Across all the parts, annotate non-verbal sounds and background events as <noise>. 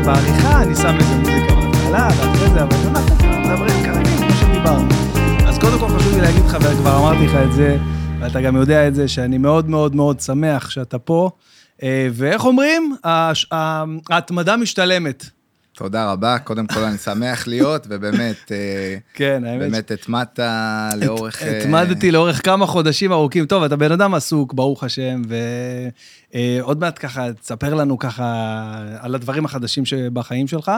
זה, בעריכה, אני שם איזה מוזיקה בהתחלה, ואחרי זה, אבל אנחנו מדברים כרגיל, כמו שדיברנו. אז קודם כל חשוב לי להגיד לך, וכבר אמרתי לך את זה, ואתה גם יודע את זה, שאני מאוד מאוד מאוד שמח שאתה פה. אה, ואיך אומרים? ההתמדה משתלמת. תודה רבה, קודם כל אני שמח להיות, ובאמת, אה, כן, האמת באמת התמדת לאורך... אה, התמדתי לאורך כמה חודשים ארוכים. טוב, אתה בן אדם עסוק, ברוך השם, ועוד מעט ככה, תספר לנו ככה על הדברים החדשים שבחיים שלך.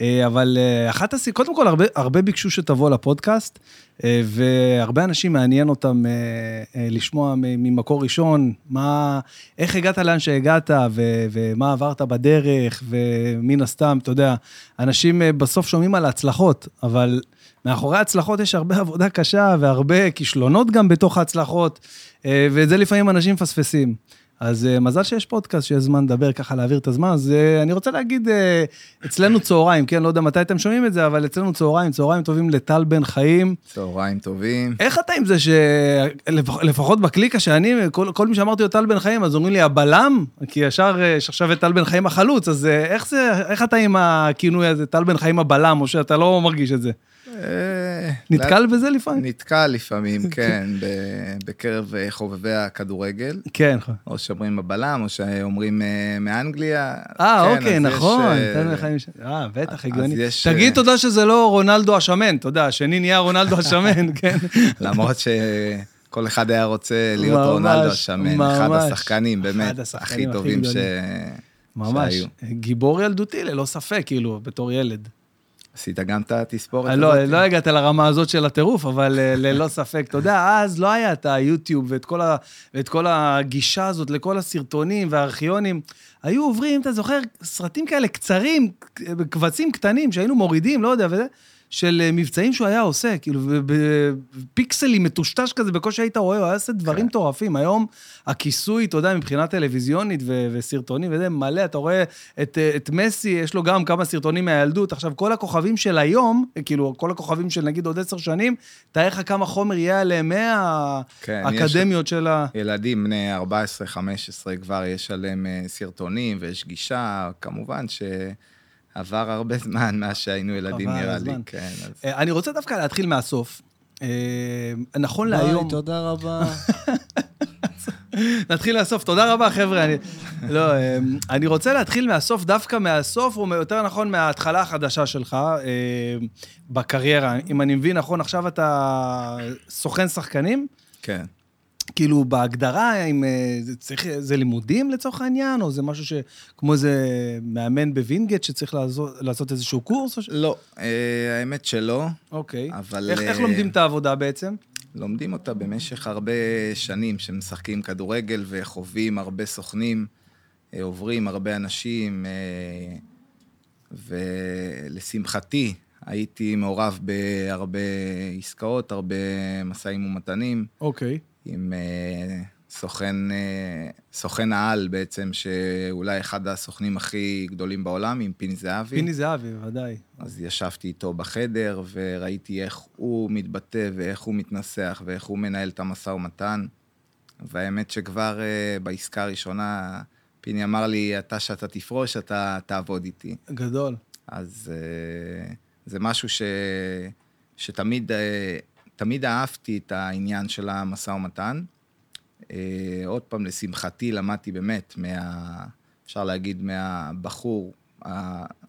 אה, אבל אה, אחת הסיבות, קודם כל, הרבה, הרבה ביקשו שתבוא לפודקאסט, אה, והרבה אנשים מעניין אותם אה, אה, לשמוע ממקור ראשון, מה, איך הגעת לאן שהגעת, ו, ומה עברת בדרך, ומן הסתם, אתה יודע, אנשים אה, בסוף שומעים על ההצלחות, אבל... מאחורי ההצלחות יש הרבה עבודה קשה והרבה כישלונות גם בתוך ההצלחות, אה, ואת זה לפעמים אנשים מפספסים. אז אה, מזל שיש פודקאסט, שיש זמן לדבר ככה, להעביר את הזמן. אז אה, אני רוצה להגיד, אה, אצלנו צהריים, כן, לא יודע מתי אתם שומעים את זה, אבל אצלנו צהריים, צהריים טובים לטל בן חיים. צהריים טובים. איך אתה עם זה שלפחות בקליקה שאני, כל, כל מי שאמרתי לו טל בן חיים, אז אומרים לי, הבלם? כי ישר יש עכשיו את טל בן חיים החלוץ, אז איך זה, איך אתה עם הכינוי הזה, טל בן חיים הבלם, או שאתה לא מרגיש את זה? אה, נתקל בזה לפעמים? נתקל לפעמים, <laughs> כן, בקרב אה, חובבי הכדורגל. כן. או שאומרים הבלם, או שאומרים אה, מאנגליה. אה, כן, אוקיי, נכון. אה, ש- אה, בטח, הגיוני. יש, תגיד אה, תודה שזה לא רונלדו השמן, אתה יודע, השני נהיה רונלדו השמן, <laughs> כן. למרות שכל אחד היה רוצה להיות ממש, רונלדו השמן, אחד ממש. השחקנים, באמת, אחד השחקנים הכי הכי טובים ש... גדולים. ממש. שהיו. גיבור ילדותי, ללא ספק, כאילו, בתור ילד. עשית גם את התספורת אה, לא, הזאת? לא הגעת לרמה הזאת של הטירוף, אבל אה, ללא ספק. <laughs> אתה יודע, אז לא היה את היוטיוב ואת כל, ה, ואת כל הגישה הזאת לכל הסרטונים והארכיונים. היו עוברים, אתה זוכר, סרטים כאלה קצרים, קבצים קטנים שהיינו מורידים, לא יודע, וזה, של אה, מבצעים שהוא היה עושה, כאילו, בפיקסלים מטושטש כזה, בקושי היית רואה, הוא היה עושה דברים כן. מטורפים. היום הכיסוי, אתה יודע, מבחינה טלוויזיונית ו- וסרטונים וזה, מלא, אתה רואה את, אה, את מסי, יש לו גם כמה סרטונים מהילדות. עכשיו, כל הכוכבים של היום, כאילו, כל הכוכבים של נגיד עוד עשר שנים, תאר לך כמה חומר יהיה עליהם כן, מהאקדמיות של ה... ילדים בני 14-15 כבר יש עליהם אה, סרטונים ויש גישה, כמובן שעבר הרבה זמן מאז שהיינו ילדים, עבר נראה לי. כן, אז... אה, אני רוצה דווקא להתחיל מהסוף. אה, נכון ביי, להיום... תודה רבה. <laughs> נתחיל מהסוף, תודה רבה, חבר'ה. אני, לא, אמ, אני רוצה להתחיל מהסוף, דווקא מהסוף, או יותר נכון, מההתחלה החדשה שלך בקריירה. אם אני מבין נכון, עכשיו אתה סוכן שחקנים? כן. כאילו, בהגדרה, אם אה, זה צריך, זה לימודים לצורך העניין, או זה משהו ש... כמו איזה מאמן בווינגייט שצריך לעשות, לעשות איזשהו קורס? או ש... לא, אה, האמת שלא, אוקיי. אבל, איך, איך אה, לומדים את העבודה בעצם? לומדים אותה במשך הרבה שנים, שמשחקים כדורגל וחווים הרבה סוכנים, אה, עוברים הרבה אנשים, אה, ולשמחתי הייתי מעורב בהרבה עסקאות, הרבה משאים ומתנים, אוקיי. עם אה, סוכן, אה, סוכן העל בעצם, שאולי אחד הסוכנים הכי גדולים בעולם, עם פיני זהבי. פיני זהבי, בוודאי. אז ישבתי איתו בחדר וראיתי איך הוא מתבטא ואיך הוא מתנסח ואיך הוא מנהל את המשא ומתן. והאמת שכבר uh, בעסקה הראשונה, פיני אמר לי, אתה שאתה תפרוש, אתה תעבוד איתי. גדול. אז uh, זה משהו ש, שתמיד uh, תמיד אהבתי את העניין של המשא ומתן. Uh, עוד פעם, לשמחתי למדתי באמת מה... אפשר להגיד, מהבחור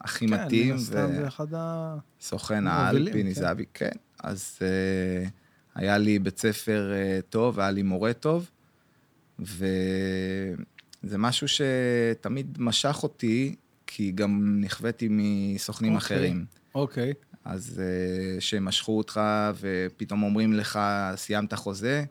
הכי כן, מתאים. מן הסתם זה אחד ה... סוכן העל, מובילים, פיני כן. זהבי, כן. אז uh, היה לי בית ספר uh, טוב, היה לי מורה טוב, וזה משהו שתמיד משך אותי, כי גם נכוויתי מסוכנים אוקיי. אחרים. אוקיי. אז uh, שהם משכו אותך, ופתאום אומרים לך, סיימת חוזה,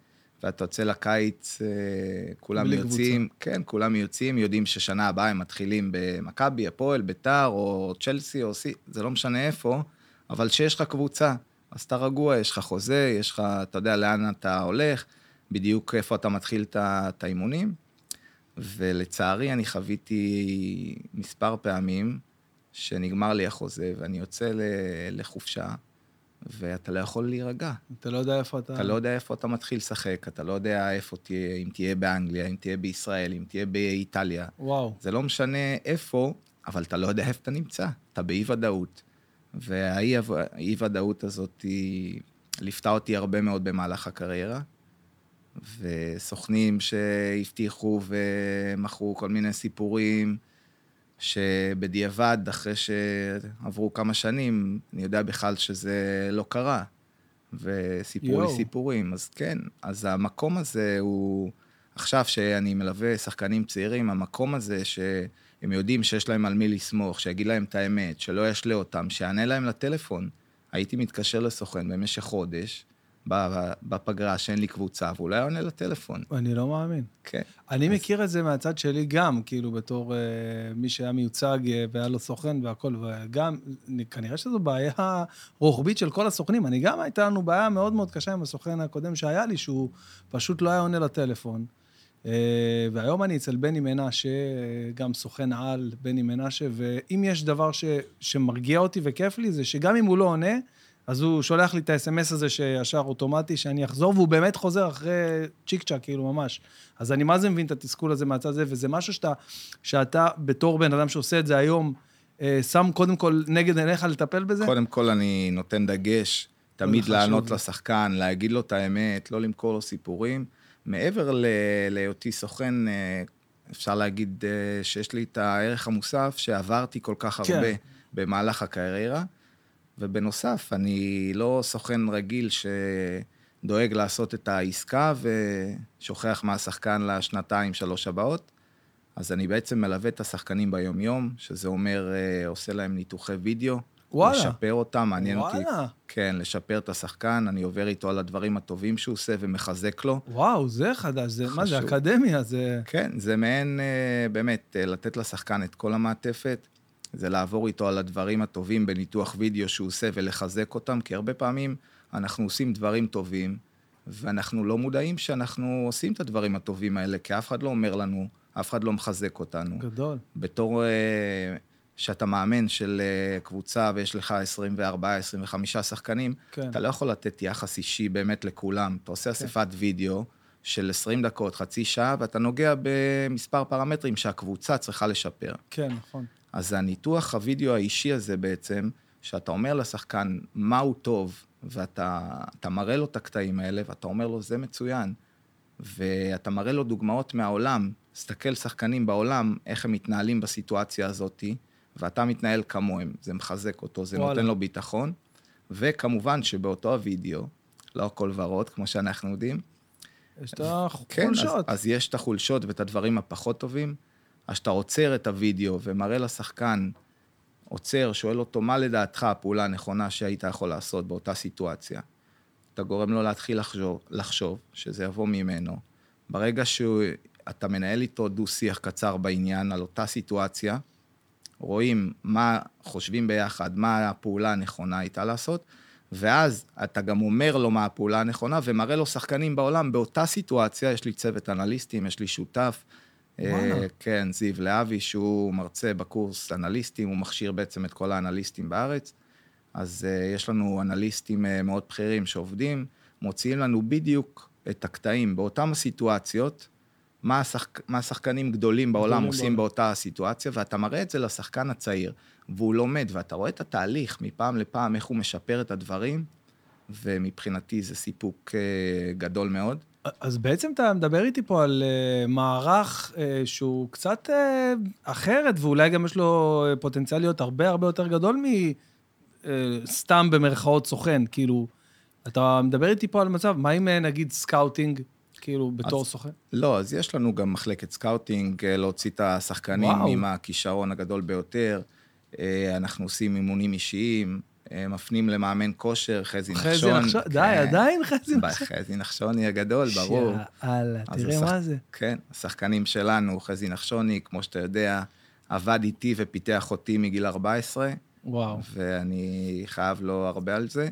ואתה יוצא לקיץ, uh, כולם יוצאים, כן, כולם יוצאים, יודעים ששנה הבאה הם מתחילים במכבי, הפועל, ביתר, או צ'לסי, או סי, זה לא משנה איפה, אבל שיש לך קבוצה, אז אתה רגוע, יש לך חוזה, יש לך, אתה יודע לאן אתה הולך, בדיוק איפה אתה מתחיל את האימונים. ולצערי, אני חוויתי מספר פעמים שנגמר לי החוזה, ואני יוצא לחופשה, ואתה לא יכול להירגע. אתה לא יודע איפה אתה... אתה לא יודע איפה אתה מתחיל לשחק, אתה לא יודע איפה תהיה, אם תהיה באנגליה, אם תהיה בישראל, אם תהיה באיטליה. וואו. זה לא משנה איפה, אבל אתה לא יודע איפה אתה נמצא. אתה באי-ודאות. והאי-ודאות הזאת היא ליוותה אותי הרבה מאוד במהלך הקריירה. וסוכנים שהבטיחו ומכרו כל מיני סיפורים, שבדיעבד, אחרי שעברו כמה שנים, אני יודע בכלל שזה לא קרה. וסיפרו לי סיפורים, אז כן, אז המקום הזה הוא... עכשיו שאני מלווה שחקנים צעירים, המקום הזה שהם יודעים שיש להם על מי לסמוך, שיגיד להם את האמת, שלא ישלה אותם, שיענה להם לטלפון. הייתי מתקשר לסוכן במשך חודש, בפגרה שאין לי קבוצה, לא היה עונה לטלפון. אני לא מאמין. כן. אני אז... מכיר את זה מהצד שלי גם, כאילו, בתור uh, מי שהיה מיוצג uh, והיה לו סוכן והכול, וגם, כנראה שזו בעיה רוחבית של כל הסוכנים. אני גם, הייתה לנו בעיה מאוד מאוד קשה עם הסוכן הקודם שהיה לי, שהוא פשוט לא היה עונה לטלפון. Uh, והיום אני אצל בני מנשה, גם סוכן על, בני מנשה, ואם יש דבר ש, שמרגיע אותי וכיף לי, זה שגם אם הוא לא עונה, אז הוא שולח לי את האס.אם.אס הזה שישר אוטומטי, שאני אחזור, והוא באמת חוזר אחרי צ'יק צ'אק, כאילו, ממש. אז אני מה זה מבין את התסכול הזה מהצד הזה, וזה משהו שאתה, שאתה בתור בן אדם שעושה את זה היום, אה, שם קודם כל נגד עיניך לטפל בזה? קודם כל אני נותן דגש, תמיד לענות לשחקן, להגיד לו את האמת, לא למכור לו סיפורים. מעבר להיותי סוכן, אה, אפשר להגיד אה, שיש לי את הערך המוסף שעברתי כל כך כן. הרבה במהלך הקריירה. ובנוסף, אני לא סוכן רגיל שדואג לעשות את העסקה ושוכח מהשחקן לשנתיים, שלוש הבאות. אז אני בעצם מלווה את השחקנים ביום-יום, שזה אומר, אה, עושה להם ניתוחי וידאו. וואלה. לשפר אותם, מעניין וואלה. אותי. כן, לשפר את השחקן, אני עובר איתו על הדברים הטובים שהוא עושה ומחזק לו. וואו, זה חדש, זה, מה זה, אקדמיה, זה... כן, זה מעין, אה, באמת, אה, לתת לשחקן את כל המעטפת. זה לעבור איתו על הדברים הטובים בניתוח וידאו שהוא עושה ולחזק אותם, כי הרבה פעמים אנחנו עושים דברים טובים, ואנחנו לא מודעים שאנחנו עושים את הדברים הטובים האלה, כי אף אחד לא אומר לנו, אף אחד לא מחזק אותנו. גדול. בתור uh, שאתה מאמן של uh, קבוצה ויש לך 24-25 שחקנים, כן. אתה לא יכול לתת יחס אישי באמת לכולם. אתה עושה כן. אספת כן. וידאו של 20 דקות, חצי שעה, ואתה נוגע במספר פרמטרים שהקבוצה צריכה לשפר. כן, נכון. אז הניתוח הווידאו האישי הזה בעצם, שאתה אומר לשחקן מה הוא טוב, ואתה מראה לו את הקטעים האלה, ואתה אומר לו, זה מצוין, ואתה מראה לו דוגמאות מהעולם, תסתכל שחקנים בעולם, איך הם מתנהלים בסיטואציה הזאת, ואתה מתנהל כמוהם. זה מחזק אותו, זה וואלה. נותן לו ביטחון. וכמובן שבאותו הווידאו, לא הכל ורוד, כמו שאנחנו יודעים. יש את החולשות. כן, אז, אז יש את החולשות ואת הדברים הפחות טובים. אז שאתה עוצר את הוידאו ומראה לשחקן, עוצר, שואל אותו, מה לדעתך הפעולה הנכונה שהיית יכול לעשות באותה סיטואציה? אתה גורם לו להתחיל לחשוב, לחשוב שזה יבוא ממנו. ברגע שאתה מנהל איתו דו-שיח קצר בעניין על אותה סיטואציה, רואים מה חושבים ביחד, מה הפעולה הנכונה הייתה לעשות, ואז אתה גם אומר לו מה הפעולה הנכונה, ומראה לו שחקנים בעולם באותה סיטואציה, יש לי צוות אנליסטים, יש לי שותף. כן, זיו להבי, שהוא מרצה בקורס אנליסטים, הוא מכשיר בעצם את כל האנליסטים בארץ. אז uh, יש לנו אנליסטים uh, מאוד בכירים שעובדים, מוציאים לנו בדיוק את הקטעים באותן הסיטואציות, מה, השחק... מה השחקנים גדולים בעולם עושים. באותה הסיטואציה, ואתה מראה את זה לשחקן הצעיר, והוא לומד, ואתה רואה את התהליך מפעם לפעם, איך הוא משפר את הדברים, ומבחינתי זה סיפוק גדול מאוד. אז בעצם אתה מדבר איתי פה על אה, מערך אה, שהוא קצת אה, אחרת, ואולי גם יש לו פוטנציאל להיות הרבה הרבה יותר גדול מסתם אה, במרכאות סוכן, כאילו, אתה מדבר איתי פה על מצב, מה אם נגיד scouting, כאילו, בתור אז, סוכן? לא, אז יש לנו גם מחלקת scouting, להוציא את השחקנים וואו. עם הכישרון הגדול ביותר. אנחנו עושים אימונים אישיים, מפנים למאמן כושר, חזי נחשון. חזי נחשון, די, כן. עדיין חזי נחשון. חזי נחשוני הגדול, ברור. יאללה, תראה מה זה. כן, השחקנים שלנו, חזי נחשוני, כמו שאתה יודע, עבד איתי ופיתח אותי מגיל 14. וואו. ואני חייב לו הרבה על זה.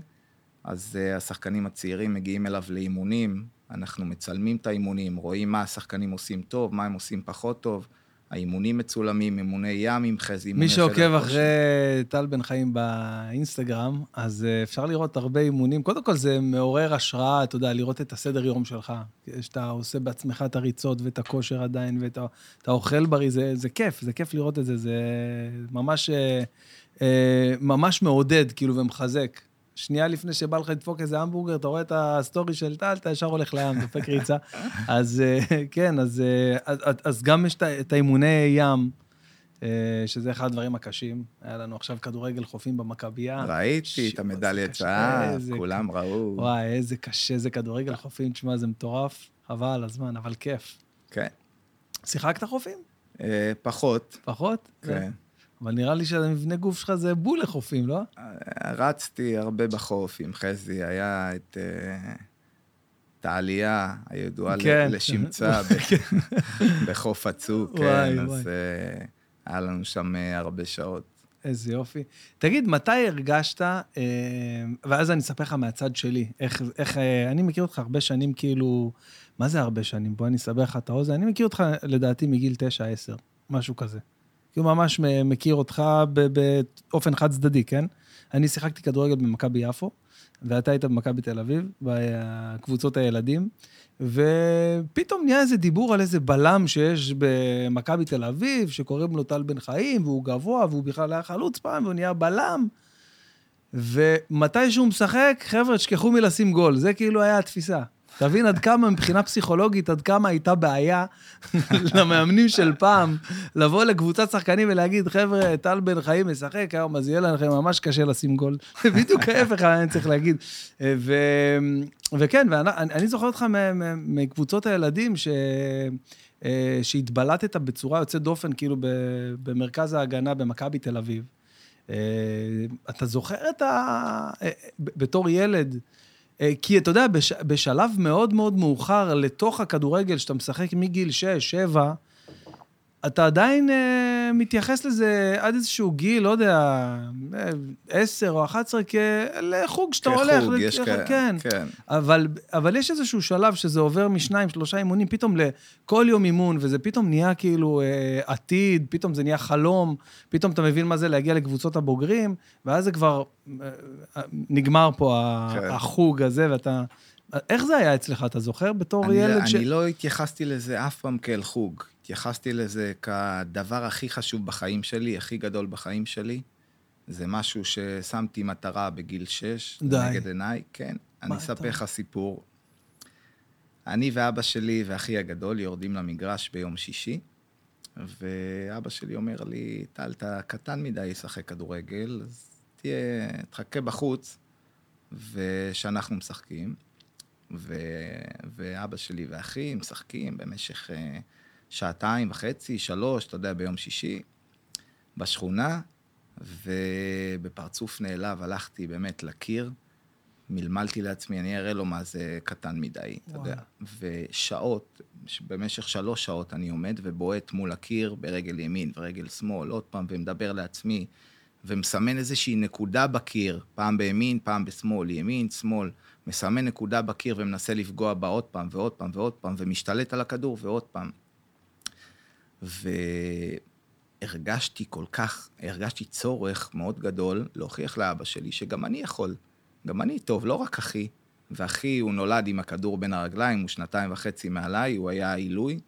אז uh, השחקנים הצעירים מגיעים אליו לאימונים, אנחנו מצלמים את האימונים, רואים מה השחקנים עושים טוב, מה הם עושים פחות טוב. האימונים מצולמים, אימוני ים עם חזי, מי שעוקב אחרי טל בן חיים באינסטגרם, אז אה, אפשר לראות הרבה אימונים. קודם כל, זה מעורר השראה, אתה יודע, לראות את הסדר יום שלך. שאתה עושה בעצמך את הריצות ואת הכושר עדיין, ואתה אתה אוכל בריא, זה, זה כיף, זה כיף לראות את זה, זה ממש, אה, אה, ממש מעודד, כאילו, ומחזק. שנייה לפני שבא לך לדפוק איזה המבורגר, אתה רואה את ה story של טל, אתה ישר הולך לים, דופק ריצה. <laughs> אז אה, כן, אז, אה, אז, אז גם יש את האימוני ים, אה, שזה אחד הדברים הקשים. היה לנו עכשיו כדורגל חופים במכבייה. ראיתי את המדליית שעה, כולם ראו. וואי, איזה קשה זה כדורגל חופים, תשמע, זה מטורף, חבל הזמן, אבל כיף. כן. שיחקת חופים? פחות. פחות? כן. אבל נראה לי שהמבנה גוף שלך זה בול לחופים, לא? רצתי הרבה בחוף עם חזי, היה את, אה, את העלייה הידועה כן. לשמצה <laughs> בחוף הצוק, כן, וואי, אז וואי. היה לנו שם אה, הרבה שעות. איזה יופי. תגיד, מתי הרגשת, אה, ואז אני אספר לך מהצד שלי, איך, איך, אני מכיר אותך הרבה שנים, כאילו, מה זה הרבה שנים? בוא אני אסבר לך את האוזן. אני מכיר אותך, לדעתי, מגיל 9-10, משהו כזה. כי הוא ממש מכיר אותך באופן חד צדדי, כן? אני שיחקתי כדורגל במכבי יפו, ואתה היית במכבי תל אביב, בקבוצות הילדים, ופתאום נהיה איזה דיבור על איזה בלם שיש במכבי תל אביב, שקוראים לו טל בן חיים, והוא גבוה, והוא בכלל היה חלוץ פעם, והוא נהיה בלם. ומתי שהוא משחק, חבר'ה, תשכחו מלשים גול, זה כאילו היה התפיסה. תבין עד כמה מבחינה פסיכולוגית, עד כמה הייתה בעיה <laughs> למאמנים של פעם, לבוא לקבוצת שחקנים ולהגיד, חבר'ה, טל בן חיים משחק היום, אז יהיה לכם ממש קשה לשים גול. <laughs> בדיוק ההפך אני צריך להגיד. ו... וכן, ואני זוכר אותך מקבוצות הילדים, ש... אה, שהתבלטת בצורה יוצאת דופן, כאילו במרכז ההגנה במכבי תל אביב. אה, אתה זוכר את ה... אה, בתור ילד, כי אתה יודע, בש, בשלב מאוד מאוד מאוחר לתוך הכדורגל, שאתה משחק מגיל 6, 7, אתה עדיין uh, מתייחס לזה עד איזשהו גיל, לא יודע, 10 או 11, כחוג שאתה כחוג, הולך. כחוג, יש כאלה, כן. כן. אבל, אבל יש איזשהו שלב שזה עובר משניים, שלושה אימונים, פתאום לכל יום אימון, וזה פתאום נהיה כאילו uh, עתיד, פתאום זה נהיה חלום, פתאום אתה מבין מה זה להגיע לקבוצות הבוגרים, ואז זה כבר uh, נגמר פה כן. החוג הזה, ואתה... איך זה היה אצלך, אתה זוכר? בתור אני, ילד אני ש... אני לא התייחסתי לזה אף פעם כאל חוג. התייחסתי לזה כדבר הכי חשוב בחיים שלי, הכי גדול בחיים שלי. זה משהו ששמתי מטרה בגיל 6, די. נגד עיניי, כן. אני אספר לך סיפור. אני ואבא שלי ואחי הגדול יורדים למגרש ביום שישי, ואבא שלי אומר לי, טל, אתה קטן מדי לשחק כדורגל, אז תהיה, תחכה בחוץ, ושאנחנו משחקים. ו... ואבא שלי ואחי משחקים במשך... Uh, שעתיים וחצי, שלוש, אתה יודע, ביום שישי, בשכונה, ובפרצוף נעלב הלכתי באמת לקיר, מלמלתי לעצמי, אני אראה לו מה זה קטן מדי, אתה יודע. ושעות, במשך שלוש שעות אני עומד ובועט מול הקיר ברגל ימין ורגל שמאל, עוד פעם, ומדבר לעצמי, ומסמן איזושהי נקודה בקיר, פעם בימין, פעם בשמאל, ימין, שמאל, מסמן נקודה בקיר ומנסה לפגוע בה עוד פעם ועוד פעם ועוד פעם, ומשתלט על הכדור ועוד פעם. והרגשתי כל כך, הרגשתי צורך מאוד גדול להוכיח לאבא שלי שגם אני יכול, גם אני טוב, לא רק אחי. ואחי, הוא נולד עם הכדור בין הרגליים, הוא שנתיים וחצי מעליי, הוא היה עילוי,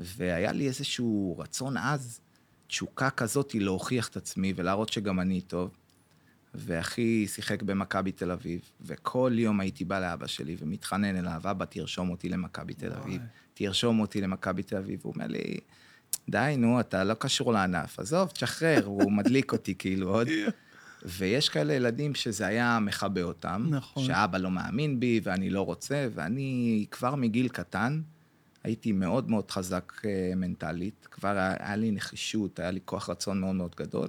והיה לי איזשהו רצון עז, תשוקה כזאת להוכיח את עצמי ולהראות שגם אני טוב. ואחי שיחק במכבי תל אביב, וכל יום הייתי בא לאבא שלי ומתחנן אליו, אבא, תרשום אותי למכבי תל אביב, תרשום אותי למכבי תל אביב. הוא אומר לי, די, נו, אתה לא קשור לענף. עזוב, תשחרר, הוא <laughs> מדליק אותי כאילו עוד. ויש כאלה ילדים שזה היה מכבה אותם. נכון. שאבא לא מאמין בי ואני לא רוצה, ואני כבר מגיל קטן הייתי מאוד מאוד חזק uh, מנטלית. כבר היה לי נחישות, היה לי כוח רצון מאוד מאוד גדול.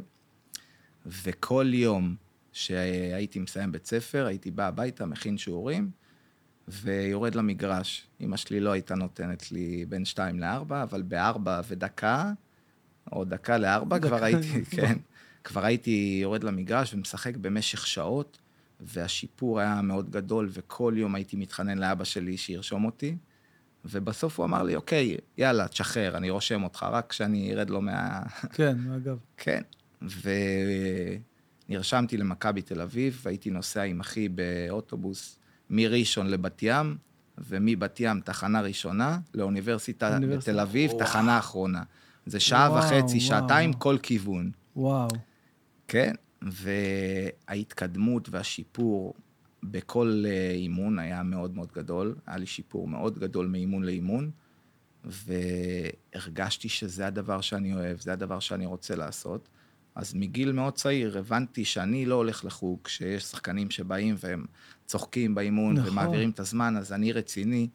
וכל יום שהייתי מסיים בית ספר, הייתי בא הביתה, מכין שיעורים, ויורד למגרש. אמא שלי לא הייתה נותנת לי בין שתיים לארבע, אבל בארבע ודקה, או דקה לארבע, כבר הייתי, כן, כבר הייתי יורד למגרש ומשחק במשך שעות, והשיפור היה מאוד גדול, וכל יום הייתי מתחנן לאבא שלי שירשום אותי, ובסוף הוא אמר לי, אוקיי, יאללה, תשחרר, אני רושם אותך, רק שאני ארד לו מה... כן, אגב. כן. ונרשמתי למכבי תל אביב, והייתי נוסע עם אחי באוטובוס מראשון לבת ים, ומבת ים, תחנה ראשונה, לאוניברסיטה אוניברסיטה. בתל אביב, וואו. תחנה אחרונה. זה שעה וואו, וחצי, וואו. שעתיים, כל כיוון. וואו. כן, וההתקדמות והשיפור בכל אה, אימון היה מאוד מאוד גדול. היה לי שיפור מאוד גדול מאימון לאימון, והרגשתי שזה הדבר שאני אוהב, זה הדבר שאני רוצה לעשות. אז מגיל מאוד צעיר הבנתי שאני לא הולך לחוג, שיש שחקנים שבאים והם צוחקים באימון נכון. ומעבירים את הזמן, אז אני רציני.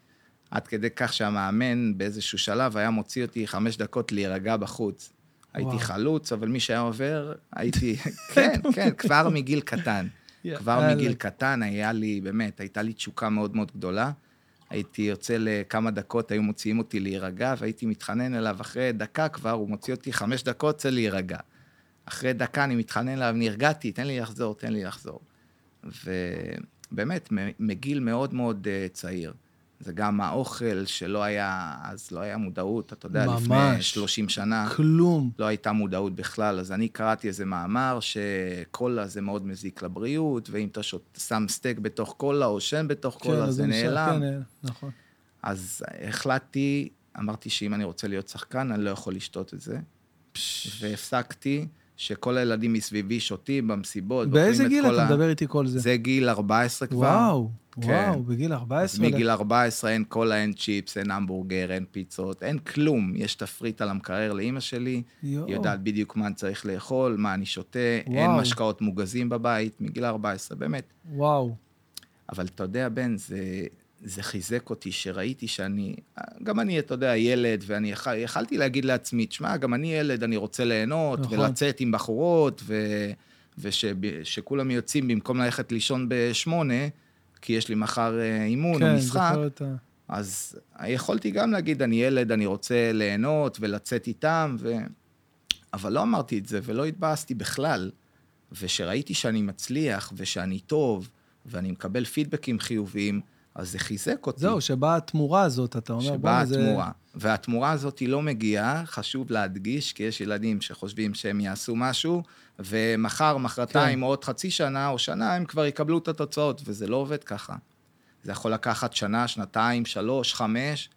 עד כדי כך שהמאמן באיזשהו שלב היה מוציא אותי חמש דקות להירגע בחוץ. הייתי וואו. חלוץ, אבל מי שהיה עובר, הייתי... <laughs> כן, כן, כבר מגיל קטן. כבר יאללה. מגיל קטן היה לי, באמת, הייתה לי תשוקה מאוד מאוד גדולה. הייתי יוצא לכמה דקות, היו מוציאים אותי להירגע, והייתי מתחנן אליו אחרי דקה כבר, הוא מוציא אותי חמש דקות, צא להירגע. אחרי דקה אני מתחנן אליו, נרגעתי, תן לי לחזור, תן לי לחזור. ובאמת, מגיל מאוד מאוד uh, צעיר. זה גם האוכל שלא היה, אז לא היה מודעות, אתה יודע, לפני ממש. 30 שנה. כלום. לא הייתה מודעות בכלל, אז אני קראתי איזה מאמר שקולה זה מאוד מזיק לבריאות, ואם אתה שות, שם סטייק בתוך קולה או שן בתוך קולה, אז זה נעלם. כן, נכון. אז החלטתי, אמרתי שאם אני רוצה להיות שחקן, אני לא יכול לשתות את זה, והפסקתי שכל הילדים מסביבי שותים במסיבות, באיזה גיל אתה ה- מדבר איתי כל זה? זה גיל 14 כבר. וואו, כן. וואו, בגיל אז 14. מגיל 14 אין קולה, אין צ'יפס, אין המבורגר, אין פיצות, אין כלום. יש תפריט על המקרר לאימא שלי. היא יודעת בדיוק מה אני צריך לאכול, מה אני שותה, וואו. אין משקאות מוגזים בבית, מגיל 14, באמת. וואו. אבל אתה יודע, בן, זה, זה חיזק אותי, שראיתי שאני, גם אני, אתה יודע, ילד, ואני יכול, יכלתי להגיד לעצמי, תשמע, גם אני ילד, אני רוצה ליהנות, נכון. ולצאת עם בחורות, ו, ושכולם יוצאים במקום ללכת לישון בשמונה, כי יש לי מחר אה, אימון או כן, משחק, זוכר את ה... אז יכולתי גם להגיד, אני ילד, אני רוצה ליהנות ולצאת איתם, ו... אבל לא אמרתי את זה ולא התבאסתי בכלל. וכשראיתי שאני מצליח ושאני טוב, ואני מקבל פידבקים חיוביים, אז זה חיזק אותי. זהו, שבאה התמורה הזאת, אתה אומר, שבאה בוא'נה, זה... התמורה. והתמורה הזאת היא לא מגיעה, חשוב להדגיש, כי יש ילדים שחושבים שהם יעשו משהו, ומחר, מחרתיים, כן. עוד חצי שנה או שנה, הם כבר יקבלו את התוצאות, וזה לא עובד ככה. זה יכול לקחת שנה, שנתיים, שלוש, חמש,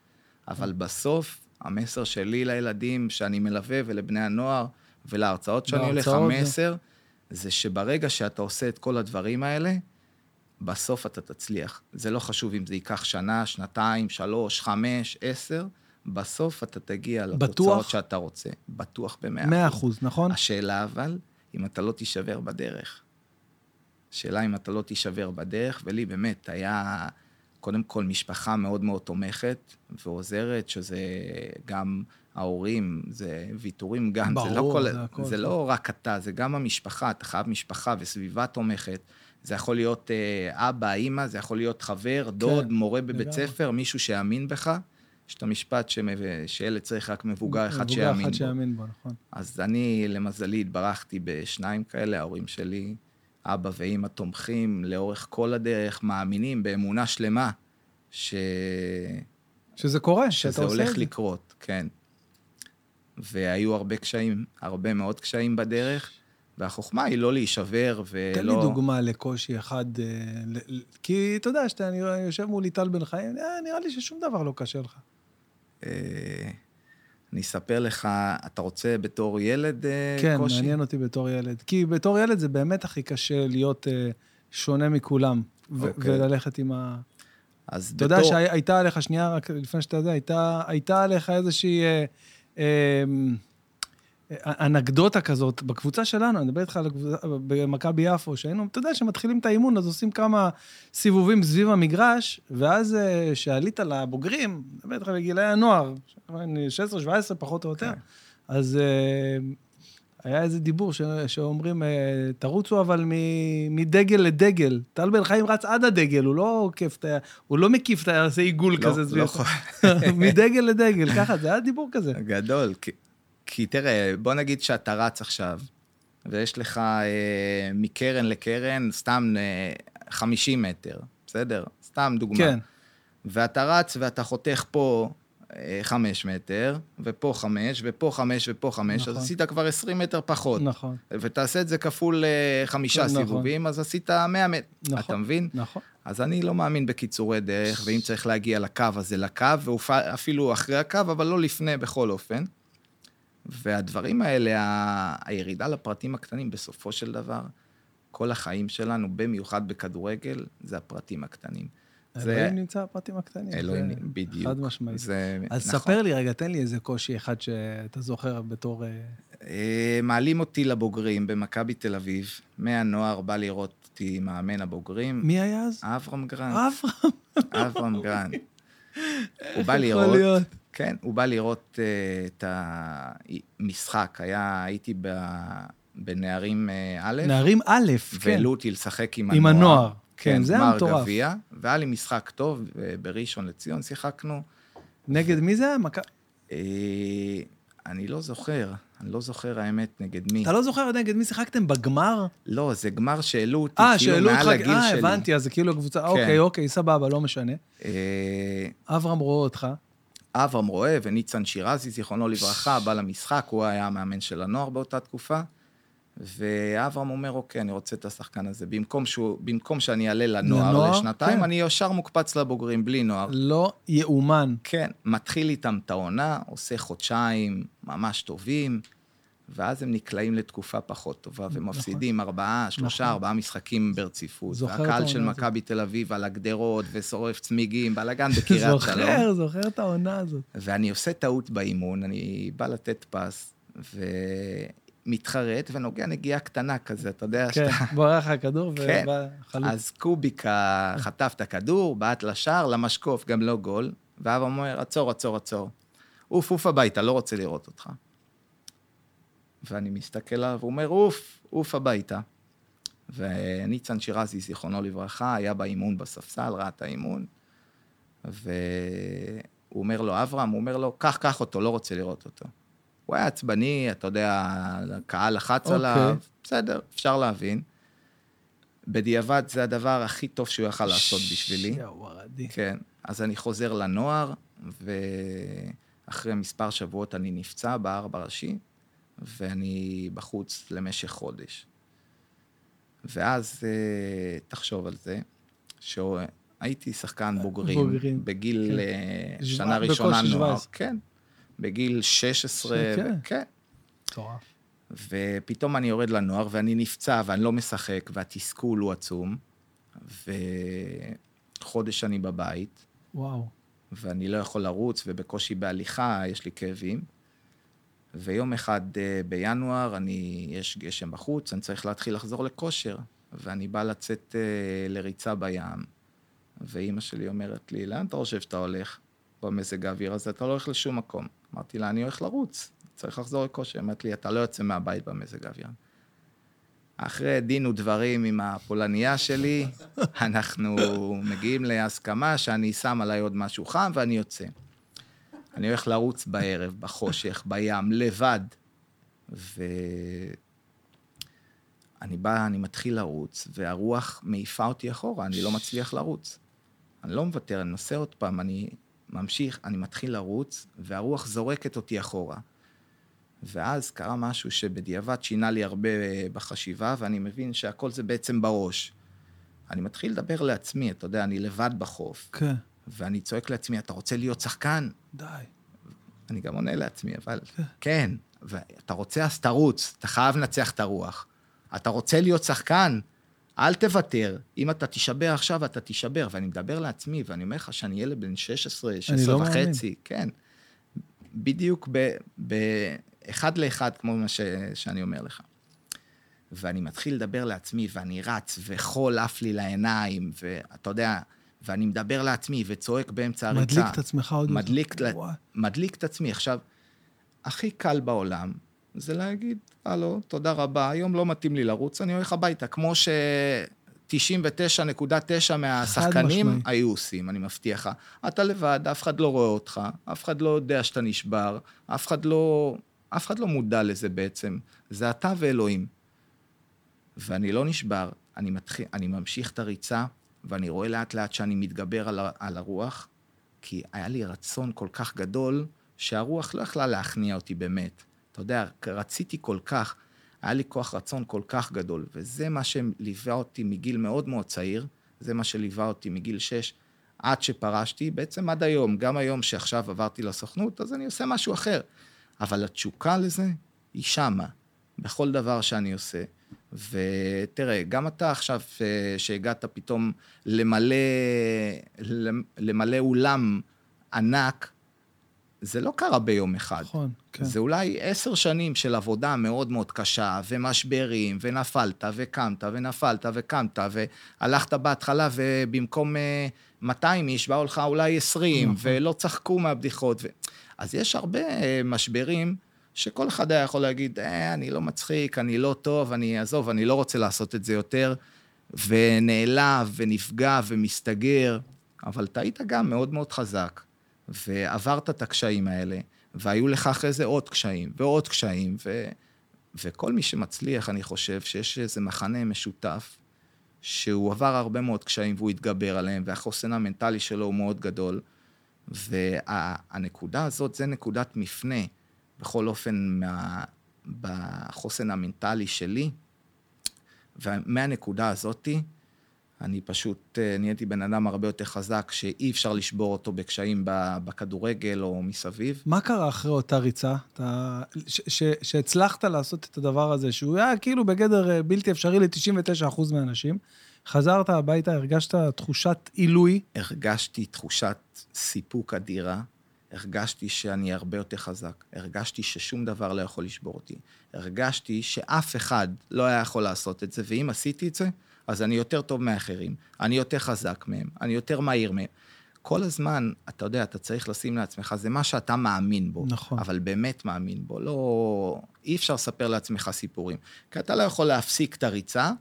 אבל בסוף, המסר שלי לילדים שאני מלווה ולבני הנוער ולהרצאות שאני הולך, המסר זה שברגע שאתה עושה את כל הדברים האלה, בסוף אתה תצליח. זה לא חשוב אם זה ייקח שנה, שנתיים, שלוש, חמש, עשר, בסוף אתה תגיע לתוצאות? שאתה רוצה. בטוח במאה מאה אחוז, נכון? השאלה אבל, אם אתה לא תישבר בדרך. השאלה אם אתה לא תישבר בדרך, ולי באמת היה קודם כל משפחה מאוד מאוד תומכת ועוזרת, שזה גם ההורים, זה ויתורים גם, זה לא, ברור, כל, זה הכל, זה כן. לא רק אתה, זה גם המשפחה, אתה חייב משפחה וסביבה תומכת. זה יכול להיות אה, אבא, אימא, זה יכול להיות חבר, דוד, מורה בבית לגמרי. ספר, מישהו שיאמין בך. יש את המשפט שמב- שילד צריך רק מבוגר אחד מבוגר שיאמין אחד בו. שיאמין בו, נכון. אז אני, למזלי, התברכתי בשניים כאלה, ההורים שלי, אבא ואימא תומכים לאורך כל הדרך, מאמינים באמונה שלמה ש... שזה קורה, שאתה שזה עושה הולך את זה. לקרות, כן. והיו הרבה קשיים, הרבה מאוד קשיים בדרך, והחוכמה היא לא להישבר ולא... תן לי דוגמה לקושי אחד, אה, כי אתה יודע, שאתה יושב מול ליטל בן חיים, אה, נראה לי ששום דבר לא קשה לך. אה, אני אספר לך, אתה רוצה בתור ילד כן, קושי? מעניין אותי בתור ילד. כי בתור ילד זה באמת הכי קשה להיות שונה מכולם, ו- אוקיי. וללכת עם ה... אז אתה יודע בתור- שהייתה עליך, שנייה, רק לפני שאתה יודע, הייתה, הייתה עליך איזושהי אה, אה, אנקדוטה כזאת בקבוצה שלנו, אני מדבר איתך על הקבוצה, במכבי יפו, שהיינו, אתה יודע, שמתחילים את האימון, אז עושים כמה סיבובים סביב המגרש, ואז אה, שעלית לבוגרים, אני מדבר איתך בגילאי הנוער, 16-17 פחות או יותר, כן. אז אה, היה איזה דיבור ש- שאומרים, אה, תרוצו אבל מ- מדגל לדגל. טל בן חיים רץ עד הדגל, הוא לא עוקף את ה... הוא לא מקיף את ה... עושה עיגול לא- כזה לא סביב. יכול- <laughs> מדגל לדגל, ככה, זה היה דיבור כזה. גדול, כי, תראה, בוא נגיד שאתה רץ עכשיו, ויש לך אה, מקרן לקרן, סתם אה, 50 מטר, בסדר? סתם דוגמה. כן, ואתה רץ ואתה חותך פה אה, חמש מטר, ופה חמש, ופה חמש, ופה חמש, נכון. אז עשית כבר 20 מטר פחות. נכון, ותעשה את זה כפול אה, חמישה נכון. סיבובים, אז עשית 100 מטר. נכון. אתה מבין? נכון. אז אני לא מאמין בקיצורי דרך, ואם צריך להגיע לקו, אז זה לקו, ואפילו אחרי הקו, אבל לא לפני בכל אופן. והדברים האלה, ה- הירידה לפרטים הקטנים, בסופו של דבר, כל החיים שלנו, במיוחד בכדורגל, זה הפרטים הקטנים. זה- אלוהים נמצא בפרטים הקטנים. אלוהים, זה בדיוק. חד משמעית. זה, אז נכון. ספר לי רגע, תן לי איזה קושי אחד שאתה זוכר בתור... אה, אה, מעלים אותי לבוגרים במכבי תל אביב. מהנוער בא לראות אותי מאמן הבוגרים. מי היה אז? אברהם גרנט. אברהם. אברהם גרנט. <laughs> הוא בא לראות. כן, הוא בא לראות uh, את המשחק. היה, הייתי ב, בנערים uh, א', נערים א', כן. והעלו אותי לשחק עם עם הנוער. הנוער. כן, זה היה גמר מטורף. גביע, והיה לי משחק טוב, אה, בראשון לציון שיחקנו. נגד מי זה היה? מכ- אה, אני לא זוכר, אני לא זוכר האמת נגד מי. אתה לא זוכר נגד מי שיחקתם בגמר? לא, זה גמר שהעלו אותי אה, כאילו שאלו מעל אותך... הגיל אה, שלי. כן. הבנתי, אז זה כאילו קבוצה... אוקיי, אוקיי, סבבה, לא משנה. אה, אברהם רואה אותך. אברהם רואה וניצן שירזי, זיכרונו לברכה, בא למשחק, הוא היה המאמן של הנוער באותה תקופה. ואברהם אומר, אוקיי, אני רוצה את השחקן הזה. במקום, שהוא, במקום שאני אעלה לנוער לנוער? לשנתיים, כן. אני ישר מוקפץ לבוגרים, בלי נוער. לא יאומן. כן, מתחיל איתם את העונה, עושה חודשיים ממש טובים, ואז הם נקלעים לתקופה פחות טובה, ומפסידים ארבעה, שלושה, נכון. ארבעה משחקים ברציפות. זוכר את והקהל של העונה. מכבי תל אביב על הגדרות, ושורף צמיגים, בלאגן <laughs> בקריית שלום. זוכר, זוכר את העונה הזאת. ואני עושה טעות באימון, אני בא לתת פס, ומתחרט ונוגע נגיעה קטנה כזה, אתה יודע, כן, בורח הכדור <laughs> כן. ובא. אז קוביקה חטף את הכדור, בעט לשער, למשקוף, גם לא גול, ואבא אומר, עצור, עצור, עצור. עוף, עוף הביתה, לא רוצה לראות אותך. ואני מסתכל עליו, הוא אומר, עוף, עוף הביתה. וניצן שירזי, זיכרונו לברכה, היה באימון בספסל, ראה את האימון, והוא אומר לו, אברהם, הוא אומר לו, קח, קח אותו, לא רוצה לראות אותו. הוא היה עצבני, אתה יודע, הקהל לחץ אוקיי. עליו, בסדר, אפשר להבין. בדיעבד זה הדבר הכי טוב שהוא יכל לעשות בשבילי. כן, אז אני חוזר לנוער, ואחרי מספר שבועות אני נפצע בארבע ראשי, ואני בחוץ למשך חודש. ואז אה, תחשוב על זה, שהייתי שחקן בוגרים, בוגרים, בגיל כן. שבע- שנה ראשונה נוער, 17. כן, בגיל 16, כן. כן. מטורף. ופתאום אני יורד לנוער, ואני נפצע, ואני לא משחק, והתסכול הוא עצום, וחודש אני בבית, וואו. ואני לא יכול לרוץ, ובקושי בהליכה יש לי כאבים. ויום אחד אה, בינואר, אני, יש גשם בחוץ, אני צריך להתחיל לחזור לכושר, ואני בא לצאת אה, לריצה בים, ואימא שלי אומרת לי, לאן אתה חושב שאתה הולך במזג האוויר הזה? אתה לא הולך לשום מקום. אמרתי לה, אני הולך לרוץ, צריך לחזור לכושר. היא אמרת לי, אתה לא יוצא מהבית במזג האוויר. אחרי דין ודברים עם הפולניה שלי, <laughs> אנחנו מגיעים להסכמה שאני שם עליי עוד משהו חם ואני יוצא. אני הולך לרוץ בערב, בחושך, בים, לבד. ואני בא, אני מתחיל לרוץ, והרוח מעיפה אותי אחורה, אני לא מצליח לרוץ. אני לא מוותר, אני נוסע עוד פעם, אני ממשיך, אני מתחיל לרוץ, והרוח זורקת אותי אחורה. ואז קרה משהו שבדיעבד שינה לי הרבה בחשיבה, ואני מבין שהכל זה בעצם בראש. אני מתחיל לדבר לעצמי, אתה יודע, אני לבד בחוף, כן. ואני צועק לעצמי, אתה רוצה להיות שחקן? די. אני גם עונה לעצמי, אבל כן, ואתה רוצה אז תרוץ, אתה חייב לנצח את הרוח. אתה רוצה להיות שחקן, אל תוותר. אם אתה תישבר עכשיו, אתה תישבר. ואני מדבר לעצמי, ואני אומר לך שאני ילד בן 16, 16 לא וחצי, כן. בדיוק ב, ב, אחד לאחד, כמו מה ש, שאני אומר לך. ואני מתחיל לדבר לעצמי, ואני רץ, וחול עף לי לעיניים, ואתה יודע, ואני מדבר לעצמי, וצועק באמצע הריצה. מדליק את עצמך עוד. מדליק, ל... מדליק את עצמי. עכשיו, הכי קל בעולם זה להגיד, הלו, תודה רבה, היום לא מתאים לי לרוץ, אני הולך הביתה. כמו ש... 99.9 מהשחקנים. היו עושים, אני מבטיח לך. אתה לבד, אף אחד לא רואה אותך, אף אחד לא יודע שאתה נשבר, אף אחד לא, אף אחד לא מודע לזה בעצם. זה אתה ואלוהים. ואני לא נשבר, אני, מתחיל, אני ממשיך את הריצה, ואני רואה לאט לאט שאני מתגבר על, על הרוח, כי היה לי רצון כל כך גדול, שהרוח לא יכלה להכניע אותי באמת. אתה יודע, רציתי כל כך, היה לי כוח רצון כל כך גדול, וזה מה שליווה אותי מגיל מאוד מאוד צעיר, זה מה שליווה אותי מגיל 6 עד שפרשתי, בעצם עד היום, גם היום שעכשיו עברתי לסוכנות, אז אני עושה משהו אחר. אבל התשוקה לזה היא שמה, בכל דבר שאני עושה. ותראה, גם אתה עכשיו, אה, שהגעת פתאום למלא, למלא אולם ענק, זה לא קרה ביום אחד. נכון, כן. זה אולי עשר שנים של עבודה מאוד מאוד קשה, ומשברים, ונפלת, וקמת, ונפלת, וקמת, והלכת בהתחלה, ובמקום 200 אה, איש, באו לך אולי 20, נכון. ולא צחקו מהבדיחות. ו... אז יש הרבה אה, משברים שכל אחד היה יכול להגיד, אה, אני לא מצחיק, אני לא טוב, אני אעזוב, אני לא רוצה לעשות את זה יותר, ונעלב, ונפגע, ומסתגר, אבל אתה היית גם מאוד מאוד חזק. ועברת את הקשיים האלה, והיו לך אחרי זה עוד קשיים, ועוד קשיים, ו... וכל מי שמצליח, אני חושב שיש איזה מחנה משותף, שהוא עבר הרבה מאוד קשיים והוא התגבר עליהם, והחוסן המנטלי שלו הוא מאוד גדול. והנקודה הזאת, זה נקודת מפנה, בכל אופן, מה... בחוסן המנטלי שלי, ומהנקודה הזאתי, אני פשוט אה, נהייתי בן אדם הרבה יותר חזק, שאי אפשר לשבור אותו בקשיים בכדורגל או מסביב. מה קרה אחרי אותה ריצה? אתה... שהצלחת לעשות את הדבר הזה, שהוא היה כאילו בגדר אה, בלתי אפשרי ל-99% מהאנשים. חזרת הביתה, הרגשת תחושת עילוי? הרגשתי תחושת סיפוק אדירה. הרגשתי שאני הרבה יותר חזק. הרגשתי ששום דבר לא יכול לשבור אותי. הרגשתי שאף אחד לא היה יכול לעשות את זה, ואם עשיתי את זה, אז אני יותר טוב מאחרים, אני יותר חזק מהם, אני יותר מהיר מהם. כל הזמן, אתה יודע, אתה צריך לשים לעצמך, זה מה שאתה מאמין בו. נכון. אבל באמת מאמין בו. לא... אי אפשר לספר לעצמך סיפורים. כי אתה לא יכול להפסיק את הריצה,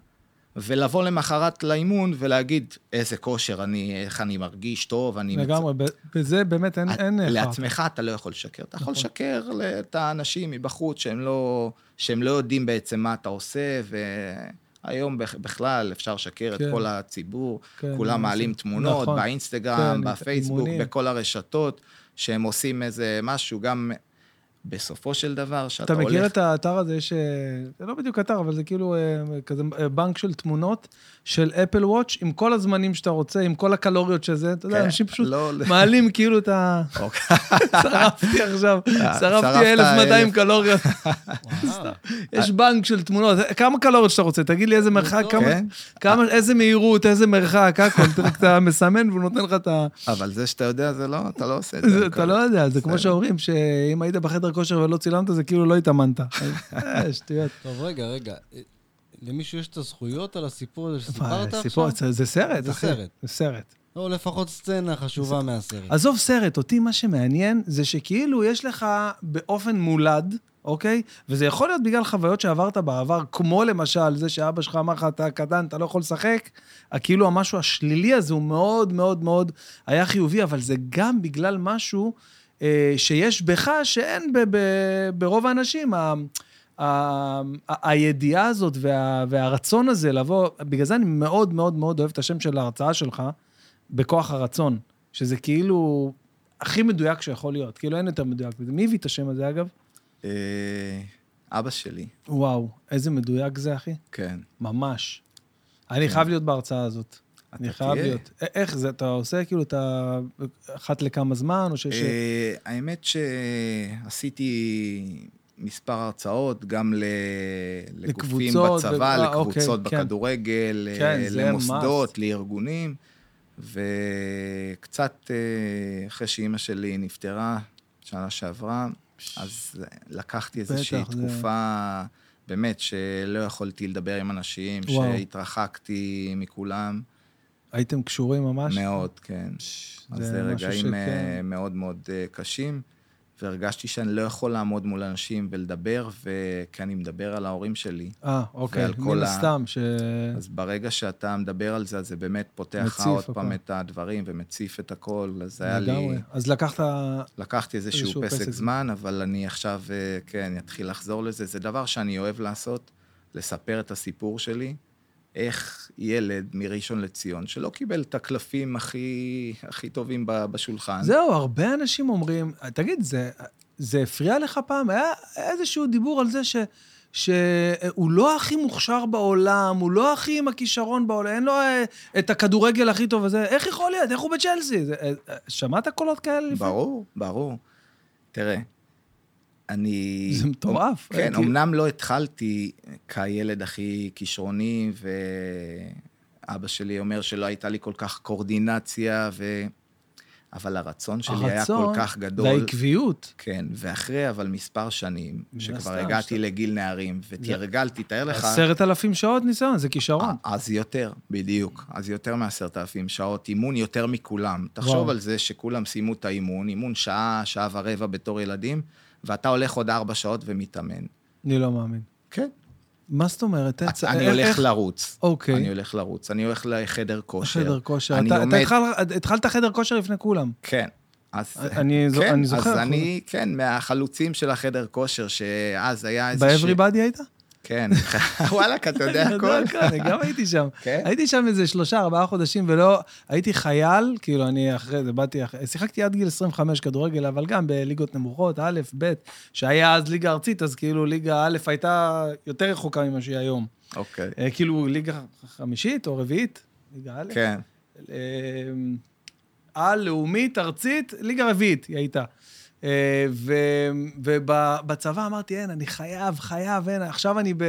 ולבוא למחרת לאימון ולהגיד, איזה כושר אני, איך אני מרגיש טוב, אני... לגמרי, מצ... בזה באמת אין... את, אין לעצמך אתה לא יכול לשקר. אתה נכון. יכול לשקר את האנשים מבחוץ שהם לא, שהם לא יודעים בעצם מה אתה עושה, ו... היום בכלל אפשר לשקר כן. את כל הציבור, כן, כולם מעלים תמונות נכון. באינסטגרם, כן, בפייסבוק, אימונים. בכל הרשתות, שהם עושים איזה משהו, גם בסופו של דבר, שאתה הולך... אתה מכיר את האתר הזה, יש... זה לא בדיוק אתר, אבל זה כאילו אה, כזה אה, בנק של תמונות של אפל וואץ', עם כל הזמנים שאתה רוצה, עם כל הקלוריות שזה, אתה יודע, כן, אנשים פשוט לא... מעלים כאילו את ה... אוקיי. <laughs> שרפתי עכשיו, אה, שרפתי 1,200 קלוריות. יש בנק של תמונות, כמה קלוריות שאתה רוצה, תגיד לי איזה מרחק, כן. כמה, איזה מהירות, איזה מרחק, הכל, אתה מסמן והוא נותן לך את ה... אבל זה שאתה יודע, זה לא, אתה לא עושה את זה. אתה לא יודע, זה כמו שאומרים, שאם היית בחדר חדר כושר ולא צילמת, זה כאילו לא התאמנת. <laughs> אה, שטויות. טוב, רגע, רגע. למישהו יש את הזכויות על הסיפור הזה שסיפרת עכשיו? זה סרט, זה סרט. זה סרט. או לפחות סצנה חשובה מהסרט. עזוב סרט, אותי מה שמעניין זה שכאילו יש לך באופן מולד, אוקיי? וזה יכול להיות בגלל חוויות שעברת בעבר, כמו למשל זה שאבא שלך אמר לך, אתה קטן, אתה לא יכול לשחק, כאילו המשהו השלילי הזה הוא מאוד מאוד מאוד היה חיובי, אבל זה גם בגלל משהו אה, שיש בך שאין ב, ב, ברוב האנשים. ה, הידיעה הזאת וה, והרצון הזה לבוא, בגלל זה אני מאוד מאוד מאוד אוהב את השם של ההרצאה שלך, בכוח הרצון, שזה כאילו הכי מדויק שיכול להיות, כאילו אין יותר מדויק. מי הביא את השם הזה, אגב? אה, אבא שלי. וואו, איזה מדויק זה, אחי. כן. ממש. אני כן. חייב להיות בהרצאה הזאת. אני חייב להיות. איך זה, אתה עושה כאילו, אתה אחת לכמה זמן, או שיש... אה, האמת שעשיתי מספר הרצאות, גם לגופים בצבא, אה, לקבוצות אוקיי, כן. בכדורגל, כן, למוסדות, לארגונים, וקצת אה, אחרי שאימא שלי נפטרה, שנה שעברה, אז לקחתי איזושהי תקופה, באמת, שלא יכולתי לדבר עם אנשים, שהתרחקתי מכולם. הייתם קשורים ממש? מאוד, כן. אז זה רגעים שכן. אה, מאוד מאוד אה, קשים, והרגשתי שאני לא יכול לעמוד מול אנשים ולדבר, כי אני מדבר על ההורים שלי. אה, אוקיי, מן הסתם, ש... אז ברגע שאתה מדבר על זה, אז זה באמת פותח לך עוד הכל. פעם את הדברים ומציף את הכל, אז זה היה לי... אז לקחת... לקחתי איזשהו, איזשהו פסק, פסק זמן, אבל אני עכשיו, אה, כן, אתחיל לחזור לזה. זה דבר שאני אוהב לעשות, לספר את הסיפור שלי. איך ילד מראשון לציון, שלא קיבל את הקלפים הכי, הכי טובים בשולחן, זהו, הרבה אנשים אומרים, תגיד, זה, זה הפריע לך פעם? היה איזשהו דיבור על זה ש, שהוא לא הכי מוכשר בעולם, הוא לא הכי עם הכישרון בעולם, אין לו אה, את הכדורגל הכי טוב הזה, איך יכול להיות? איך הוא בצ'לסי? זה, אה, אה, שמעת קולות כאלה לפני? ברור, ברור. תראה, אני... זה מטורף. כן, כי- אמנם לא התחלתי כילד הכי כישרוני, ואבא שלי אומר שלא הייתה לי כל כך קואורדינציה, ו... אבל הרצון שלי היה כל הרצון כך גדול. והעקביות. כן, ואחרי אבל מספר שנים, שכבר הגעתי שאתה- לגיל נערים, ותרגלתי, תאר לך... עשרת אלפים שעות ניסיון, זה כישרון. אז יותר, בדיוק. אז יותר מעשרת אלפים שעות, אימון יותר מכולם. תחשוב וואו. על זה שכולם סיימו את האימון, אימון שעה, שעה ורבע בתור ילדים, ואתה הולך עוד ארבע שעות ומתאמן. אני לא מאמין. כן. מה זאת אומרת? צ- אני הולך איך- לרוץ. אוקיי. אני הולך לרוץ. אני הולך לחדר כושר. חדר כושר. אתה אתה עומד- התחל- התחלת חדר כושר לפני כולם. כן. אז... אני כן, אני זוכר. אז אני, כן, מהחלוצים של החדר כושר, שאז היה איזה... ב-Everybody היית? כן. <laughs> וואלכ, אתה יודע הכל. הכל, אני גם הייתי שם. כן? הייתי שם איזה שלושה, ארבעה חודשים, ולא... הייתי חייל, כאילו, אני אחרי זה באתי אחרי... שיחקתי עד גיל 25 כדורגל, אבל גם בליגות נמוכות, א', ב', שהיה אז ליגה ארצית, אז כאילו ליגה א' הייתה יותר רחוקה ממה שהיא היום. אוקיי. אה, כאילו, ליגה חמישית או רביעית, ליגה א'. כן. אה, על, לאומית, ארצית, ליגה רביעית היא הייתה. אה, ובצבא אמרתי, אין, אני חייב, חייב, אין, עכשיו אני ב...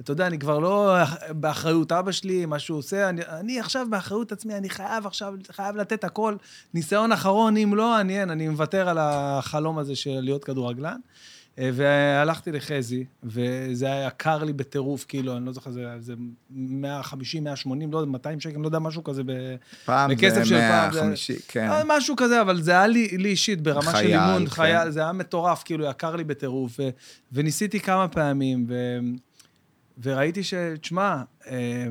אתה יודע, אני כבר לא באחריות אבא שלי, מה שהוא עושה, אני, אני עכשיו באחריות עצמי, אני חייב עכשיו, חייב לתת הכל. ניסיון אחרון, אם לא, אני אין, אני מוותר על החלום הזה של להיות כדורגלן. אה, והלכתי לחזי, וזה היה יקר לי בטירוף, כאילו, אני לא זוכר, זה, זה 150, 180, לא יודע, 200 שקל, לא יודע, משהו כזה ב... פעם בכסף זה של פעם, זה- 150, כן. אה, משהו כזה, אבל זה היה לי, לי אישית, ברמה של חייל, אימון, כן. חייל, זה היה מטורף, כאילו, יקר לי בטירוף. ו, וניסיתי כמה פעמים, ו, וראיתי ש... תשמע, אה,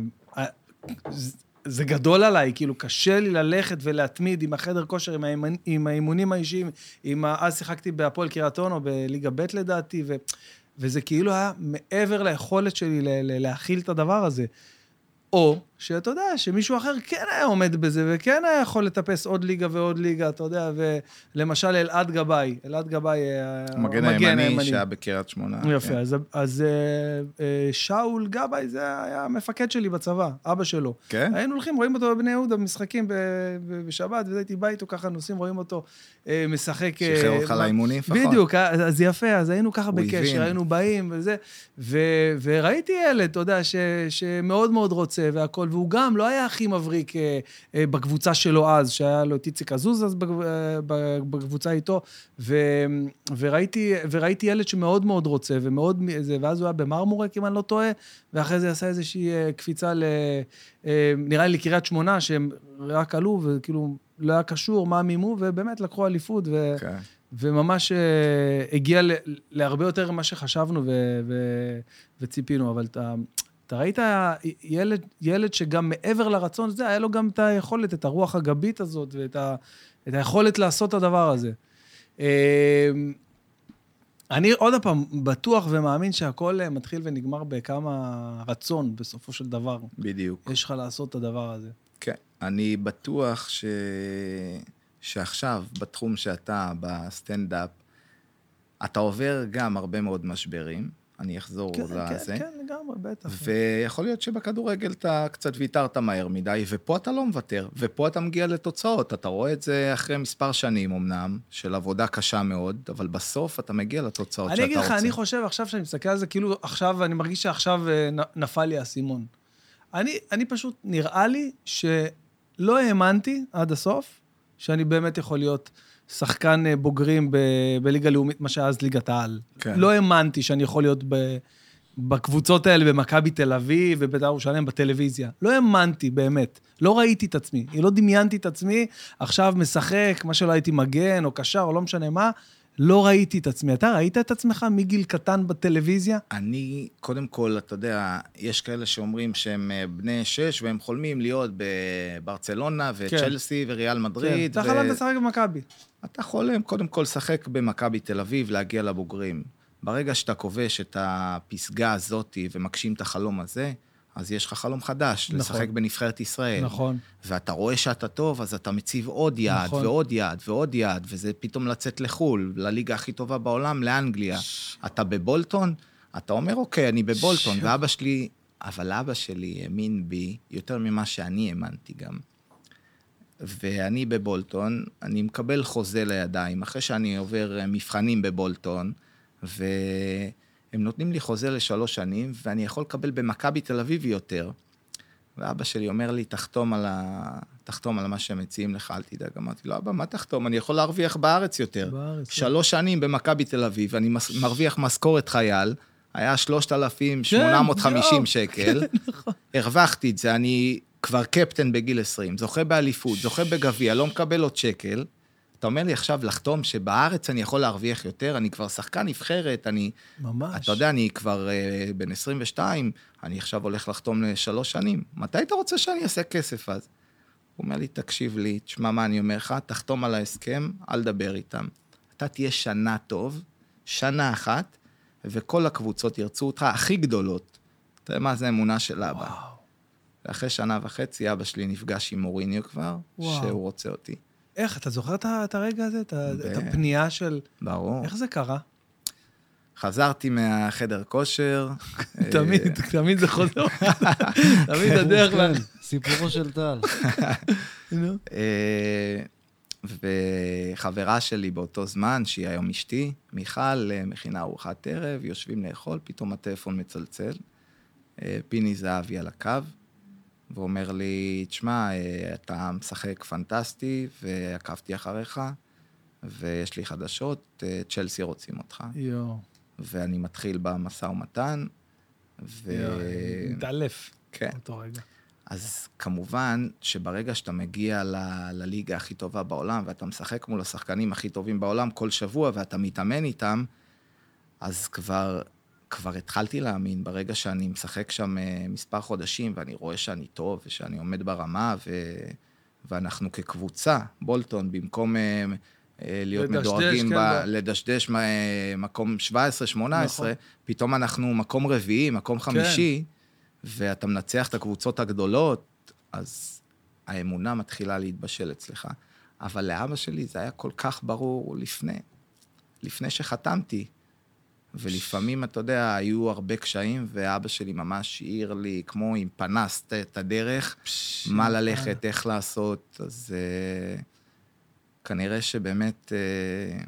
זה- גדול עליי, כאילו, קשה לי ללכת ולהתמיד עם החדר כושר, עם, האימנ, עם האימונים האישיים, עם ה... אז שיחקתי בהפועל קריית אונו, בליגה ב' לדעתי, ו, וזה כאילו היה מעבר ליכולת שלי ל, ל, להכיל את הדבר הזה. או שאתה יודע, שמישהו אחר כן היה עומד בזה, וכן היה יכול לטפס עוד ליגה ועוד ליגה, אתה יודע, ולמשל אלעד גבאי, אלעד גבאי, אה, המגן הימני שהיה בקריית שמונה. יפה, כן. אז, אז אה, אה, שאול גבאי, זה היה המפקד שלי בצבא, אבא שלו. כן? היינו הולכים, רואים אותו בבני יהודה, במשחקים בשבת, והייתי בא איתו ככה, נוסעים, רואים אותו אה, משחק... אה, שחרר אותך ב- לאימונים לפחות. בדיוק, אז אז יפה, אז היינו ככה בקשר, הבין. היינו באים וזה, ו- וראיתי ילד, אתה יודע, ש- שמאוד מאוד רוצה והכול, והוא גם לא היה הכי מבריק אה, אה, בקבוצה שלו אז, שהיה לו את איציק עזוז אז אה, בקבוצה איתו, ו- וראיתי, וראיתי ילד שמאוד מאוד רוצה, ומאוד, ואז הוא היה במרמורק, אם אני לא טועה, ואחרי זה עשה איזושהי קפיצה ל... אה, נראה לי לקריית שמונה, שהם רק עלו, וכאילו לא היה קשור מה מימו, ובאמת לקחו אליפות, ו... כן. וממש הגיע להרבה יותר ממה שחשבנו ו- ו- וציפינו, אבל אתה, אתה ראית ילד, ילד שגם מעבר לרצון הזה, היה לו גם את היכולת, את הרוח הגבית הזאת, ואת ה, את היכולת לעשות את הדבר הזה. אה, אני עוד פעם בטוח ומאמין שהכל אה, מתחיל ונגמר בכמה רצון בסופו של דבר. בדיוק. יש לך לעשות את הדבר הזה. כן. אני בטוח ש... שעכשיו, בתחום שאתה, בסטנדאפ, אתה עובר גם הרבה מאוד משברים. אני אחזור כן, לזה. כן, כן, לגמרי, בטח. ויכול להיות שבכדורגל אתה קצת ויתרת מהר מדי, ופה אתה לא מוותר, ופה אתה מגיע לתוצאות. אתה רואה את זה אחרי מספר שנים אמנם, של עבודה קשה מאוד, אבל בסוף אתה מגיע לתוצאות אני שאתה אגיד רוצה. לך, אני חושב עכשיו שאני מסתכל על זה, כאילו עכשיו, אני מרגיש שעכשיו אה, נפל לי האסימון. אני, אני פשוט, נראה לי שלא האמנתי עד הסוף שאני באמת יכול להיות שחקן אה, בוגרים ב, בליגה לאומית, מה שהיה אז ליגת העל. כן. לא האמנתי שאני יכול להיות ב, בקבוצות האלה, במכבי תל אביב ובית"ר ירושלים בטלוויזיה. לא האמנתי, באמת. לא ראיתי את עצמי. לא דמיינתי את עצמי עכשיו משחק, מה שלא הייתי מגן או קשר או לא משנה מה. לא ראיתי את עצמי. אתה ראית את עצמך מגיל קטן בטלוויזיה? אני, קודם כל, אתה יודע, יש כאלה שאומרים שהם אה, בני שש והם חולמים להיות בברצלונה וצ'לסי וריאל מדריד. אתה חלמת לשחק במכבי. אתה חולם קודם כל לשחק במכבי תל אביב, להגיע לבוגרים. ברגע שאתה כובש את הפסגה הזאת ומגשים את החלום הזה, אז יש לך חלום חדש, נכון. לשחק בנבחרת ישראל. נכון. ואתה רואה שאתה טוב, אז אתה מציב עוד יעד, נכון. ועוד יעד, ועוד יעד, וזה פתאום לצאת לחו"ל, לליגה הכי טובה בעולם, לאנגליה. אתה בבולטון, אתה אומר, אוקיי, אני בבולטון, ש- ואבא שלי, אבל אבא שלי האמין בי יותר ממה שאני האמנתי גם. ואני בבולטון, אני מקבל חוזה לידיים, אחרי שאני עובר אה, מבחנים בבולטון, והם נותנים לי חוזה לשלוש שנים, ואני יכול לקבל במכבי תל אביב יותר. ואבא שלי אומר לי, תחתום על, ה... תחתום על מה שהם מציעים לך, אל תדאג. אמרתי לו, אבא, מה תחתום? אני יכול להרוויח בארץ יותר. בארץ, שלוש שנים במכבי תל אביב, אני מס... מרוויח משכורת חייל, היה 3,850 כן. שקל. הרווחתי את זה, אני כבר קפטן בגיל 20, זוכה באליפות, זוכה בגביע, לא מקבל עוד שקל. אתה אומר לי עכשיו לחתום שבארץ אני יכול להרוויח יותר, אני כבר שחקן נבחרת, אני... ממש. אתה יודע, אני כבר uh, בן 22, אני עכשיו הולך לחתום לשלוש שנים. מתי אתה רוצה שאני אעשה כסף אז? הוא אומר לי, תקשיב לי, תשמע מה אני אומר לך, תחתום על ההסכם, אל תדבר איתם. אתה תהיה שנה טוב, שנה אחת, וכל הקבוצות ירצו אותך הכי גדולות. אתה יודע מה זה אמונה של אבא. וואו. ואחרי שנה וחצי אבא שלי נפגש עם מוריניו כבר, וואו. שהוא רוצה אותי. איך, אתה זוכר את הרגע הזה? את ב- את הפנייה של... ברור. איך זה קרה? חזרתי מהחדר כושר. <laughs> אה, תמיד, תמיד זה חוזר. <laughs> תמיד הדרך ל... כן, סיפורו של טל. <laughs> וחברה שלי באותו זמן, שהיא היום אשתי, מיכל, אה, מכינה ארוחת ערב, יושבים לאכול, פתאום הטלפון מצלצל. אה, פיני זהבי על הקו, ואומר לי, תשמע, אה, אתה משחק פנטסטי, ועקבתי אחריך, ויש לי חדשות, צ'לסי רוצים אותך. יואו. ואני מתחיל במשא ומתן, ו... יואו, מתעלף. כן. אותו רגע. אז כמובן שברגע שאתה מגיע ל- לליגה הכי טובה בעולם, ואתה משחק מול השחקנים הכי טובים בעולם כל שבוע, ואתה מתאמן איתם, אז כבר, כבר התחלתי להאמין, ברגע שאני משחק שם אה, מספר חודשים, ואני רואה שאני טוב, ושאני עומד ברמה, ו... ואנחנו כקבוצה, בולטון, במקום אה, אה, להיות לדשדש, מדורגים, כן, ב... ב- לדשדש מקום 17-18, נכון. פתאום אנחנו מקום רביעי, מקום חמישי, ואתה מנצח את הקבוצות הגדולות, אז האמונה מתחילה להתבשל אצלך. אבל לאבא שלי זה היה כל כך ברור לפני, לפני שחתמתי. ולפעמים, אתה יודע, היו הרבה קשיים, ואבא שלי ממש העיר לי, כמו עם פנס, את- הדרך, מה ללכת, איך לעשות, אז uh, כנראה שבאמת... Uh,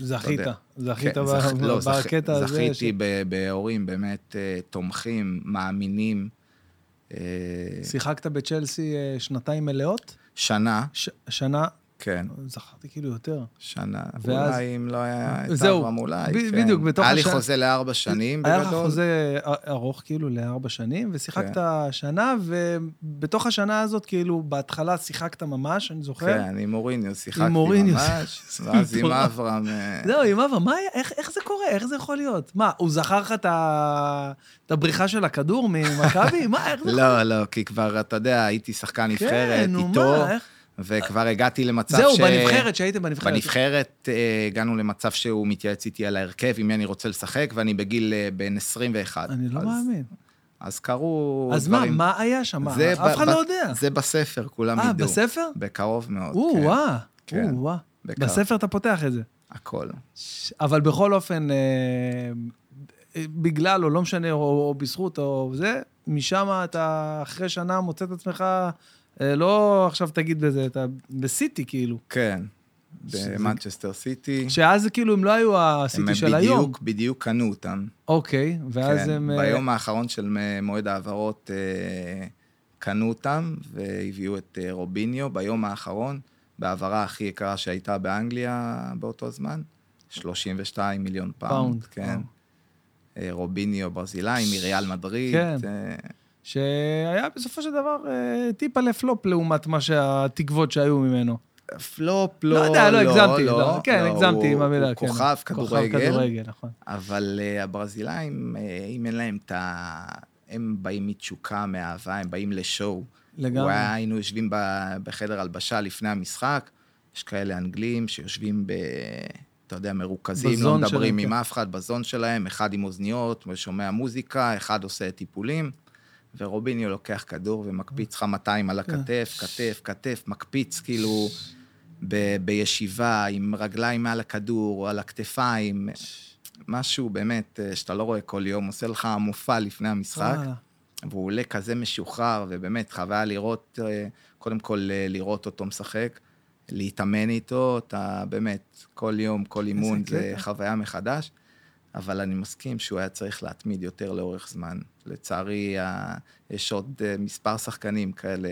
זכית. יודע. זכית כן, ב- לא, זכ- בקטע הזה. זכיתי בהורים באמת אה, תומכים, מאמינים. אה, שיחקת בצ'לסי אה, שנתיים מלאות? שנה, ש- שנה, כן, זכרתי כאילו יותר. שנה. ואז- אולי אם לא היה את זהו, אברהם, אולי, ב- כן. בדיוק, בתוך היה לי השנה- חוזה לארבע שנים, היה לך בגדול. חוזה ארוך, כאילו, לארבע שנים, ושיחקת שנה, ובתוך השנה הזאת, כאילו, בהתחלה שיחקת ממש, אני זוכר. כן, עם מוריניו שיחקתי מוריניו. ממש, ואז עם. <laughs> אברהם... אה, זהו, עם אבא, מה? איך, איך זה קורה? איך זה יכול להיות? מה, הוא זכר לך את ה- את הבריחה של הכדור ממכבי? מה, איך זה <laughs> יכול לא, לא, כי כבר, אתה יודע, הייתי שחקן נבחרת כן, נו, איתו, מה, איך? וכבר הגעתי למצב זהו, ש... בנבחרת, שהייתם בנבחרת. בנבחרת אה, הגענו למצב שהוא מתייעץ איתי על ההרכב, עם מי אני רוצה לשחק, ואני בגיל אה, בן 21. אני לא אז- מאמין. אז קרו אז מה, דברים. מה היה שם? מה, אף אחד לא יודע. זה בספר, כולם אה, ידעו. בספר? בקרוב מאוד, או, כן. וואה. כן. או, וואה. בקרוב. בספר אתה פותח את זה. הכל. ש- אבל בכל אופן, אה, אה, בגלל, או לא משנה, או, או בזכות, או זה, משם אתה אחרי שנה מוצא את עצמך, אה, לא עכשיו תגיד בזה, אתה בסיטי כאילו. כן. במנצ'סטר סיטי. שאז כאילו הם לא היו הם הסיטי של היום. בדיוק, בדיוק קנו אותם. אוקיי, ואז כן, הם... אה, ביום האחרון של מועד ההעברות אה, קנו אותם והביאו את אה, רוביניו ביום האחרון, בהעברה הכי יקרה שהייתה באנגליה באותו זמן, 32 מיליון פאונד, פאונד, כן. אה, רוביניו ברזילאי מריאל מדריד. כן. שהיה בסופו של דבר אה, טיפה לפלופ לעומת מה שהתקוות שהיו ממנו. פלופ, לא, לא יודע, לא הגזמתי, לא, כן, הגזמתי עם הוא- המילה, הוא כן. כוכב כדורגל, כדורגל, נכון. אבל אה, הברזילאים, אה, אם אין להם את ה... הם באים מתשוקה, מאהבה, הם באים ל show. לגמרי. הוא היה, היינו יושבים ב- בחדר הלבשה לפני המשחק, יש כאלה אנגלים שיושבים ב... אתה יודע, מרוכזים, לא מדברים שלהם, עם כן. אף אחד, בזון שלהם, אחד עם אוזניות ושומע מוזיקה, אחד עושה טיפולים, ורוביניו לוקח כדור ומקפיץ לך 200 על כן. הכתף, כתף, כתף, מקפיץ כאילו ב- בישיבה, עם רגליים מעל הכדור, או על הכתפיים, משהו באמת אה, שאתה לא רואה כל יום, עושה לך מופע לפני המשחק. והוא עולה כזה משוחרר, ובאמת, חוויה לראות, אה, קודם כל אה, לראות אותו משחק, להתאמן איתו, אתה באמת, כל יום, כל אימון, זה. חוויה מחדש. אבל אני מסכים שהוא היה צריך להתמיד יותר לאורך זמן. לצערי, יש עוד אה, מספר שחקנים כאלה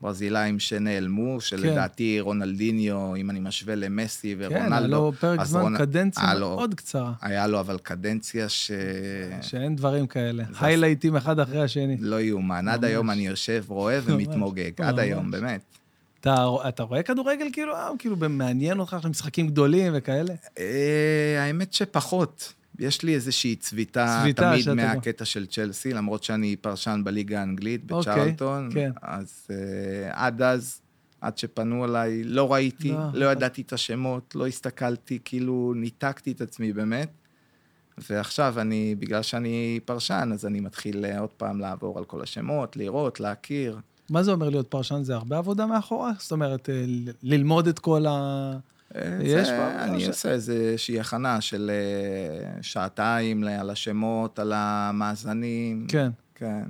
ברזילאים שנעלמו, שלדעתי רונלדיניו, אם אני משווה למסי כן, היה ורונלדו, לו פרק זמן, רונ- קדנציה לו- מאוד קצרה, היה לו אבל קדנציה ש... שאין דברים כאלה. זה- היילייטים אחד אחרי השני. לא יאומן. עד. היום אני יושב, רואה ומתמוגג. עד. היום, באמת. אתה, אתה רואה כדורגל כאילו, אה, כאילו מעניין אותך עכשיו משחקים גדולים וכאלה? אה, האמת שפחות. יש לי איזושהי צביטה, צביטה תמיד. מהקטע של צ'לסי, למרות שאני פרשן בליגה האנגלית, אוקיי, בצ'רלטון. כן. אז אה, עד אז, עד שפנו אליי, לא ראיתי, לא. לא ידעתי את השמות, לא הסתכלתי, כאילו ניתקתי את עצמי באמת. ועכשיו אני, בגלל שאני פרשן, אז אני מתחיל אה, עוד פעם לעבור על כל השמות, לראות, להכיר. מה זה אומר להיות פרשן? זה הרבה עבודה מאחורה? זאת אומרת, אה, ללמוד את כל ה... יש זה, פה- אני ש- עושה איזושהי הכנה של אה, שעתיים על השמות, על המאזנים. כן. כן.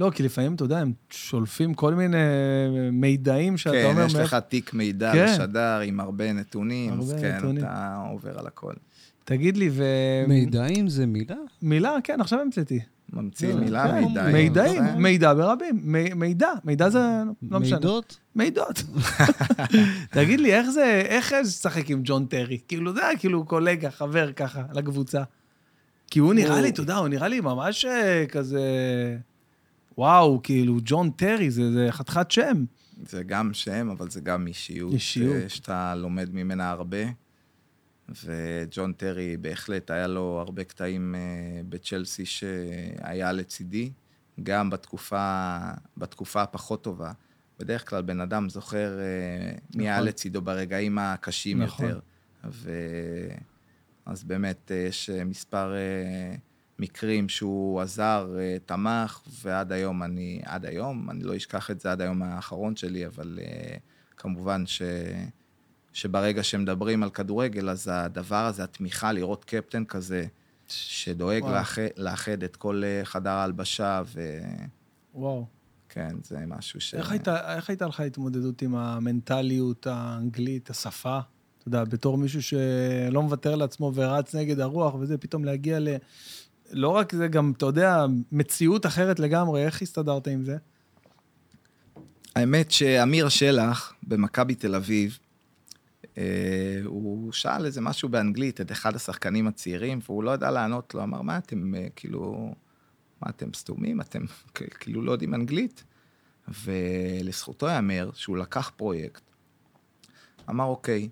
לא, כי לפעמים, אתה יודע, הם שולפים כל מיני מידעים שאתה כן, אומר... יש מאיפה- לך תיק מידע כן. לשדר עם הרבה נתונים, אז הרבה כן, נתונים. אתה עובר על הכל. תגיד לי, ו... מידעים זה מילה? מילה, כן, עכשיו המצאתי. ממציא לא, מילה, כן, מידעים. מידעים, כן. מידע ברבים. מי- מידע, מידע זה לא משנה. מידות? מידות. <laughs> תגיד לי, איך זה, איך זה לשחק עם ג'ון טרי? כאילו, זה היה כאילו קולגה, חבר ככה, לקבוצה. כי הוא נראה לי, אתה יודע, הוא נראה לי ממש אה, כזה... וואו, כאילו, ג'ון טרי, זה זה חתיכת שם. זה גם שם, אבל זה גם אישיות. אישיות. אה, שאתה לומד ממנה הרבה. וג'ון טרי בהחלט היה לו הרבה קטעים אה, בצ'לסי שהיה לצידי, גם בתקופה, בתקופה הפחות טובה. בדרך כלל בן אדם זוכר אה, מי היה נכון. לצידו ברגעים הקשים נכון. יותר. ו... אז באמת אה, יש מספר מקרים שהוא עזר, תמך, ועד היום אני, עד היום, אני לא אשכח את זה עד היום האחרון שלי, אבל כמובן ש... שברגע שמדברים על כדורגל, אז הדבר הזה, התמיכה, לראות קפטן כזה, שדואג. לאחד, לאחד את כל אה, חדר ההלבשה, וואו. וכן, זה משהו ש... איך הייתה, איך הייתה לך התמודדות עם המנטליות האנגלית, השפה? אתה יודע, בתור מישהו שלא מוותר לעצמו ורץ נגד הרוח וזה, פתאום להגיע ל... לא רק זה, גם, אתה יודע, מציאות אחרת לגמרי, איך הסתדרת עם זה? האמת שאמיר שלח, במכבי תל אביב, הוא שאל איזה משהו באנגלית את אחד השחקנים הצעירים, והוא לא ידע לענות לו, אמר, מה אתם, אה, כאילו, מה אתם סתומים? אתם כאילו לא יודעים אנגלית? ולזכותו ייאמר שהוא לקח פרויקט, אמר, אוקיי,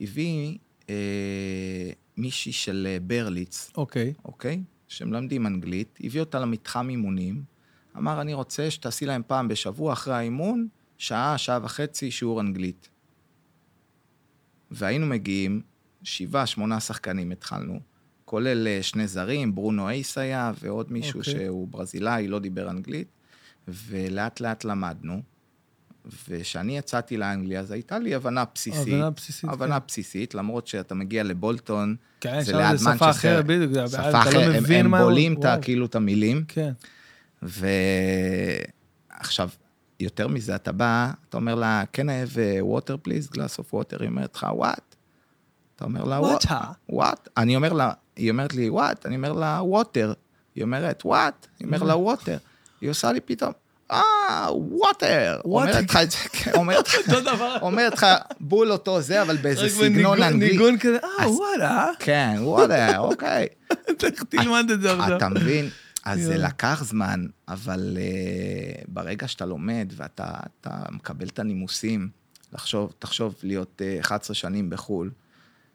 הביא אה, מישהי של אה, ברליץ, אוקיי. אוקיי? שמלמדים אנגלית, הביא אותה למתחם אימונים, אמר, אני רוצה שתעשי להם פעם בשבוע אחרי האימון, שעה, שעה וחצי שיעור אנגלית. והיינו מגיעים, שבעה, שמונה שחקנים התחלנו, כולל אה, שני זרים, ברונו אייס היה, ועוד מישהו אוקיי. שהוא ברזילאי, לא דיבר אנגלית, ולאט לאט למדנו. וכשאני יצאתי לאנגליה, אז הייתה לי הבנה בסיסית. הבנה בסיסית, הבנה כן. בסיסית, למרות שאתה מגיע לבולטון, כן, זה שם ליד זה שפה מנצ'סטר. אחרת, בדיוק, שפה אתה אחרת, לא הם- הם בולעים את. כאילו את המילים. כן. ועכשיו, יותר מזה, אתה בא, אתה אומר לה, can I have a water please, glass of water, היא אומרת לך, what? אתה אומר לה, What? what? אני אומר לה, היא אומרת לי, what? אני אומר לה, water. היא אומרת, what? היא אומרת לה, water. היא עושה לי פתאום, אה, water. אומרת לך את זה, כן, אומרת לך. אומרת לך, בול אותו זה, אבל באיזה סגנון אנגלי. ניגון כזה, אה, אז- וואלה, כן, water, אוקיי. <laughs> תלמד את זה עכשיו. אתה מבין? אז זה. לקח זמן, אבל uh, ברגע שאתה לומד ואתה אתה מקבל את הנימוסים, לחשוב, תחשוב להיות uh, 11 שנים בחו"ל,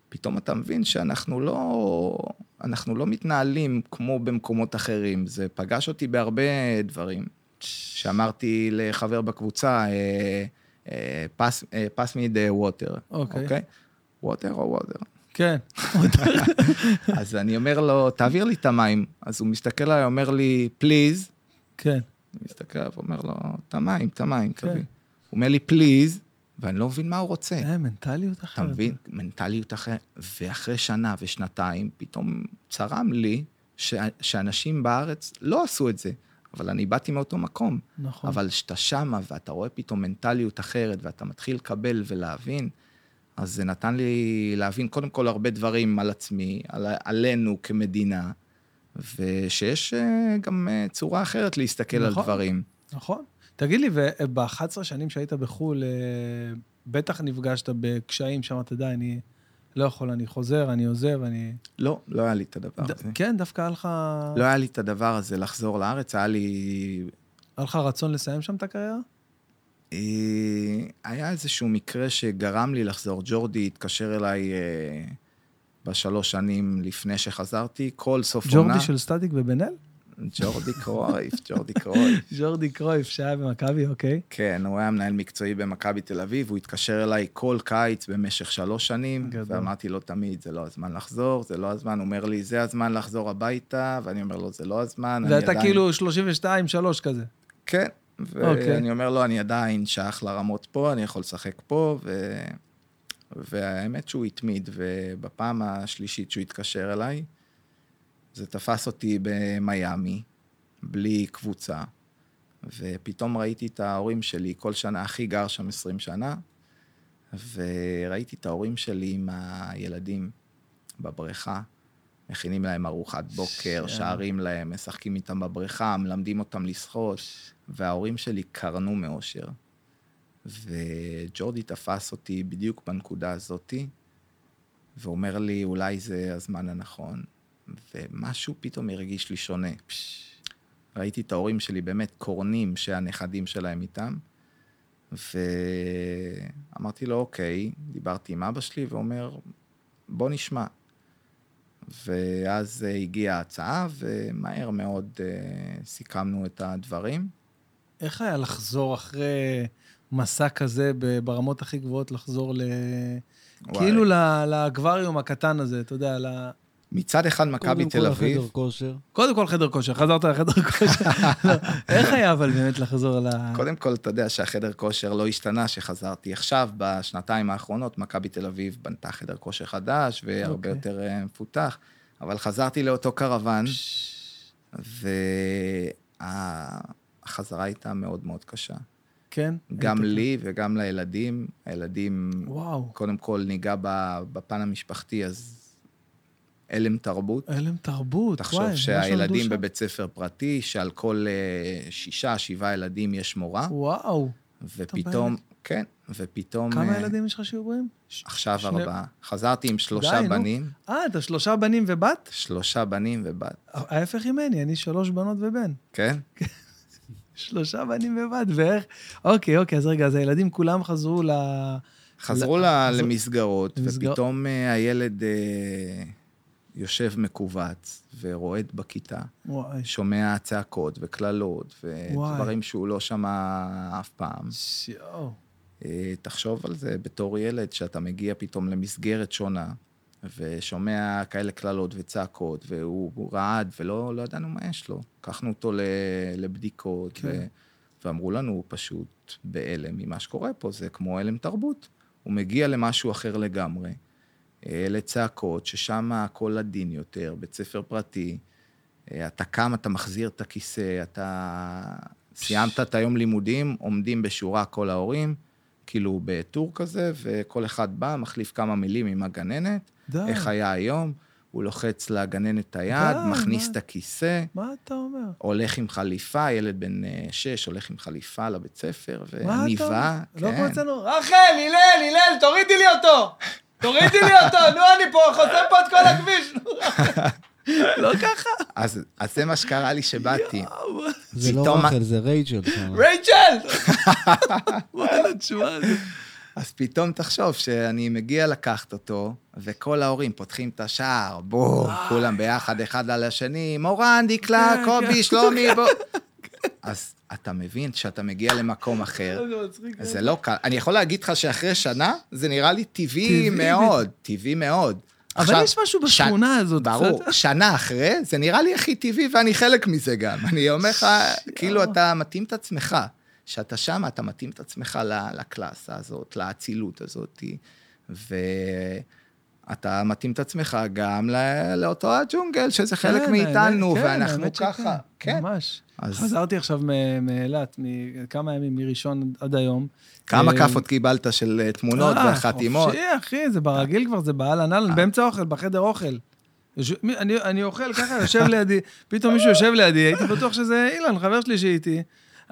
פתאום אתה מבין שאנחנו לא, אנחנו לא מתנהלים כמו במקומות אחרים. זה פגש אותי בהרבה דברים. שאמרתי לחבר בקבוצה, אה, אה, pass, אה, pass me the water, אוקיי. אוקיי? water או water? כן. <laughs> אז אני אומר לו, תעביר לי את המים. אז הוא מסתכל עליי, אומר לי, פליז. כן. אני מסתכל עליו ואומר לו, את המים, את המים, כן. תביא. הוא אומר לי, פליז, ואני לא מבין מה הוא רוצה. אה, מנטליות אתה אחרת. מבין? מנטליות אחרת. ואחרי שנה ושנתיים, פתאום צרם לי ש... שאנשים בארץ לא עשו את זה. אבל אני באתי מאותו מקום. נכון. אבל כשאתה שמה ואתה רואה פתאום מנטליות אחרת, ואתה מתחיל לקבל ולהבין, אז זה נתן לי להבין קודם כל הרבה דברים על עצמי, על, עלינו כמדינה, ושיש אה, גם אה, צורה אחרת להסתכל נכון. על דברים. נכון. תגיד לי, וב-11 שנים שהיית בחו"ל, אה, בטח נפגשת בקשיים שאמרת, די, אני לא יכול, אני חוזר, אני עוזב, אני... לא, לא היה לי את הדבר ד- הזה. כן, דווקא היה לך... לא היה לי את הדבר הזה לחזור לארץ, היה לי... היה לך רצון לסיים שם את הקריירה? אה, היה איזשהו מקרה שגרם לי לחזור. ג'ורדי התקשר אליי אה, בשלוש שנים לפני שחזרתי, כל סוף עונה. ג'ורדי של סטטיק ובן אל? ג'ורדי קרויף, ג'ורדי קרויף. <laughs> ג'ורדי קרויף, שהיה במכבי, אוקיי. כן, הוא היה מנהל מקצועי במכבי תל אביב, הוא התקשר אליי כל קיץ במשך שלוש שנים, גדול. ואמרתי לו תמיד, זה לא הזמן לחזור, זה לא הזמן. הוא אומר לי, זה הזמן לחזור הביתה, ואני אומר לו, זה לא הזמן, ואתה עדיין... כאילו 32, 3 כזה. כן, אוקיי. ואני אומר לו, אני עדיין שייך לרמות פה, אני יכול לשחק פה, ו... והאמת שהוא התמיד, ובפעם השלישית שהוא התקשר אליי, זה תפס אותי במיאמי, בלי קבוצה, ופתאום ראיתי את ההורים שלי, כל שנה, אחי גר שם 20 שנה, וראיתי את ההורים שלי עם הילדים בבריכה, מכינים להם ארוחת בוקר, ש- שערים להם, משחקים איתם בבריכה, מלמדים אותם לשחות, וההורים שלי קרנו מאושר. וג'ורדי תפס אותי בדיוק בנקודה הזאתי, ואומר לי, אולי זה הזמן הנכון. ומשהו פתאום הרגיש לי שונה. ראיתי את ההורים שלי באמת קורנים שהנכדים שלהם איתם, ואמרתי לו, אוקיי, דיברתי עם אבא שלי, ואומר, בוא נשמע. ואז אה, הגיעה ההצעה, ומהר מאוד אה, סיכמנו את הדברים. איך היה לחזור אחרי מסע כזה ברמות הכי גבוהות, לחזור ל... וואי. כאילו לאקווריום הקטן הזה, אתה יודע, ל... מצד אחד מכבי קודם תל כל אביב, החדר כושר. קודם כל חדר כושר, חזרת לחדר כושר. <laughs> איך היה אבל באמת לחזור ל... קודם כל, אתה יודע שהחדר כושר לא השתנה שחזרתי. עכשיו, בשנתיים האחרונות, מכבי תל אביב בנתה חדר כושר חדש והרבה אוקיי. יותר אה, מפותח, אבל חזרתי לאותו קרוון, והחזרה הייתה מאוד מאוד קשה. כן? גם לי וגם לילדים. הילדים, וואו, קודם כל, ניגע בפן המשפחתי, אז הלם תרבות. הלם תרבות, וואי. תחשוב שהילדים. בבית ספר פרטי, שעל כל אה, שישה, שבעה ילדים יש מורה, וואו. ופתאום, כן, ופתאום... כמה אה, ילדים יש לך שיעורים? עכשיו שני- ארבעה. חזרתי עם שלושה די. בנים, אה, אתה שלושה בנים ובת? שלושה בנים ובת, ההפך ממני, אני שלוש בנות ובן. כן? <laughs> שלושה בנים ובת, ואיך... אוקיי, אוקיי, אז רגע, אז הילדים כולם חזרו ל... חזרו ל- למסגרות, למסגר- ופתאום אה, הילד יושב מכווץ ורועד בכיתה, וואי, שומע צעקות וקללות. ודברים שהוא לא שמע אף פעם. שיו. אה, תחשוב על זה בתור ילד, שאתה מגיע פתאום למסגרת שונה, ושומע כאלה קללות וצעקות, והוא הוא רעד, ולא לא ידענו מה יש לו. לקחנו אותו לבדיקות, כן. ו, ואמרו לנו, הוא פשוט בהלם ממה שקורה פה, זה כמו הלם תרבות. הוא מגיע למשהו אחר לגמרי. אה, אלה צעקות, ששם הכל עדין יותר, בית ספר פרטי. אה, אתה קם, אתה מחזיר את הכיסא, אתה... סיימת את היום לימודים, עומדים בשורה כל ההורים, כאילו בטור כזה, וכל אחד בא, מחליף כמה מילים עם הגננת, די. איך היה היום, הוא לוחץ לגננת את היד, די, מכניס מה? את הכיסא, מה אתה אומר? הולך עם חליפה, ילד בן אה, שש הולך עם חליפה לבית ספר? וניבה, לא כמו כן. אצלנו, רחל, הלל, הלל, תורידי לי אותו! תורידי לי אותו, נו, אני פה חוסם פה את כל הכביש. לא ככה? אז, אז זה מה שקרה לי שבאתי. זה לא רחל, זה רייצ'ל. רייצ'ל! <laughs> וואלה, תשמע. אז פתאום תחשוב שאני מגיע לקחת אותו, וכל ההורים פותחים את השער, בום, כולם ביחד, אחד על השני, מורן, דקלה, כן, קובי, כן. שלומי, בוא. <laughs> אז אתה מבין שאתה מגיע למקום אחר, זה. זה לא קל. אני יכול להגיד לך שאחרי שנה, זה נראה לי טבעי מאוד, טבעי מאוד. אבל עכשיו, יש משהו ש- בשכונה הזאת. ברור, קצת. שנה אחרי, זה נראה לי הכי טבעי ואני חלק מזה גם. <laughs> אני אומר לך, כאילו אתה מתאים את עצמך. כשאתה שם, אתה מתאים את עצמך לקלאסה הזאת, לאצילות הזאת, ואתה מתאים את עצמך גם לאותו הג'ונגל, שזה חלק כן, מאיתנו, כן, ואנחנו האמת ככה. כן. ממש. אז חזרתי עכשיו מאילת, מכמה ימים, מראשון עד היום. כמה אה, כאפות קיבלת של אה, תמונות אה, וחתימות? חופשי, אחי, זה ברגיל כבר, זה באהלן אהלן, באמצע האוכל, בחדר אוכל. אני אוכל ככה, יושב לידי, פתאום מישהו יושב לידי, הייתי בטוח שזה אילן, חבר שלי שאיתי.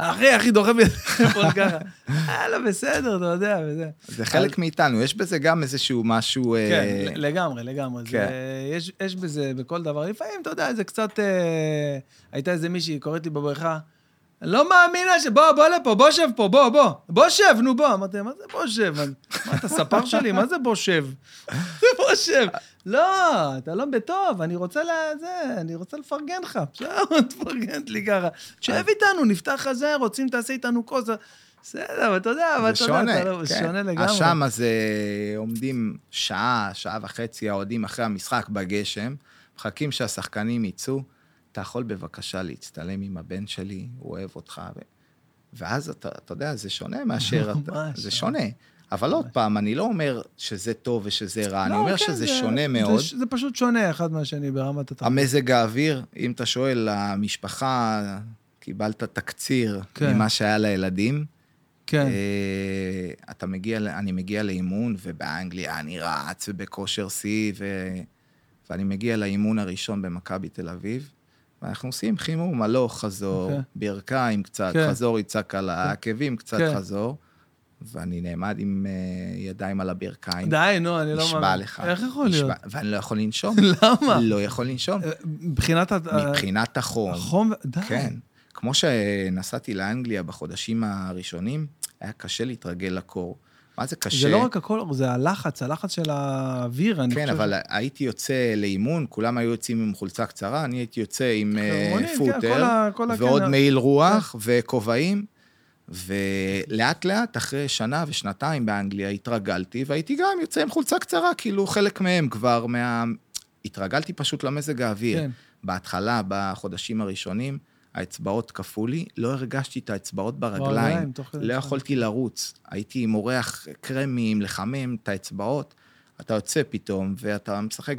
אחי, אחי, דוחף לי <laughs> טלפון ככה. יאללה, בסדר, אתה יודע, וזה. זה חלק מאיתנו, יש בזה גם איזשהו משהו... אה, כן, לגמרי, לגמרי. כן. יש בזה, בכל דבר. לפעמים, אתה יודע, זה קצת... אה, הייתה איזה מישהי, קוראת לי בבריכה, אני לא מאמינה ש... בוא, בוא לפה, בוא שב פה, בוא, בוא. בוא שב, נו בוא. אמרתי, מה זה בוא שב? מה, אתה ספר שלי? מה זה בוא שב? <laughs> זה בוא שב. לא, אתה לא בטוב, אני רוצה לזה, אני רוצה לפרגן לך. <laughs> בסדר, תפרגנת לי ככה. שב איתנו, נפתח חזה, רוצים תעשה איתנו כוס. בסדר, אבל אתה יודע, אבל זה אתה יודע, אתה לא- כן. שונה לגמרי. שם אז אה, עומדים שעה, שעה וחצי האוהדים אחרי המשחק בגשם, מחכים שהשחקנים יצאו. אתה יכול בבקשה להצטלם עם הבן שלי, הוא אוהב אותך. ו... ואז אתה, אתה יודע, זה שונה מאשר... אתה, זה שונה. אבל עוד פעם, אני לא אומר שזה טוב ושזה רע, אני לא, אומר כן, שזה זה- שונה זה מאוד. ש- זה פשוט שונה אחד מהשני ברמת התרבות. המזג האוויר, אם אתה שואל, המשפחה, קיבלת תקציר כן. ממה שהיה לילדים. כן, אה, אתה מגיע, אני מגיע לאימון, ובאנגליה אני רץ ובכושר שיא, ו... ואני מגיע לאימון הראשון במכבי תל אביב, ואנחנו עושים חימום, הלוך, חזור, אוקיי. ברכיים קצת, כן. חזור יצעק על העקבים, קצת כן. חזור, ואני נעמד עם אה, ידיים על הברכיים. די, נו, אני לא נשבע מאמין. לך. איך יכול להיות? נשבע- ואני לא יכול לנשום. <laughs> למה? לא יכול לנשום. אה, מבחינת... מבחינת החום. החום, די. כן. כמו שנסעתי לאנגליה בחודשים הראשונים, היה קשה להתרגל לקור. מה זה קשה? זה לא רק הכל, זה הלחץ, הלחץ של האוויר, אני כן, חושב. אבל הייתי יוצא לאימון, כולם היו יוצאים עם חולצה קצרה, אני הייתי יוצא עם אה, כן, פוטר, כל ה- כל ועוד כן, מעיל רוח וכובעים, ולאט לאט, אחרי שנה ושנתיים באנגליה, התרגלתי, והייתי גם יוצא עם חולצה קצרה, כאילו חלק מהם כבר מה... התרגלתי פשוט למזג האוויר. כן. בהתחלה, בחודשים הראשונים, האצבעות קפאו לי, לא הרגשתי את האצבעות ברגליים. לא. יכולתי לרוץ. הייתי מורח קרמים, לחמם את האצבעות. אתה יוצא פתאום, ואתה משחק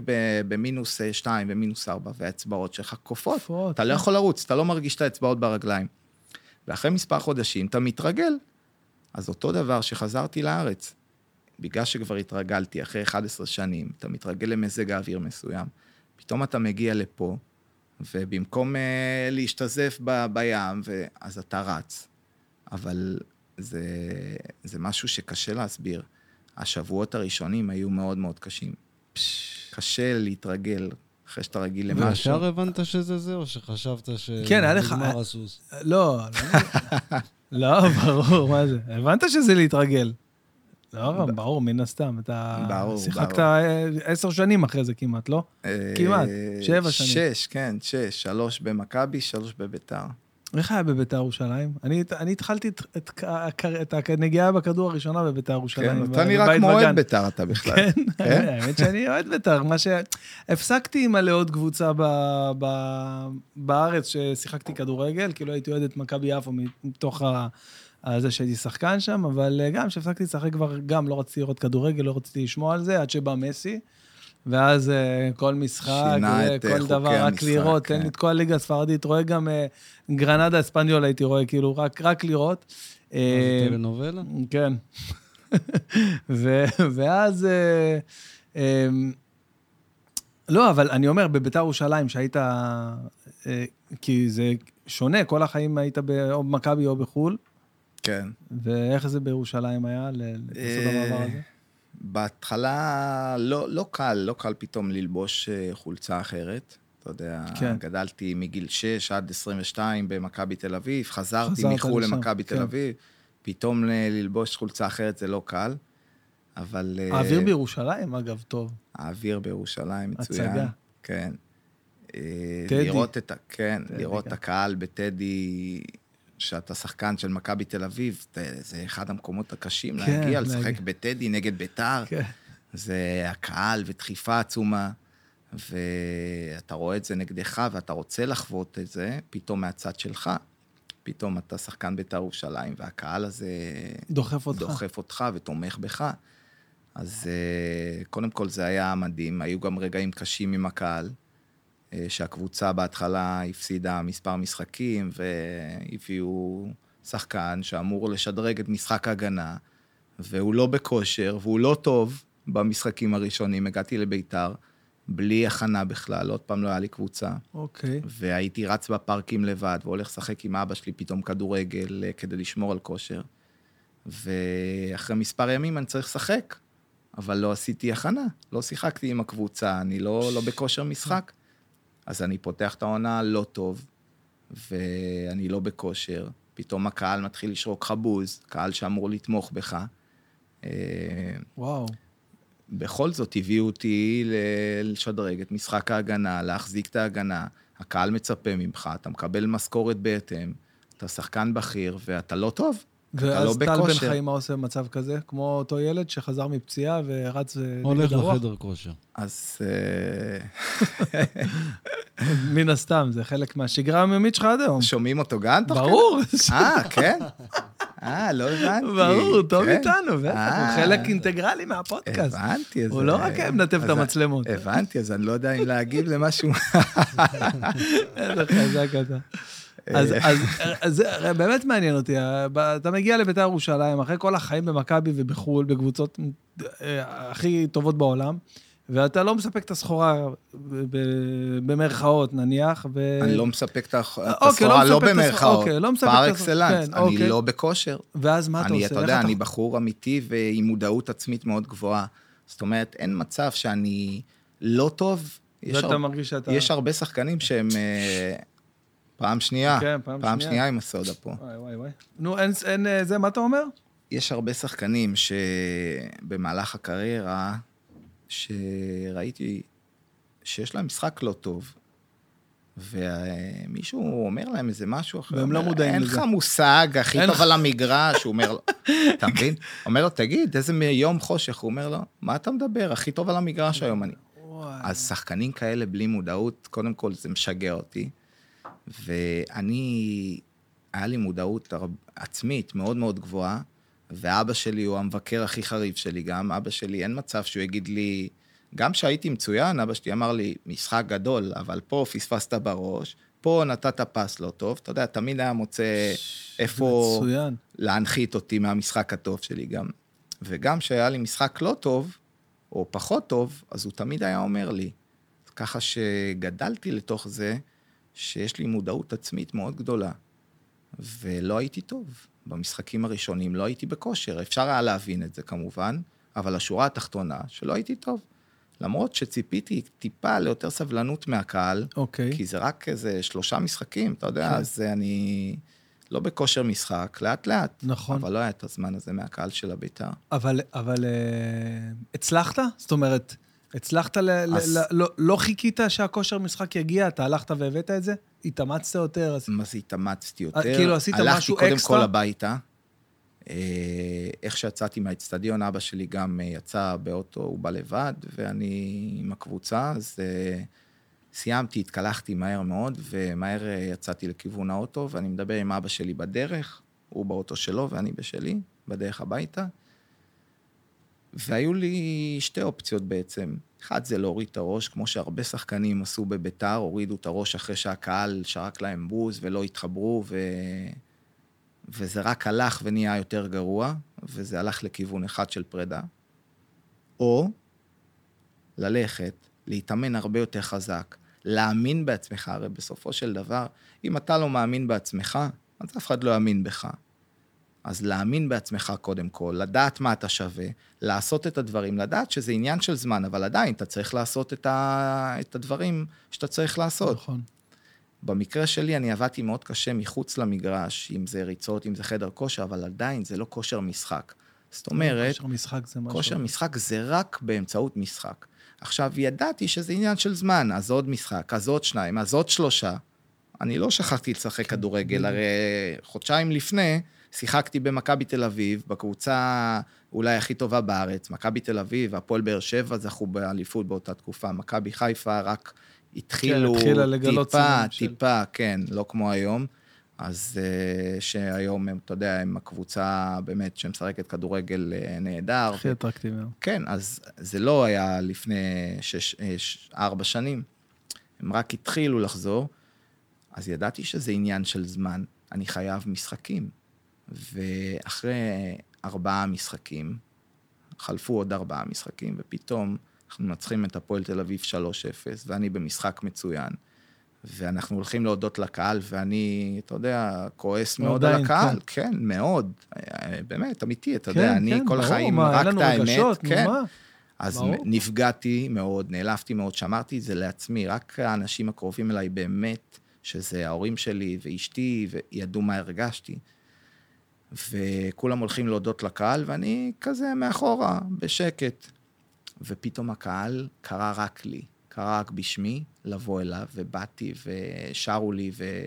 במינוס 2 ומינוס 4, והאצבעות שלך קופאות. קופאות, אתה לא כן. יכול לרוץ, אתה לא מרגיש את האצבעות ברגליים. ואחרי מספר חודשים אתה מתרגל. אז אותו דבר שחזרתי לארץ, בגלל שכבר התרגלתי אחרי 11 שנים, אתה מתרגל למזג האוויר מסוים, פתאום אתה מגיע לפה, ובמקום uh, להשתזף ב, בים, ו... אז אתה רץ. אבל זה, זה משהו שקשה להסביר. השבועות הראשונים היו מאוד מאוד קשים. קשה להתרגל אחרי שאתה רגיל למשהו. וישר הבנת שזה זה, או שחשבת כן, היה לך- הסוס? לא, לא, ברור, מה זה? הבנת שזה להתרגל. לא, ברור, מן הסתם. אתה ברור, שיחקת עשר שנים אחרי זה כמעט, לא? כמעט, אה, שבע שנים. שש, כן, שש. שלוש במכבי, שלוש בביתר. איך היה בביתר ירושלים? אני, אני התחלתי את, את, את, את הנגיעה בכדור הראשונה בביתר ירושלים. כן, ב- אתה נראה כמו. אוהד ביתר אתה בכלל. כן, כן? האמת שאני אוהד בית"ר, מה ש... הפסקתי עם לעוד קבוצה ב... ב... בארץ ששיחקתי כדורגל, כאילו הייתי אוהד את מכבי יפו מתוך ה... זה שהייתי שחקן שם, אבל אה, גם כשהפסקתי לשחק כבר, גם לא רציתי לראות כדורגל, לא רציתי לשמוע על זה, עד שבא מסי. ואז אה, כל משחק, שינה את, אה, כל חוקי דבר, רק המשחק, לראות, תן כן. לי את כל הליגה הספרדית, רואה גם אה, גרנדה אספניול הייתי רואה, כאילו, רק, רק לראות. מה זה טלנובלה? כן. <laughs> ו- ואז... אה, לא, אבל אני אומר, בביתר ירושלים, שהיית... כי זה שונה, כל החיים היית ב- או במכבי או בחו"ל, כן. ואיך זה בירושלים היה, לעשות אה, המעבר הזה? בהתחלה לא, לא קל, לא קל פתאום ללבוש אה, חולצה אחרת. אתה יודע, כן. גדלתי מגיל 6 עד 22 במכבי תל אביב, חזרתי חזרת מחו"ל למכבי כן. תל אביב, פתאום ל- ללבוש חולצה אחרת זה לא קל, אבל... אה, האוויר בירושלים, אגב, טוב. האוויר בירושלים מצוין. הצגה. כן. אה, טדי. לראות את. כן, טדי, לראות כן. את הקהל בטדי, שאתה שחקן של מכבי תל אביב, זה אחד המקומות הקשים כן, להגיע, להגיע. לשחק בטדי נגד ביתר. כן. זה הקהל ודחיפה עצומה, ואתה רואה את זה נגדך ואתה רוצה לחוות את זה, פתאום מהצד שלך. פתאום אתה שחקן בית"ר ירושלים, והקהל הזה... דוחף אותך. דוחף אותך ותומך בך. אז אה, קודם כל זה היה מדהים, היו גם רגעים קשים עם הקהל, שהקבוצה בהתחלה הפסידה מספר משחקים, והביאו שחקן שאמור לשדרג את משחק ההגנה, והוא לא בכושר, והוא לא טוב במשחקים הראשונים. הגעתי לביתר, בלי הכנה בכלל, עוד פעם לא היה לי קבוצה. אוקיי. והייתי רץ בפארקים לבד, והולך לשחק עם אבא שלי פתאום כדורגל אה, כדי לשמור על כושר. ואחרי מספר ימים אני צריך לשחק, אבל לא עשיתי הכנה, לא שיחקתי עם הקבוצה, אני לא, לא בכושר משחק. אז אני פותח את העונה לא טוב, ואני לא בכושר. פתאום הקהל מתחיל לשרוק לך בוז, קהל שאמור לתמוך בך. אה, וואו. בכל זאת הביאו אותי לשדרג את משחק ההגנה, להחזיק את ההגנה. הקהל מצפה ממך, אתה מקבל משכורת בהתאם, אתה שחקן בכיר ואתה לא טוב. לא ואז טל בן. חיים, מה עושה במצב כזה? כמו אותו ילד שחזר מפציעה ורץ הולך נגד הרוח? לחדר כושר. אז אה, <laughs> מן הסתם, זה חלק מהשגרה היומית שלך עד היום. שומעים אותו גם תוך כדי? ברור. אה, כן? אה, לא הבנתי. ברור, טוב כן. איתנו, בטח, הוא אה, חלק אינטגרלי מהפודקאסט. הבנתי. אז- הוא לא רק מנתב את המצלמות. הבנתי, אז אני לא יודע אם להגיב למשהו. <laughs> איזה חזק אתה. אז, אז, <laughs> אז זה באמת מעניין אותי, אתה מגיע לבית"ר ירושלים, אחרי כל החיים במכבי ובחו"ל, בקבוצות אה, הכי טובות בעולם, ואתה לא מספק את הסחורה, במרכאות נניח, ו... אני לא מספק את אוקיי, הסחורה, לא לא במרכאות. אוקיי, לא פר אקסלנס, כן, אני אוקיי. לא בכושר. ואז מה אתה אני, עושה? אתה יודע, אני בחור אמיתי ועם מודעות עצמית מאוד גבוהה. זאת אומרת, אין מצב שאני לא טוב. יש, הר... מרגיש שאתה... יש הרבה שחקנים שהם אה, פעם שנייה, כן, פעם פעם שנייה. עם הסודה פה. וואי, וואי, וואי. נו, אין, אין אה, זה, מה אתה אומר? יש הרבה שחקנים שבמהלך הקריירה, שראיתי שיש להם משחק לא טוב, ומישהו אומר להם איזה משהו אחר. והם לא מודעים אין לזה." לך מושג, הכי אין טוב על המגרש, הוא אומר לו, <laughs> אתה מבין? אומר לו, תגיד, איזה יום חושך? הוא אומר לו, מה אתה מדבר? הכי טוב על המגרש היום אני. אז שחקנים כאלה בלי מודעות, קודם כל זה משגע אותי. ואני, היה לי מודעות עצמית מאוד מאוד גבוהה, ואבא שלי הוא המבקר הכי חריף שלי גם. אבא שלי, אין מצב שהוא יגיד לי, גם כשהייתי מצוין, אבא שלי אמר לי, משחק גדול, אבל פה פספסת בראש, פה נתת פס לא טוב. אתה יודע, תמיד היה מוצא איפה מצוין. להנחית אותי מהמשחק הטוב שלי גם. וגם כשהיה לי משחק לא טוב, או פחות טוב, אז הוא תמיד היה אומר לי. ככה שגדלתי לתוך זה, שיש לי מודעות עצמית מאוד גדולה. ולא הייתי טוב. במשחקים הראשונים לא הייתי בכושר. אפשר היה להבין את זה כמובן, אבל השורה התחתונה, שלא הייתי טוב. למרות שציפיתי טיפה ליותר סבלנות מהקהל, אוקיי. כי זה רק איזה שלושה משחקים, אתה יודע, כן. אז אני לא בכושר משחק, לאט-לאט. נכון. אבל לא היה את הזמן הזה מהקהל של הבית"ר. אבל, אבל אה, הצלחת? זאת אומרת, הצלחת ל... אז- ל... לא, לא חיכית שהכושר משחק יגיע, אתה הלכת והבאת את זה? התאמצת יותר? אז... מה זה התאמצתי יותר? אה, כאילו, עשית משהו הלכתי קודם אקסטרה? כל הביתה. אה, איך שיצאתי מהאצטדיון, אבא שלי גם אה, יצא באוטו, הוא בא לבד, ואני עם הקבוצה, אז סיימתי, התקלחתי מהר מאוד, ומהר יצאתי לכיוון האוטו, ואני מדבר עם אבא שלי בדרך, הוא באוטו שלו ואני בשלי, בדרך הביתה. והיו לי שתי אופציות בעצם. אחד זה להוריד את הראש, כמו שהרבה שחקנים עשו בביתר, הורידו את הראש אחרי שהקהל שרק להם בוז ולא התחברו, ו... וזה רק הלך ונהיה יותר גרוע, וזה הלך לכיוון אחד של פרידה. או ללכת, להתאמן הרבה יותר חזק, להאמין בעצמך, הרי בסופו של דבר, אם אתה לא מאמין בעצמך, אז אף אחד לא יאמין בך. אז להאמין בעצמך קודם כל, לדעת מה אתה שווה, לעשות את הדברים, לדעת שזה עניין של זמן, אבל עדיין אתה צריך לעשות את, ה... את הדברים שאתה צריך לעשות. נכון. במקרה שלי אני עבדתי מאוד קשה מחוץ למגרש, אם זה ריצות, אם זה חדר כושר, אבל עדיין זה לא כושר משחק. זאת אומרת, כושר משחק זה משהו... כושר משחק זה רק באמצעות משחק. עכשיו, ידעתי שזה עניין של זמן, אז עוד משחק, אז עוד שניים, אז עוד שלושה. אני לא שכחתי לשחק כדורגל, הרי חודשיים לפני שיחקתי במכבי תל אביב, בקבוצה אולי הכי טובה בארץ, מכבי תל אביב, הפועל באר שבע זכו באליפות באותה תקופה, מכבי חיפה רק התחילו כן, התחילה לגלות טיפה, של- טיפה, כן, לא כמו היום. אז uh, שהיום, הם, אתה יודע, הם הקבוצה באמת שמשחקת כדורגל uh, נהדר. הכי אטרקטיבי. כן, אז זה לא היה לפני שש, אה, ש, ארבע שנים. הם רק התחילו לחזור, אז ידעתי שזה עניין של זמן. אני חייב משחקים. ואחרי ארבעה משחקים, חלפו עוד ארבעה משחקים, ופתאום אנחנו מנצחים את הפועל תל אביב 3-0, ואני במשחק מצוין. ואנחנו הולכים להודות לקהל, ואני, אתה יודע, כועס מאוד על הקהל. כן, מאוד. אה, באמת, אמיתי, אתה יודע, כן, אני כן, כל ברור, החיים מה, רק את האמת. רגשות, כן. מה? אז ברור. נפגעתי מאוד, נעלבתי מאוד, שמרתי את זה לעצמי, רק האנשים הקרובים אליי באמת, שזה ההורים שלי ואשתי, וידעו מה הרגשתי. וכולם הולכים להודות לקהל, ואני כזה מאחורה, בשקט. ופתאום הקהל קרא רק לי, קרא רק בשמי לבוא אליו, ובאתי ושרו לי, ו...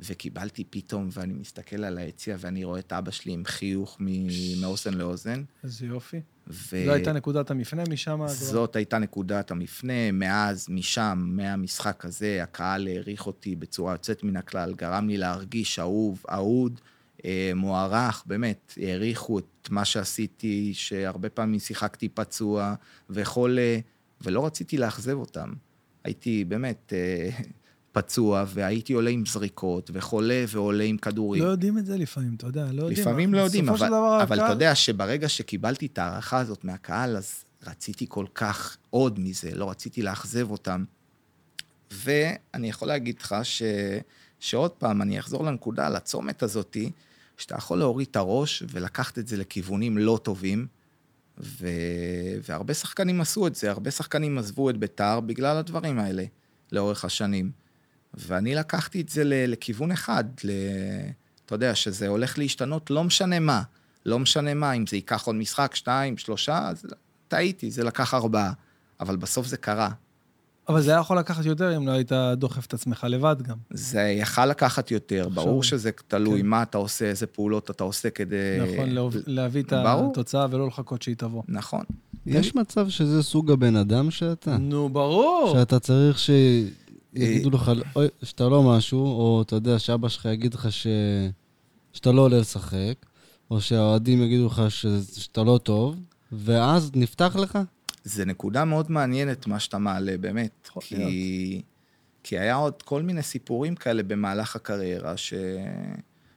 וקיבלתי פתאום, ואני מסתכל על היציע, ואני רואה את אבא שלי עם חיוך מ- מאוזן לאוזן. איזה יופי. ו... זו הייתה נקודת המפנה משם? כבר? זאת הייתה נקודת המפנה. מאז, משם, מהמשחק הזה, הקהל העריך אותי בצורה יוצאת מן הכלל, גרם לי להרגיש אהוב, אהוד, אה, מוערך, באמת, העריכו את מה שעשיתי, שהרבה פעמים שיחקתי פצוע וחולה, ולא רציתי לאכזב אותם. הייתי באמת אה, פצוע, והייתי עולה עם זריקות, וחולה ועולה עם כדורים. לא יודעים את זה לפעמים, אתה יודע, לא יודעים. לפעמים לא יודעים, אבל, דבר אבל אתה הקהל- יודע שברגע שקיבלתי את ההערכה הזאת מהקהל, אז רציתי כל כך עוד מזה, לא רציתי לאכזב אותם. ואני יכול להגיד לך ש... שעוד פעם, אני אחזור לנקודה, לצומת הזאתי, שאתה יכול להוריד את הראש ולקחת את זה לכיוונים לא טובים, ו... והרבה שחקנים עשו את זה, הרבה שחקנים עזבו את ביתר בגלל הדברים האלה, לאורך השנים. ואני לקחתי את זה לכיוון אחד, ל... אתה יודע, שזה הולך להשתנות, לא משנה מה. לא משנה מה, אם זה ייקח עוד משחק, שתיים, שלושה, אז טעיתי, זה לקח ארבעה. אבל בסוף זה קרה. אבל זה היה יכול לקחת יותר אם לא היית דוחף את עצמך לבד גם. זה יכל לקחת יותר, ברור שזה תלוי כן. מה אתה עושה, איזה פעולות אתה עושה כדי... נכון, להוב- להביא את ברור. התוצאה ולא לחכות שהיא תבוא. נכון. יש מצב שזה סוג הבן אדם שאתה? נו, ברור. שאתה צריך שיגידו לך אוי, שאתה לא משהו, או אתה יודע, שאבא שלך יגיד לך ש... שאתה לא עולה לשחק, או שהאוהדים יגידו לך ש... שאתה לא טוב, ואז נפתח לך? זה נקודה מאוד מעניינת, מה שאתה מעלה, באמת. כי, כי היה עוד כל מיני סיפורים כאלה במהלך הקריירה, ש...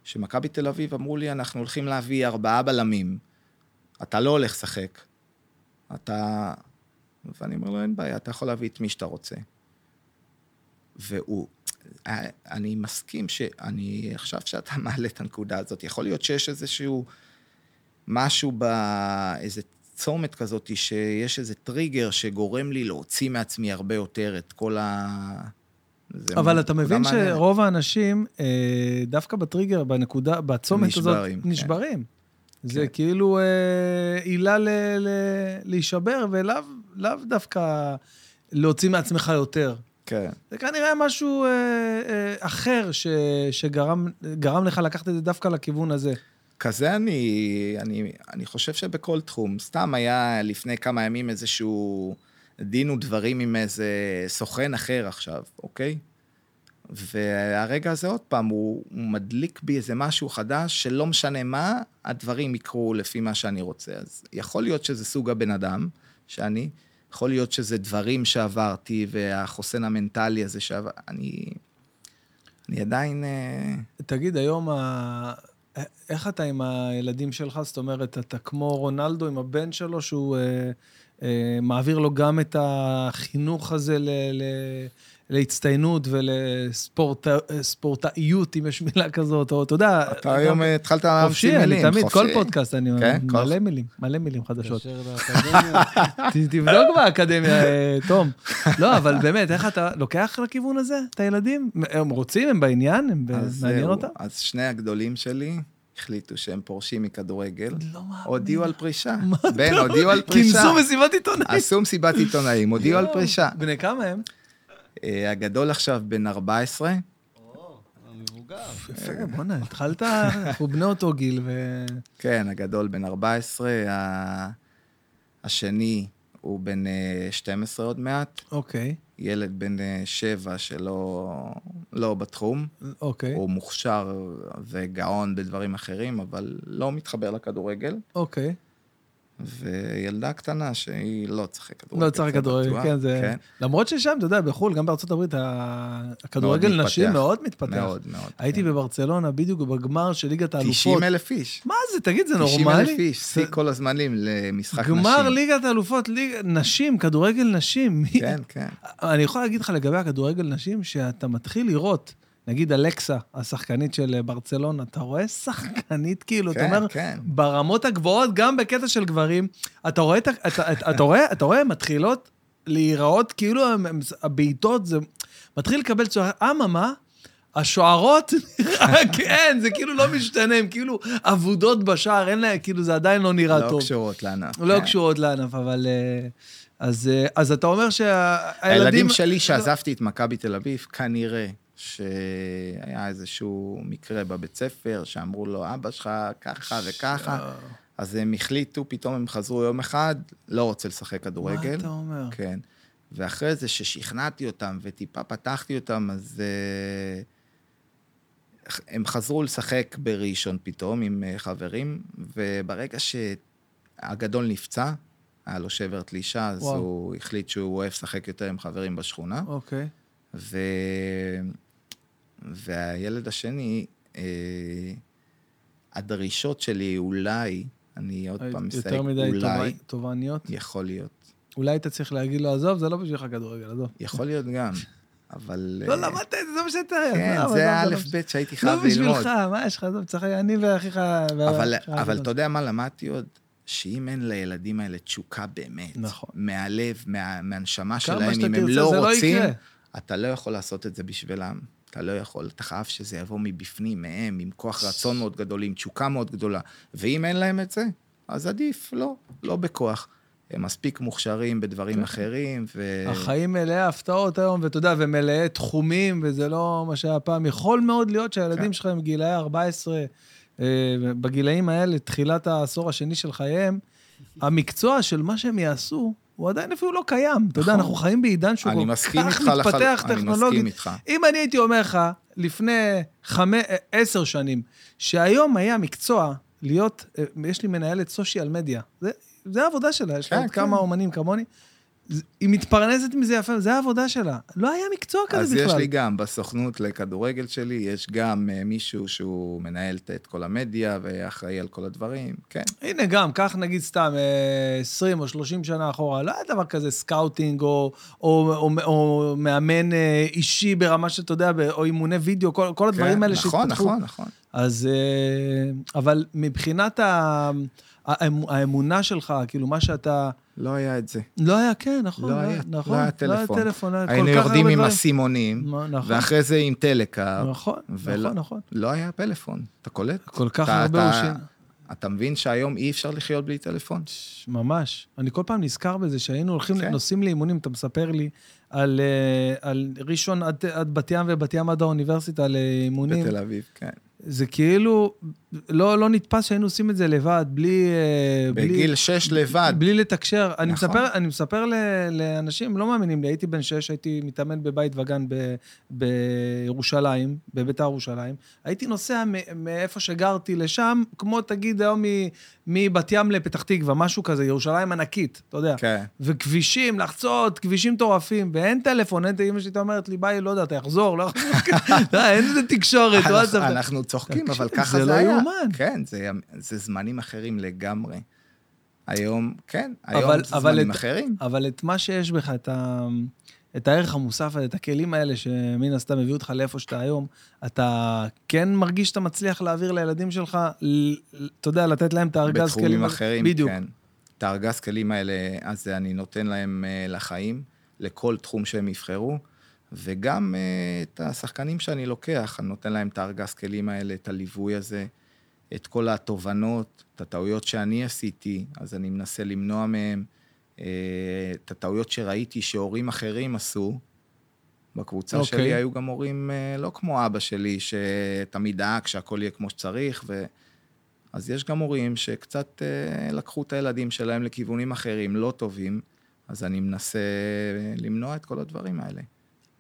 שמכבי תל אביב אמרו לי, אנחנו הולכים להביא ארבעה בלמים. אתה לא הולך לשחק. אתה... ואני אומר לו, אין בעיה, אתה יכול להביא את מי שאתה רוצה. והוא... אני מסכים שאני, עכשיו שאתה <laughs> מעלה את הנקודה הזאת, יכול להיות שיש איזשהו משהו באיזה צומת כזאת, שיש איזה טריגר שגורם לי להוציא מעצמי הרבה יותר את כל ה... אבל אתה מבין. שרוב האנשים, אה, דווקא בטריגר, בנקודה, בצומת הזאת, נשברים, כן. נשברים. זה כן. כאילו אה, עילה ל- ל- להישבר, ולאו לאו דווקא להוציא מעצמך יותר. כן. זה כנראה משהו אה, אה, אחר ש, שגרם גרם לך לקחת את זה דווקא לכיוון הזה. כזה אני, אני, אני חושב שבכל תחום. סתם היה לפני כמה ימים איזשהו דין ודברים עם איזה סוכן אחר עכשיו, אוקיי? והרגע הזה עוד פעם, הוא, הוא מדליק בי איזה משהו חדש, שלא משנה מה, הדברים יקרו לפי מה שאני רוצה. אז יכול להיות שזה סוג הבן אדם שאני, יכול להיות שזה דברים שעברתי, והחוסן המנטלי הזה שעבר... אני, אני עדיין... אה, תגיד, היום, ה... איך אתה עם הילדים שלך? זאת אומרת, אתה כמו רונלדו עם הבן שלו, שהוא אה, אה, מעביר לו גם את החינוך הזה ל... ל... להצטיינות ולספורטאיות, אם יש מילה כזאת, או אתה יודע... אתה היום אה, התחלת להמציא חופשי, אני מילים, תמיד, כל. פודקאסט, אני כן, כל- מלא מילים, מלא מילים חדשות. <laughs> תבדוק באקדמיה, אה, תום. לא, אבל באמת, איך אתה לוקח לכיוון הזה את הילדים? הם רוצים, הם בעניין, הם אז מעניין. אותם? אז שני הגדולים שלי החליטו שהם פורשים מכדורגל, לא. הודיעו על פרישה. מה בן, הודיעו על פרישה. כינסו מסיבת עיתונאים. עשו מסיבת עיתונאים, הודיעו על. פרישה. בני כמה הם? אה, הגדול עכשיו בן 14, המבוגר. יפה, בוא'נה, התחלת, אנחנו בני אותו גיל, ו... כן, הגדול בן 14, ה- השני הוא בן אה, 12 עוד מעט, אוקיי, ילד בן אה, 7 שלא לא בתחום. אוקיי, הוא מוכשר וגאון בדברים אחרים, אבל לא מתחבר לכדורגל. אוקיי. וילדה קטנה שהיא לא תשחק כדורגל. לא צריך זה כדורגל, כן, זה... כן, למרות ששם, אתה יודע, בחו"ל, גם בארצות הברית, הכדורגל. נשים מאוד מתפתח. מאוד מאוד. הייתי כן. בברצלונה, בדיוק בגמר של ליגת האלופות. 90 אלף איש. מה זה, תגיד, זה 90 נורמלי? אלף איש, שיא כל הזמנים למשחק נשים. גמר ליגת האלופות, ליג- נשים, כדורגל נשים. כן, כן. אני יכול להגיד לך לגבי הכדורגל נשים, שאתה מתחיל לראות, נגיד אלכסה, השחקנית של ברצלונה, אתה רואה שחקנית, כאילו, אתה כן, אומר, כן. ברמות הגבוהות, גם בקטע של גברים, אתה רואה, אתה, אתה, אתה רואה, אתה רואה, מתחילות להיראות, כאילו הבעיטות, זה מתחיל לקבל צורה, אממה, השוערות, כן, <laughs> זה כאילו לא משתנה, הן כאילו אבודות בשער, אין להן, כאילו, זה עדיין לא נראה לא טוב. קשורות לענף. לא כן. קשורות לענף, אבל... אה, אז, אה, אז אתה אומר שהילדים... הילדים שלי, שעזבתי את מכבי תל אביב, כנראה שהיה איזשהו מקרה בבית ספר, שאמרו לו, אבא שלך ככה וככה, אז הם החליטו, פתאום הם חזרו יום אחד, לא רוצה לשחק כדורגל. מה אתה אומר? כן. ואחרי זה ששכנעתי אותם וטיפה פתחתי אותם, אז אה, הם חזרו לשחק בראשון פתאום עם אה, חברים, וברגע שהגדול נפצע, היה לו שבר תלישה, אז וואו. הוא החליט שהוא אוהב לשחק יותר עם חברים בשכונה. אוקיי. ו... והילד השני, אה, הדרישות שלי אולי, אני עוד פעם מסייג, יותר מדי אולי, תובע- תובעניות. יכול להיות. אולי אתה צריך להגיד לו, עזוב, זה לא בשבילך כדורגל, עזוב. יכול להיות גם, אבל... <laughs> לא אה, למדת את זה, זה מה שאתה... כן, זה עזוב, האלף בית שהייתי לא חייב ללמוד. בשבילך, מה יש לך, עזוב, צריך אני ואחיך... אבל. אתה יודע מה למדתי עוד? שאם אין לילדים האלה תשוקה באמת, נכון. מהלב, מה, מהנשמה שלהם, אם הם לא לא רוצים. אתה לא יכול לעשות את זה בשבילם. אתה לא יכול, אתה חייב שזה יבוא מבפנים, מהם, עם כוח רצון מאוד גדול, עם תשוקה מאוד גדולה. ואם אין להם את זה, אז עדיף, לא, לא בכוח. הם מספיק מוכשרים בדברים כן. אחרים, ו... החיים מלאי הפתעות היום, ואתה יודע, ומלאי תחומים, וזה לא מה שהיה פעם. יכול מאוד להיות שהילדים כן. שלך הם גילאי 14, אה, בגילאים האלה, תחילת העשור השני של חייהם, המקצוע של מה שהם יעשו, הוא עדיין אפילו לא קיים. אתה יודע, נכון. אנחנו חיים בעידן שהוא אני כל מסכים כך איתך מתפתח אני מסכים טכנולוגית. איתך. אם אני הייתי אומר לך, לפני חמש, עשר שנים, שהיום היה מקצוע להיות, אה, יש לי מנהלת סושיאל מדיה, זה, העבודה שלה, יש לה כן, עוד כן. כמה אומנים כמוני, היא מתפרנסת מזה יפה, זה העבודה שלה. לא היה מקצוע כזה אז בכלל. יש לי גם, בסוכנות לכדורגל שלי, יש גם אה, מישהו שהוא מנהל את- כל המדיה ואחראי על כל הדברים, כן. הנה גם, קח נגיד סתם אה, 20 או 30 שנה אחורה, לא היה דבר כזה scouting או, או, או, או מאמן אה, אישי ברמה שאתה יודע, או אימוני וידאו, כל, כל הדברים כן, האלה נכון, שהתפתחו. נכון, נכון. אז, אה, אבל מבחינת ה, האמ- האמונה שלך, כאילו מה שאתה, לא היה את זה. לא היה, כן, נכון, לא היה, נכון, לא היה טלפון. טלפון, לא היה כל היינו יורדים עם. אסימונים, נכון, ואחרי זה עם טלקאפ. נכון, ולא- נכון, נכון. לא היה פלאפון, אתה קולט? כל כך אתה- הרבה אתה- אושים. אתה מבין שהיום אי אפשר לחיות בלי טלפון? ממש. אני כל פעם נזכר בזה, שהיינו הולכים, כן. נוסעים לאימונים, אתה מספר לי על, אה, על ראשון עד, עד בת ים ובת ים עד האוניברסיטה לאימונים. בתל אביב, כן. זה כאילו, לא, לא נתפס שהיינו עושים את זה לבד, בלי... אה, בלי- בגיל שש לבד. בלי לתקשר. אני נכון. מספר, אני מספר ל, לאנשים, לא מאמינים לי, הייתי בן שש, הייתי מתאמן בבית וגן ב, בירושלים, בביתר ירושלים. הייתי נוסע מ- מאיפה שגרתי לשם, כמו תגיד היום מבת ים לפתח תקווה, משהו כזה, ירושלים ענקית, אתה יודע. כן. וכבישים, לחצות, כבישים מטורפים, ואין טלפון, אין, אמא שלי אומרת לי, ביי, לא יודע, אתה יחזור, לא <laughs> יחזור, אין איזה תקשורת, וואטסאפ. אנחנו צוחקים, אבל ככה זה זה לא היה. יאומן. כן, זה- זה זמנים אחרים לגמרי. היום, כן, אבל- היום זה אבל זמנים את- אחרים. אבל את מה שיש בך, את, ה... את הערך המוסף, את הכלים האלה שמן הסתם הביאו אותך לאיפה שאתה היום, אתה כן מרגיש שאתה מצליח להעביר לילדים שלך. אתה יודע, לתת להם את הארגז כלים. בתחומים? אחרים, בדיוק. כן. את הארגז כלים האלה, אז אני נותן להם אה, לחיים, לכל תחום שהם יבחרו, וגם אה, את השחקנים שאני לוקח, אני נותן להם את הארגז כלים האלה, את הליווי הזה, את כל התובנות, את הטעויות שאני עשיתי, אז אני מנסה למנוע מהם, אה, את הטעויות שראיתי שהורים אחרים עשו, בקבוצה אוקיי. שלי היו גם מורים אה, לא כמו אבא שלי, שתמיד דאג שהכל יהיה כמו שצריך, ו... אז יש גם מורים שקצת אה, לקחו את הילדים שלהם לכיוונים אחרים, לא טובים, אז אני מנסה למנוע את כל הדברים האלה.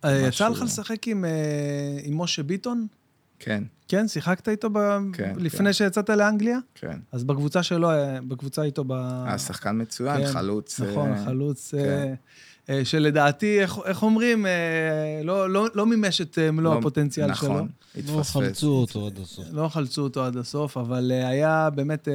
אה, יצא לך לשחק עם, אה, עם משה ביטון? כן, כן, שיחקת איתו ב... כן, לפני כן. שיצאת לאנגליה? כן. אז בקבוצה שלו, אה, בקבוצה איתו ב... היה שחקן מצוין, כן, חלוץ. נכון, אה, חלוץ, כן. אה, אה, שלדעתי, איך, איך אומרים, אה, לא, לא, לא מימש את מלוא לא- הפוטנציאל שלו. נכון, לא התפספס. חלצו אותו עד הסוף. לא חלצו אותו עד הסוף, אבל אה, היה באמת...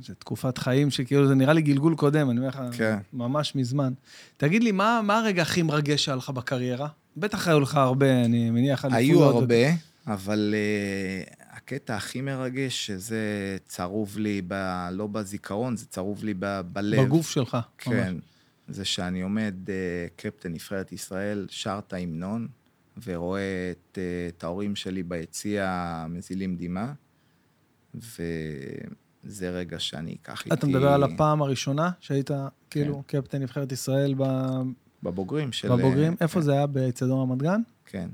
זו תקופת חיים שכאילו, זה נראה לי גלגול קודם, אני אומר לך, כן. ממש מזמן. תגיד לי, מה, מה הרגע הכי מרגש שהיה לך בקריירה? בטח היו לך הרבה, אני מניח, היו אליפויות ו- הרבה, אבל uh, הקטע הכי מרגש, שזה צרוב לי, ב, לא בזיכרון, זה צרוב לי ב, בלב. בגוף שלך. ממש. כן. זה שאני עומד, uh, קפטן נבחרת ישראל, שר את ההמנון, ורואה את, uh, את ההורים שלי ביציע מזילים דמעה, וזה רגע שאני אקח איתי... אתה מדבר על הפעם הראשונה שהיית כאילו קפטן נבחרת ישראל ב- בבוגרים של... בבוגרים? כן, איפה זה היה? באצטדיון רמת גן? כן.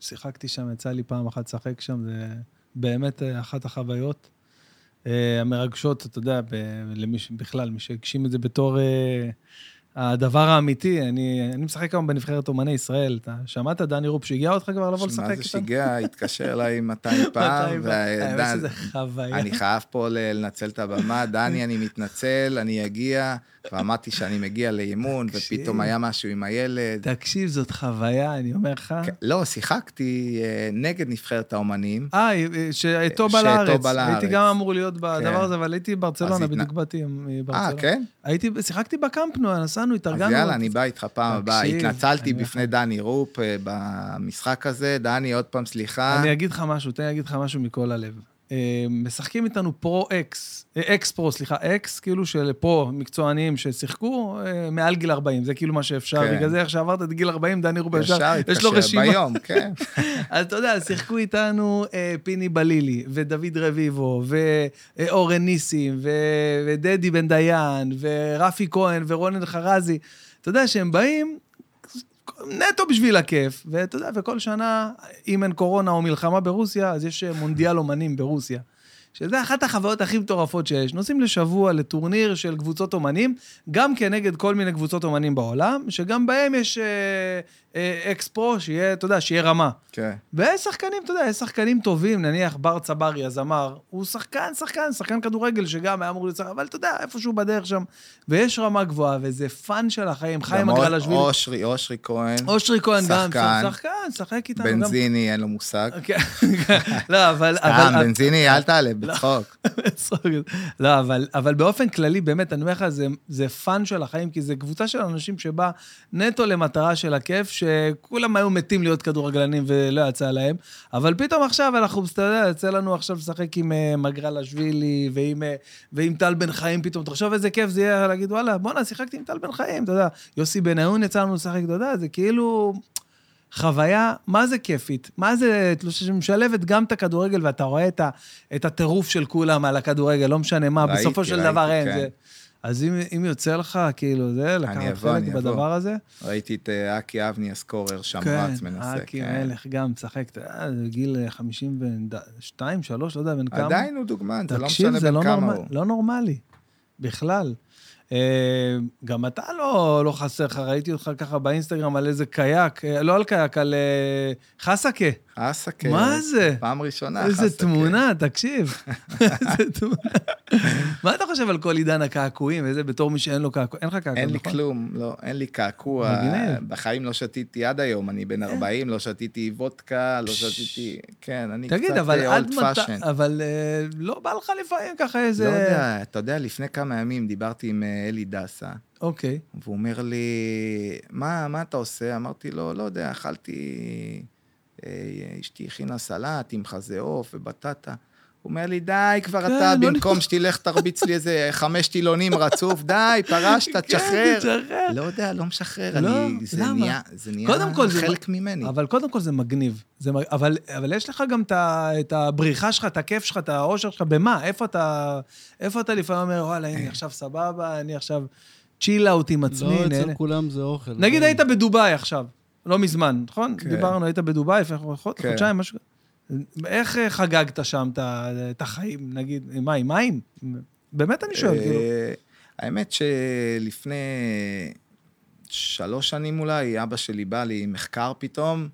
שיחקתי שם, יצא לי פעם אחת לשחק שם, זה באמת אה, אחת החוויות אה, המרגשות, אתה יודע, ב- למי. בכלל, מי שהגשים את זה בתור אה, הדבר האמיתי. אני, אני משחק היום בנבחרת אומני ישראל. אתה שמעת, דני רופ, שהגיע אותך כבר לבוא לשחק מה זה? שיגע, <laughs> התקשר אליי 200 פעם? האמת ודן, שזה חוויה. אני חייב פה לנצל את הבמה, <laughs> דני, אני מתנצל, אני אגיע, ואמרתי שאני מגיע לאימון. ופתאום היה משהו עם הילד. תקשיב, זאת חוויה, אני אומר לך. כן, לא, שיחקתי אה, נגד נבחרת האומנים. אה, בא שאתו לארץ. בא לארץ. הייתי גם אמור להיות בדבר כן. הזה, אבל הייתי התנ- בדיוק באתי אה, מברצלונה. כן? הייתי, שיחקתי בקמפנו, נסענו, התארגנו. אז יאללה, אני בא איתך פעם הבאה. התנצלתי בפני דני רופ אה, במשחק הזה. דני, עוד פעם, סליחה. אני אגיד לך משהו, תן לי להגיד לך משהו מכל הלב. אה, משחקים איתנו pro ex, אה, סליחה, אקס, כאילו של pro, מקצוענים ששיחקו אה, מעל גיל 40, זה כאילו מה שאפשר. כן. בגלל זה איך שעברת את גיל 40, דני רובה ישר יש לו רשימה. ביום, כן. <laughs> אז אתה יודע, שיחקו איתנו אה, פיני בלילי, ודוד רביבו, ואורן ניסים, ו... ודדי בן דיין, ורפי כהן, ורונן חרזי. אתה יודע שהם באים נטו בשביל הכיף, ואתה יודע, וכל שנה, אם אין קורונה או מלחמה ברוסיה, אז יש אה, מונדיאל אומנים ברוסיה. שזה אחת החוויות הכי מטורפות שיש. נוסעים לשבוע לטורניר של קבוצות אומנים, גם כנגד כל מיני קבוצות אומנים בעולם, שגם בהם יש אה, אה, ex-pro, שיהיה, אתה יודע, שיהיה רמה. כן. ויש שחקנים, אתה יודע, יש שחקנים טובים, נניח בר צברי, הזמר, הוא שחקן, שחקן, שחקן כדורגל שגם היה אמור להיות שחקן, אבל אתה יודע, איפשהו בדרך שם, ויש רמה גבוהה, וזה פאן של החיים, חיים גם מגרלשווילי. אושרי, אושרי כהן. אושרי כהן גם, שחקן. שחק איתנו גם. בנזיני, אין לו מושג. <laughs> כן, לא, אבל... סתם, בנזיני, <laughs> אל תעלה, <laughs> בצחוק. לא, אבל, אבל באופן כללי, באמת, אני אומר לך, זה, זה פאן של החיים, כי זו קבוצה של אנשים שבאה נטו למטרה של הכיף, שכולם היו מתים להיות כדורגלנים ולא יצא להם, אבל פתאום עכשיו אנחנו, אתה יודע, יוצא לנו עכשיו לשחק עם uh, מגרלשווילי ועם, uh, ועם טל בן חיים פתאום. תחשוב איזה כיף זה יהיה להגיד, וואלה, בואנה, שיחקתי עם טל בן חיים, אתה יודע. יוסי בניון יצא לנו לשחק, אתה יודע, זה כאילו... חוויה, מה זה כיפית? מה זה, שמשלבת גם את הכדורגל, ואתה רואה את, ה, את הטירוף של כולם על הכדורגל, לא משנה מה, ראיתי, בסופו של ראיתי, דבר אין. כן. זה. אז אם, אם יוצא לך, כאילו, זה, לקחת אבוא, חלק אני אבוא. בדבר הזה. ראיתי את אה, אקי אבני הסקורר שם כן, רץ, מנסה. אקי כן. מלך גם משחק, אתה יודע, זה גיל 52, 3, לא יודע, בן כמה. עדיין הוא דוגמן, זה לא תקשיב, משנה זה בן לא, כמה הוא. לא נורמלי, בכלל. אה, גם אתה לא, לא חסר לך, ראיתי אותך ככה באינסטגרם על איזה קייק, אה, לא על קייק, על אה, חסקה. חסקה. מה זה? פעם ראשונה, איזה חסקה. תמונה, תקשיב. <laughs> איזה תמונה. מה אתה חושב על כל עידן הקעקועים? איזה בתור מי שאין לו קעקוע? אין לך קעקוע, נכון? אין לי כלום, לא, אין לי קעקוע. מגניב. בחיים לא שתיתי עד היום, אני בן 40, לא שתיתי וודקה, לא שתיתי... כן, אני תגיד, קצת אבל עד old מתי... fashion. אבל אה, לא בא לך לפעמים ככה איזה... לא יודע, אתה יודע, לפני כמה ימים דיברתי עם אלי דסה, אוקיי. והוא אומר לי, מה, מה אתה עושה? אמרתי לו, לא יודע, אכלתי, אה, אשתי הכינה סלט עם חזה עוף ובטטה. הוא אומר לי, די כבר כן, אתה, לא במקום שתלך תרביץ לי איזה חמש טילונים רצוף, די, פרשת, כן, תשחרר. תשחרר. לא יודע, לא משחרר, לא, אני, זה למה? נהיה, זה נהיה קודם כל זה- חלק ממני. אבל קודם כל זה מגניב. זה, מג- אבל, אבל יש לך גם את, הבריחה שלך, את הכיף שלך, את האושר שלך, במה? איפה אתה, איפה אתה לפעמים אומר, וואלה, הנה, עכשיו סבבה, אני עכשיו... צ'יל אאוט עם עצמי, לא. אצל כולם זה אוכל. נגיד כן. היית בדובאי עכשיו, לא מזמן, נכון? כן. דיברנו, היית בדובאי כן. חודשיים, משהו... איך אה, חגגת שם את החיים, נגיד, עם מה, עם מים? באמת אני שואל, כאילו. אה, האמת שלפני שלוש שנים אולי, אבא שלי בא לי עם מחקר פתאום.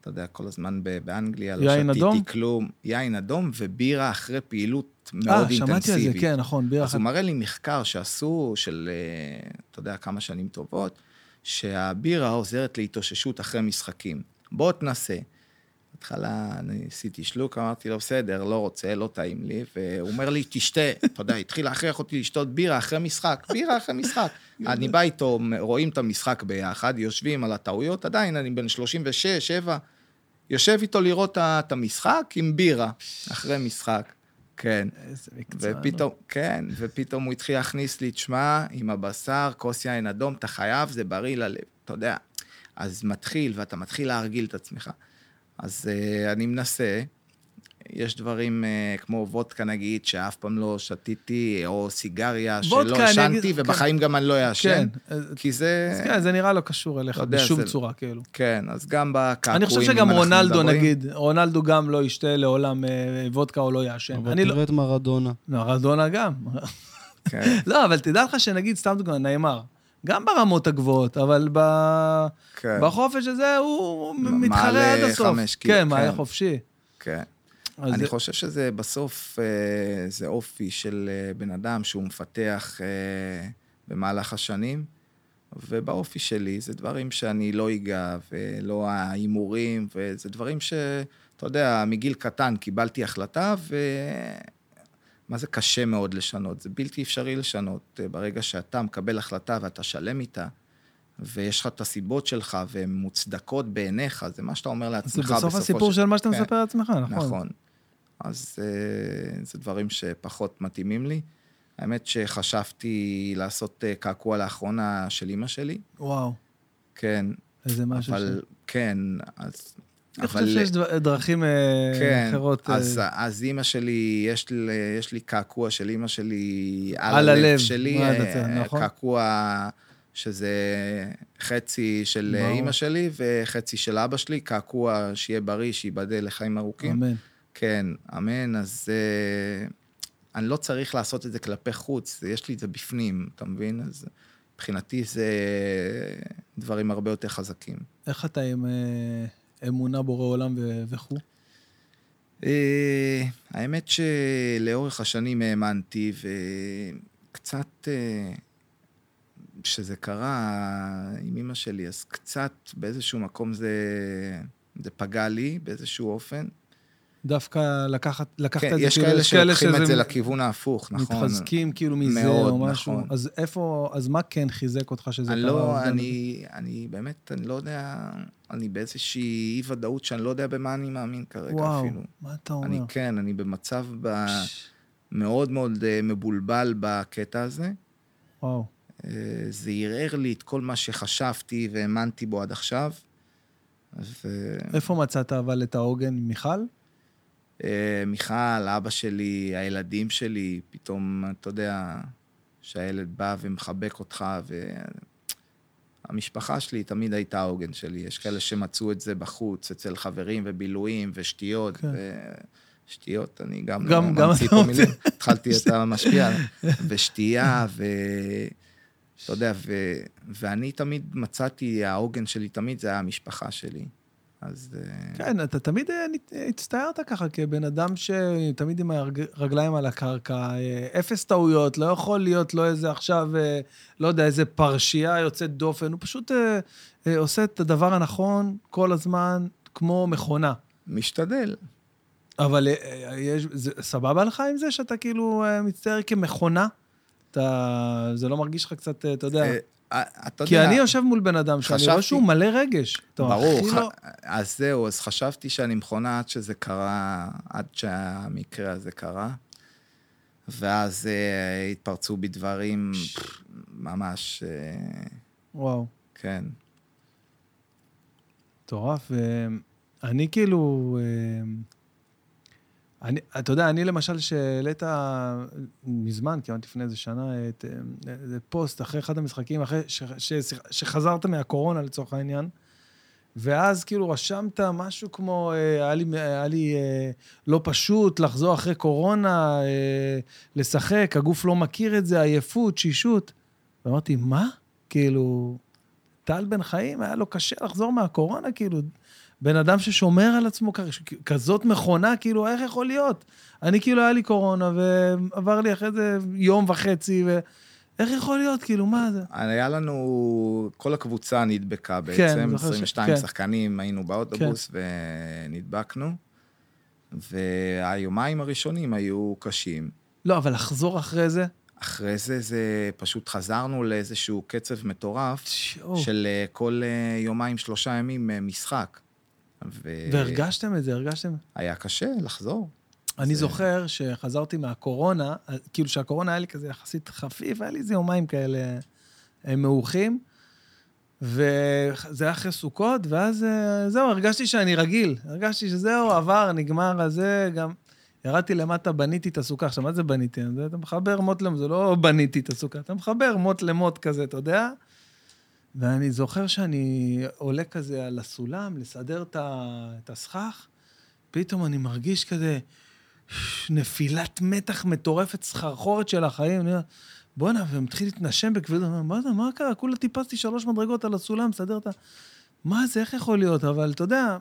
אתה יודע, כל הזמן באנגליה, לא שתיתי אדום? כלום. יין אדום ובירה אחרי פעילות אה, מאוד שמעתי על זה, אינטנסיבית. כן, נכון, בירה אז אחת. הוא מראה לי מחקר שעשו, של, אה, אתה יודע, כמה שנים טובות, שהבירה עוזרת להתאוששות אחרי משחקים. בוא תנסה. בהתחלה אני עשיתי שלוק, אמרתי לו, בסדר, לא רוצה, לא טעים לי, והוא אומר לי, תשתה. אתה יודע, התחיל להכריח אותי לשתות בירה אחרי משחק, בירה אחרי משחק. אני בא איתו, רואים את המשחק ביחד, יושבים על הטעויות, עדיין אני בן 36, 7, יושב איתו לראות את המשחק עם בירה, אחרי משחק. כן. איזה מקצוען. ופתאום, כן, ופתאום הוא התחיל להכניס לי, תשמע, עם הבשר, כוס יין אדום, אתה חייב, זה בריא ללב, אתה יודע. אז מתחיל, ואתה מתחיל להרגיל את עצמך. אז uh, אני מנסה, יש דברים uh, כמו וודקה נגיד, שאף פעם לא שתיתי, או סיגריה שלא עשנתי, אגיד- ובחיים גם אני לא אעשן, כן, אה, כי זה... אז כן, זה נראה לא קשור אליך יודע, בשום זה- צורה, כאילו. כן, אז גם בקעקועים, אני חושב שגם רונלדו, מדברים- נגיד, רונלדו גם לא ישתה לעולם אה, וודקה או לא יעשן. אבל אני לא... תראה את מרדונה. לא, רדונה גם. כן, <laughs> לא, אבל תדע לך שנגיד, סתם דוגמא, נאמר, גם ברמות הגבוהות, אבל ב... כן, בחופש הזה הוא מעלה מתחרה עד הסוף. חמש קילו, כן, מעלה כן. חופשי. כן. אני זה- חושב שזה בסוף, אה, זה אופי של אה, בן אדם שהוא מפתח אה, במהלך השנים, ובאופי שלי זה דברים שאני לא אגע, ולא ההימורים, וזה דברים ש... אתה יודע, מגיל קטן קיבלתי החלטה, ו... מה זה קשה מאוד לשנות? זה בלתי אפשרי לשנות. ברגע שאתה מקבל החלטה ואתה שלם איתה, ויש לך את הסיבות שלך, והן מוצדקות בעיניך, זה מה שאתה אומר זה לעצמך בסוף הסיפור של מה שאתה כן. מספר לעצמך, נכון. נכון. אז אה, זה דברים שפחות מתאימים לי. האמת שחשבתי לעשות אה, קעקוע לאחרונה של אימא שלי, וואו, כן, איזה משהו ש... אבל כן, אז... אני חושב שיש דרכים אה, כן, אחרות. אה, אז, אז אימא שלי, יש לי, יש לי קעקוע של אימא שלי על, על הלב, הלב, שלי, אה, נכון? קעקוע שזה חצי של ברור. אימא שלי וחצי של אבא שלי, קעקוע שיהיה בריא, שייבדל לחיים ארוכים. אמן. כן, אמן, אז uh, אני לא צריך לעשות את זה כלפי חוץ, יש לי את זה בפנים, אתה מבין? אז מבחינתי זה דברים הרבה יותר חזקים. איך אתה עם אה, אמונה בורא עולם וכו'? Uh, האמת שלאורך השנים האמנתי, וקצת, uh, כשזה קרה עם אמא שלי, אז קצת באיזשהו מקום זה, זה פגע לי באיזשהו אופן. דווקא לקחת, לקחת כן, את זה, יש כאילו, כאלה שלוקחים את זה לכיוון ההפוך, נכון? מתחזקים כאילו מזה מאוד, או משהו. נכון. אז איפה, אז מה כן חיזק אותך שזה אני קרה? לא? אני, אני באמת, אני לא יודע, אני באיזושהי אי-ודאות שאני לא יודע במה אני מאמין כרגע וואו, אפילו. מה אתה אומר? אני כן, אני במצב ב... מאוד מאוד אה, מבולבל בקטע הזה. וואו. אה, זה ערער לי את כל מה שחשבתי והאמנתי בו עד עכשיו. ו... איפה מצאת אבל את העוגן, מיכל? אה, מיכל, אבא שלי, הילדים שלי, פתאום, אתה יודע, שהילד בא ומחבק אותך, והמשפחה שלי תמיד הייתה העוגן שלי. יש כאלה שמצאו את זה בחוץ, אצל חברים ובילויים ושתיות. כן. ושתיות, אני גם, גם- לא גם ממציא אתה פה. מילים. התחלתי את <laughs> המשפיע. ושתייה, ו... אתה יודע, ו... ואני תמיד מצאתי, העוגן שלי תמיד זה היה המשפחה שלי. אז... אה, כן, אתה תמיד אה, נת- הצטיירת ככה כבן אדם שתמיד עם הרגליים על הקרקע, אה, אפס טעויות, לא יכול להיות לו איזה עכשיו, אה, לא יודע, איזה פרשייה יוצאת דופן, הוא פשוט אה, אה, עושה את הדבר הנכון כל הזמן, כמו מכונה. משתדל. אבל אה, אה, יש, זה, סבבה לך עם זה שאתה כאילו אה, מצטייר כמכונה? אתה, זה לא מרגיש לך קצת, אה, אתה יודע... אה, אתה כי יודע, אני יושב מול בן אדם שאני רואה שהוא מלא רגש. ברור, ח... לא- אז זהו, אז חשבתי שאני מכונה עד שזה קרה, עד שהמקרה הזה קרה. ואז אה, התפרצו בי דברים ממש, אה, וואו. כן. מטורף. ואני כאילו... אה, אני, אתה יודע, אני למשל, שהעלית מזמן, כמעט לפני איזה שנה, את, איזה פוסט אחרי אחד המשחקים, אחרי ש, ש, ש, שחזרת מהקורונה לצורך העניין, ואז כאילו רשמת משהו כמו, אה, היה לי, היה לי אה, לא פשוט לחזור אחרי קורונה, אה, לשחק, הגוף לא מכיר את זה, עייפות, שישות. ואמרתי, מה? כאילו, טל בן חיים, היה לו קשה לחזור מהקורונה, כאילו, בן אדם ששומר על עצמו, כזאת מכונה, כאילו, איך יכול להיות? אני כאילו, היה לי קורונה, ועבר לי אחרי זה יום וחצי, ו... איך יכול להיות? כאילו, מה זה? היה לנו, כל הקבוצה נדבקה כן, בעצם, כן, 22 ש... שחקנים, כן. היינו באוטובוס כן. ונדבקנו, והיומיים הראשונים היו קשים. לא, אבל לחזור אחרי זה? אחרי זה, זה פשוט חזרנו לאיזשהו קצב מטורף שו. של אה, כל אה, יומיים, שלושה ימים אה, משחק. ו... והרגשתם את זה? הרגשתם? היה קשה לחזור. אני זה... זוכר שחזרתי מהקורונה, כאילו שהקורונה היה לי כזה יחסית חפיף, היה לי איזה יומיים כאלה מעוכים, וזה היה אחרי סוכות, ואז זהו, הרגשתי שאני רגיל. הרגשתי שזהו, עבר, נגמר הזה, גם... ירדתי למטה, בניתי את הסוכה. עכשיו, מה זה בניתי? אתה מחבר מוט למוט, זה לא בניתי את הסוכה, אתה מחבר מוט למוט כזה, אתה יודע? ואני זוכר שאני עולה כזה על הסולם, לסדר את הסכך, פתאום אני מרגיש כזה נפילת מתח מטורפת, סחרחורת של החיים. אני אומר, בואנה, ומתחיל להתנשם בכבדות, מה זה, מה קרה? כולה טיפסתי שלוש מדרגות על הסולם, לסדר את ה... מה זה, איך יכול להיות? אבל אתה יודע,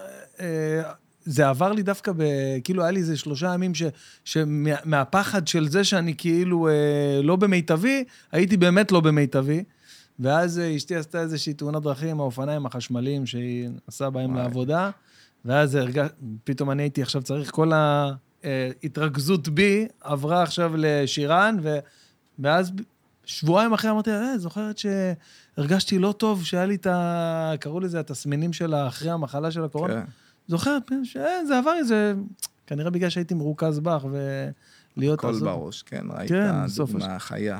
אה, אה, זה עבר לי דווקא ב... כאילו, היה לי איזה שלושה ימים ש... שמהפחד של זה שאני כאילו אה, לא במיטבי, הייתי באמת לא במיטבי. ואז אה, אשתי עשתה איזושהי תאונת דרכים האופניים החשמליים שהיא נסעה בהם וואי. לעבודה, ואז הרג... פתאום אני הייתי עכשיו צריך, כל ההתרכזות בי עברה עכשיו לשירן, ו... ואז שבועיים אחרי אמרתי, אה, זוכרת שהרגשתי לא טוב, שהיה לי את ה... קראו לזה התסמינים של אחרי המחלה של הקורונה. כן. זוכרת, שזה עבר איזה, כנראה בגלל שהייתי מרוכז בך ולהיות... הכל בראש, כן, ראית כן, דוגמה חיה.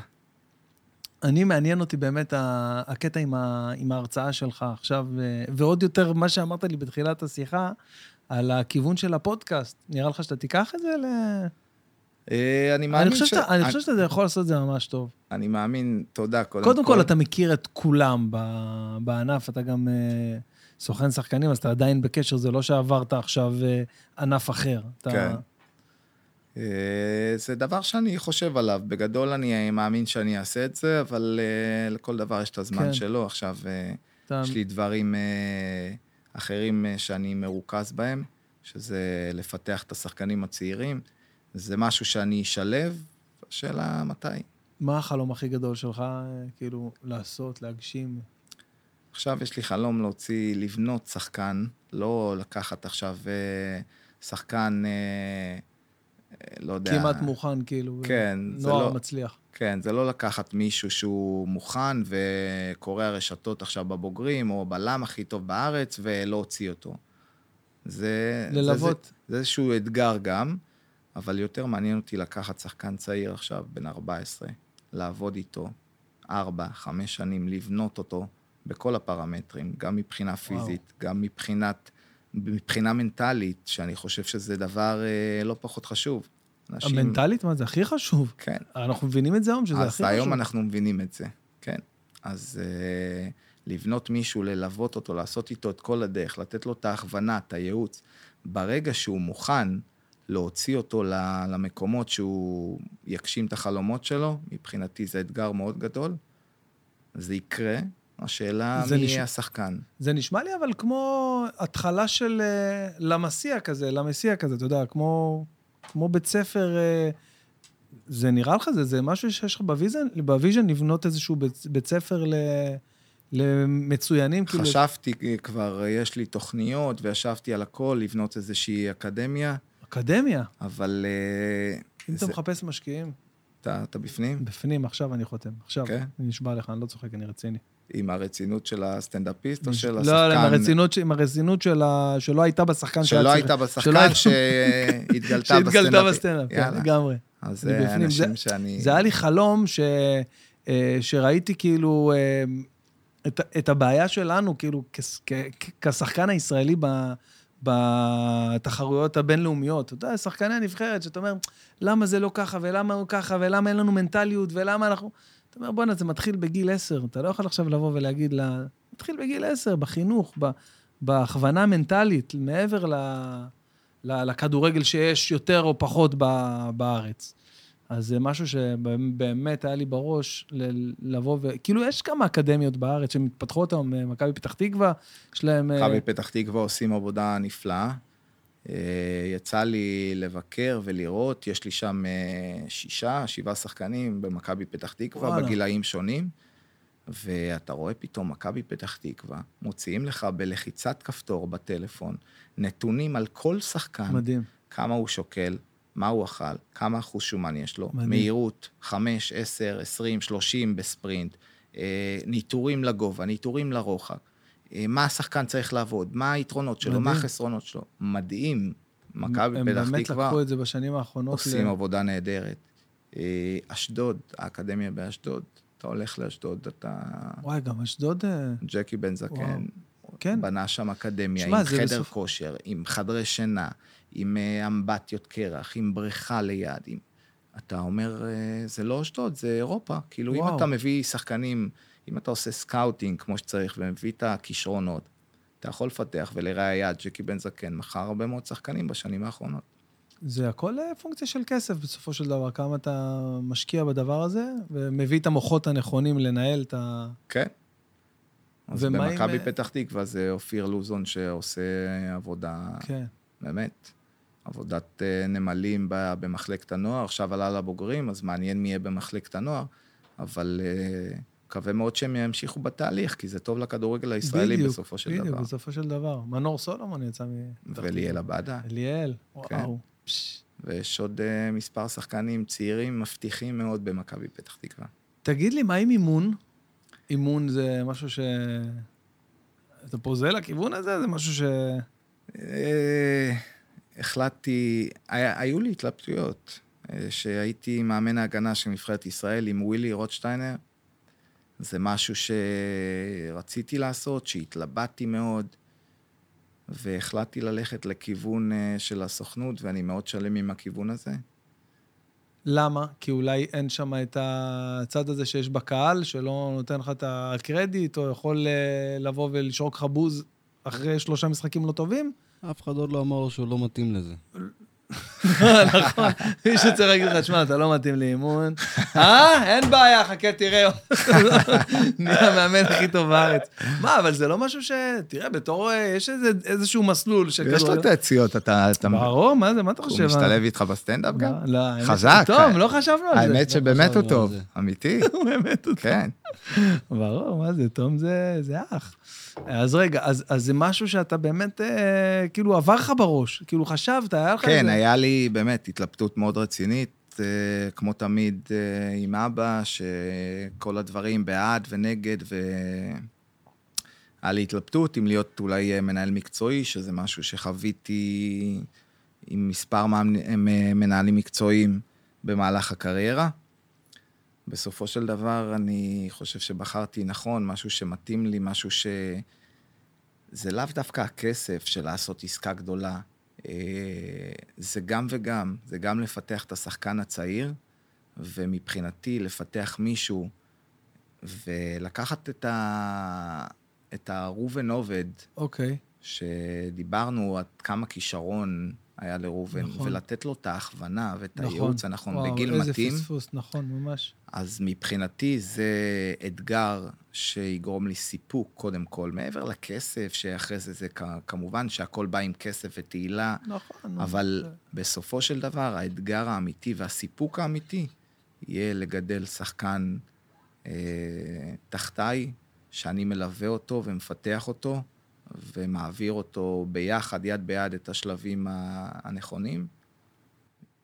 אני, מעניין אותי באמת הקטע עם, ה, עם ההרצאה שלך עכשיו, ועוד יותר מה שאמרת לי בתחילת השיחה, על הכיוון של הפודקאסט. נראה לך שאתה תיקח את זה ל... אה, אני מאמין ש... אני חושב שאתה יכול לעשות את זה ממש טוב. אני מאמין, תודה, קודם כל. קודם כל, אתה מכיר את כולם בענף, אתה גם... אה, סוכן שחקנים, אז אתה עדיין בקשר, זה לא שעברת עכשיו אה, ענף אחר. כן. אה, זה דבר שאני חושב עליו. בגדול אני מאמין שאני אעשה את זה, אבל אה, לכל דבר יש את הזמן כן. שלו. עכשיו. יש לי דברים אחרים שאני מרוכז בהם, שזה לפתח את השחקנים הצעירים. זה משהו שאני אשלב, השאלה מתי. מה החלום הכי גדול שלך, כאילו, לעשות, להגשים? עכשיו יש לי חלום להוציא, לבנות שחקן, לא לקחת עכשיו אה, שחקן, אה, אה, לא יודע... כמעט מוכן, כאילו. כן, זה לא... נוער מצליח. כן, זה לא לקחת מישהו שהוא מוכן וקורא הרשתות עכשיו בבוגרים, או בלם הכי טוב בארץ, ולהוציא אותו. זה... ללוות. זה, זה, זה איזשהו אתגר גם, אבל יותר מעניין אותי לקחת שחקן צעיר עכשיו, בן 14, לעבוד איתו ארבע, חמש שנים, לבנות אותו. בכל הפרמטרים, גם מבחינה פיזית, וואו. גם מבחינת, מבחינה מנטלית, שאני חושב שזה דבר אה, לא פחות חשוב. אנשים... המנטלית, מה זה הכי חשוב? כן. אנחנו מבינים את זה היום, שזה הכי חשוב. אז היום אנחנו מבינים את זה, כן. אז אה, לבנות מישהו, ללוות אותו, לעשות איתו את כל הדרך, לתת לו את ההכוונה, את הייעוץ. ברגע שהוא מוכן להוציא אותו למקומות שהוא יגשים את החלומות שלו, מבחינתי זה אתגר מאוד גדול. זה יקרה, השאלה מי נש... השחקן. זה נשמע לי אבל כמו התחלה של uh, למסיע כזה, למסיע כזה, אתה יודע, כמו, כמו בית ספר, uh, זה נראה לך, זה, זה משהו שיש לך ב vision, ב vision לבנות איזשהו בית, בית ספר ל... למצוינים? כאילו- חשבתי. כבר, יש לי תוכניות, וישבתי על הכל, לבנות איזושהי אקדמיה. אקדמיה? אבל... אה, אם זה... אתה מחפש משקיעים. אתה, אתה בפנים? בפנים, עכשיו אני חותם. עכשיו, okay. כן? אני נשבע לך, אני לא צוחק, אני רציני. עם הרצינות של הסטנדאפיסט או של לא, השחקן? לא, עם הרצינות, עם הרצינות של ה... שלא הייתה בשחקן שלא הייתה בשחקן, <laughs> שהתגלתה בסטנדאפ. שהתגלתה בסטנדאפ, כן, לגמרי. אז זה אנשים שאני... זה היה לי חלום ש... אה, שראיתי כאילו אה, את, את הבעיה שלנו, כאילו, כשחקן הישראלי בתחרויות הבינלאומיות. אתה יודע, שחקני הנבחרת, שאתה אומר, למה זה לא ככה, ולמה הוא ככה, ולמה אין לנו מנטליות, ולמה אנחנו... אומר, בואנה, זה מתחיל בגיל עשר. אתה לא יכול עכשיו לבוא ולהגיד לה... מתחיל בגיל עשר, בחינוך, ב, בהכוונה מנטלית, מעבר ל, ל, לכדורגל שיש יותר או פחות ב, בארץ. אז זה משהו שבאמת היה לי בראש ל- לבוא ו... כאילו, יש כמה אקדמיות בארץ שמתפתחות היום, אה, מכבי פתח תקווה, יש להם... אה, מכבי פתח תקווה עושים עבודה נפלאה. אה, יצא לי לבקר ולראות, יש לי שם אה, שישה, שבעה שחקנים במכבי פתח תקווה, וואלה. בגילאים שונים, ואתה רואה פתאום מכבי פתח תקווה, מוציאים לך בלחיצת כפתור בטלפון נתונים על כל שחקן, מדהים. כמה הוא שוקל, מה הוא אכל, כמה אחוז שומן יש לו, מדהים. מהירות, 5, 10, 20, 30 בספרינט, אה, ניטורים לגובה, ניטורים לרוחב, אה, מה השחקן צריך לעבוד, מה היתרונות שלו, מה מדהים. החסרונות שלו. מדהים. מכבי הם פתח באמת תקווה לקחו את זה בשנים האחרונות. עושים ל- עבודה נהדרת. אה, אשדוד, האקדמיה באשדוד, אתה הולך לאשדוד, אתה... וואי, גם אשדוד... אה, ג'קי בן זקן, כן. בנה שם אקדמיה, שמע, עם חדר בסוף- כושר, עם חדרי שינה, עם אה, אמבטיות קרח, עם בריכה ליד, עם... אתה אומר, אה, זה לא אשדוד, זה אירופה. כאילו, אם וואו. אתה מביא שחקנים, אם אתה עושה scouting כמו שצריך ומביא את הכישרונות, אתה יכול לפתח, ולראיה, ג'קי בן זקן מכר הרבה מאוד שחקנים בשנים האחרונות. זה הכל אה, פונקציה של כסף בסופו של דבר, כמה אתה משקיע בדבר הזה, ומביא את המוחות הנכונים לנהל את ה... כן. אז ומה עם, במכבי אה, פתח תקווה זה אופיר לוזון שעושה עבודה, כן. באמת, עבודת אה, נמלים במחלקת הנוער, עכשיו עלה לבוגרים, אז מעניין מי יהיה במחלקת הנוער, אבל אה, מקווה מאוד שהם ימשיכו בתהליך, כי זה טוב לכדורגל הישראלי בדיוק, בסופו של בדיוק, דבר. בסופו של דבר. מנור סולומון יצא מ... וליאל עבדה, אליאל, כן. וואו. פש. ויש עוד אה, מספר שחקנים צעירים מבטיחים מאוד במכבי פתח תקווה. תגיד לי, מה עם אימון? אימון זה משהו ש... אתה פוזל לכיוון הזה? זה משהו ש... אה, החלטתי, היה, היו לי התלבטויות, אה, שהייתי מאמן ההגנה של נבחרת ישראל עם ווילי רוטשטיינר. זה משהו שרציתי לעשות, שהתלבטתי מאוד, והחלטתי ללכת לכיוון אה, של הסוכנות, ואני מאוד שלם עם הכיוון הזה. למה? כי אולי אין שם את הצד הזה שיש בקהל, שלא נותן לך את הקרדיט, או יכול אה, לבוא ולשרוק לך בוז אחרי שלושה משחקים לא טובים? אף אחד עוד לא אמר לו שהוא לא מתאים לזה. נכון, מישהו צריך להגיד לך, שמע, אתה לא מתאים לאימון. אה? אין בעיה, חכה, תראה. נהיה המאמן הכי טוב בארץ. מה, אבל זה לא משהו ש... תראה, בתור... אה, יש איזשהו מסלול של יש לו את היציאות, אתה... ברור, מה זה, מה אתה הוא חושב? משתלב איתך בסטנדאפ גם? לא, לא, האמת- חזק. טוב, לא חשבנו על זה. האמת שבאמת הוא על טוב. אמיתי, <laughs> הוא באמת הוא כן. ברור, מה זה, תום זה אח. אז רגע, אז, אז זה משהו שאתה באמת, אה, כאילו, עבר לך בראש, כאילו, חשבת, היה לך כן, איזה... היה לי באמת התלבטות מאוד רצינית, אה, כמו תמיד אה, עם אבא, שכל הדברים בעד ונגד, והיה לי התלבטות אם להיות אולי אה, מנהל מקצועי, שזה משהו שחוויתי עם מספר אה, מנהלים מקצועיים במהלך הקריירה. בסופו של דבר, אני חושב שבחרתי נכון, משהו שמתאים לי, משהו ש... זה לאו דווקא הכסף של לעשות עסקה גדולה. אה, זה גם וגם, זה גם לפתח את השחקן הצעיר, ומבחינתי לפתח מישהו ולקחת את, ה... את הראובן עובד, אוקיי, שדיברנו עד כמה כישרון היה לראובן, נכון. ולתת לו את ההכוונה ואת נכון. הייעוץ הנכון וואו, בגיל איזה מתאים. פספוס, נכון, ממש. אז מבחינתי זה אתגר שיגרום לי סיפוק, קודם כל, מעבר לכסף, שאחרי זה זה כמובן שהכל בא עם כסף ותהילה, נכון. אבל זה- בסופו של דבר, האתגר האמיתי והסיפוק האמיתי יהיה לגדל שחקן אה, תחתיי, שאני מלווה אותו ומפתח אותו, ומעביר אותו ביחד, יד ביד, את השלבים הנכונים.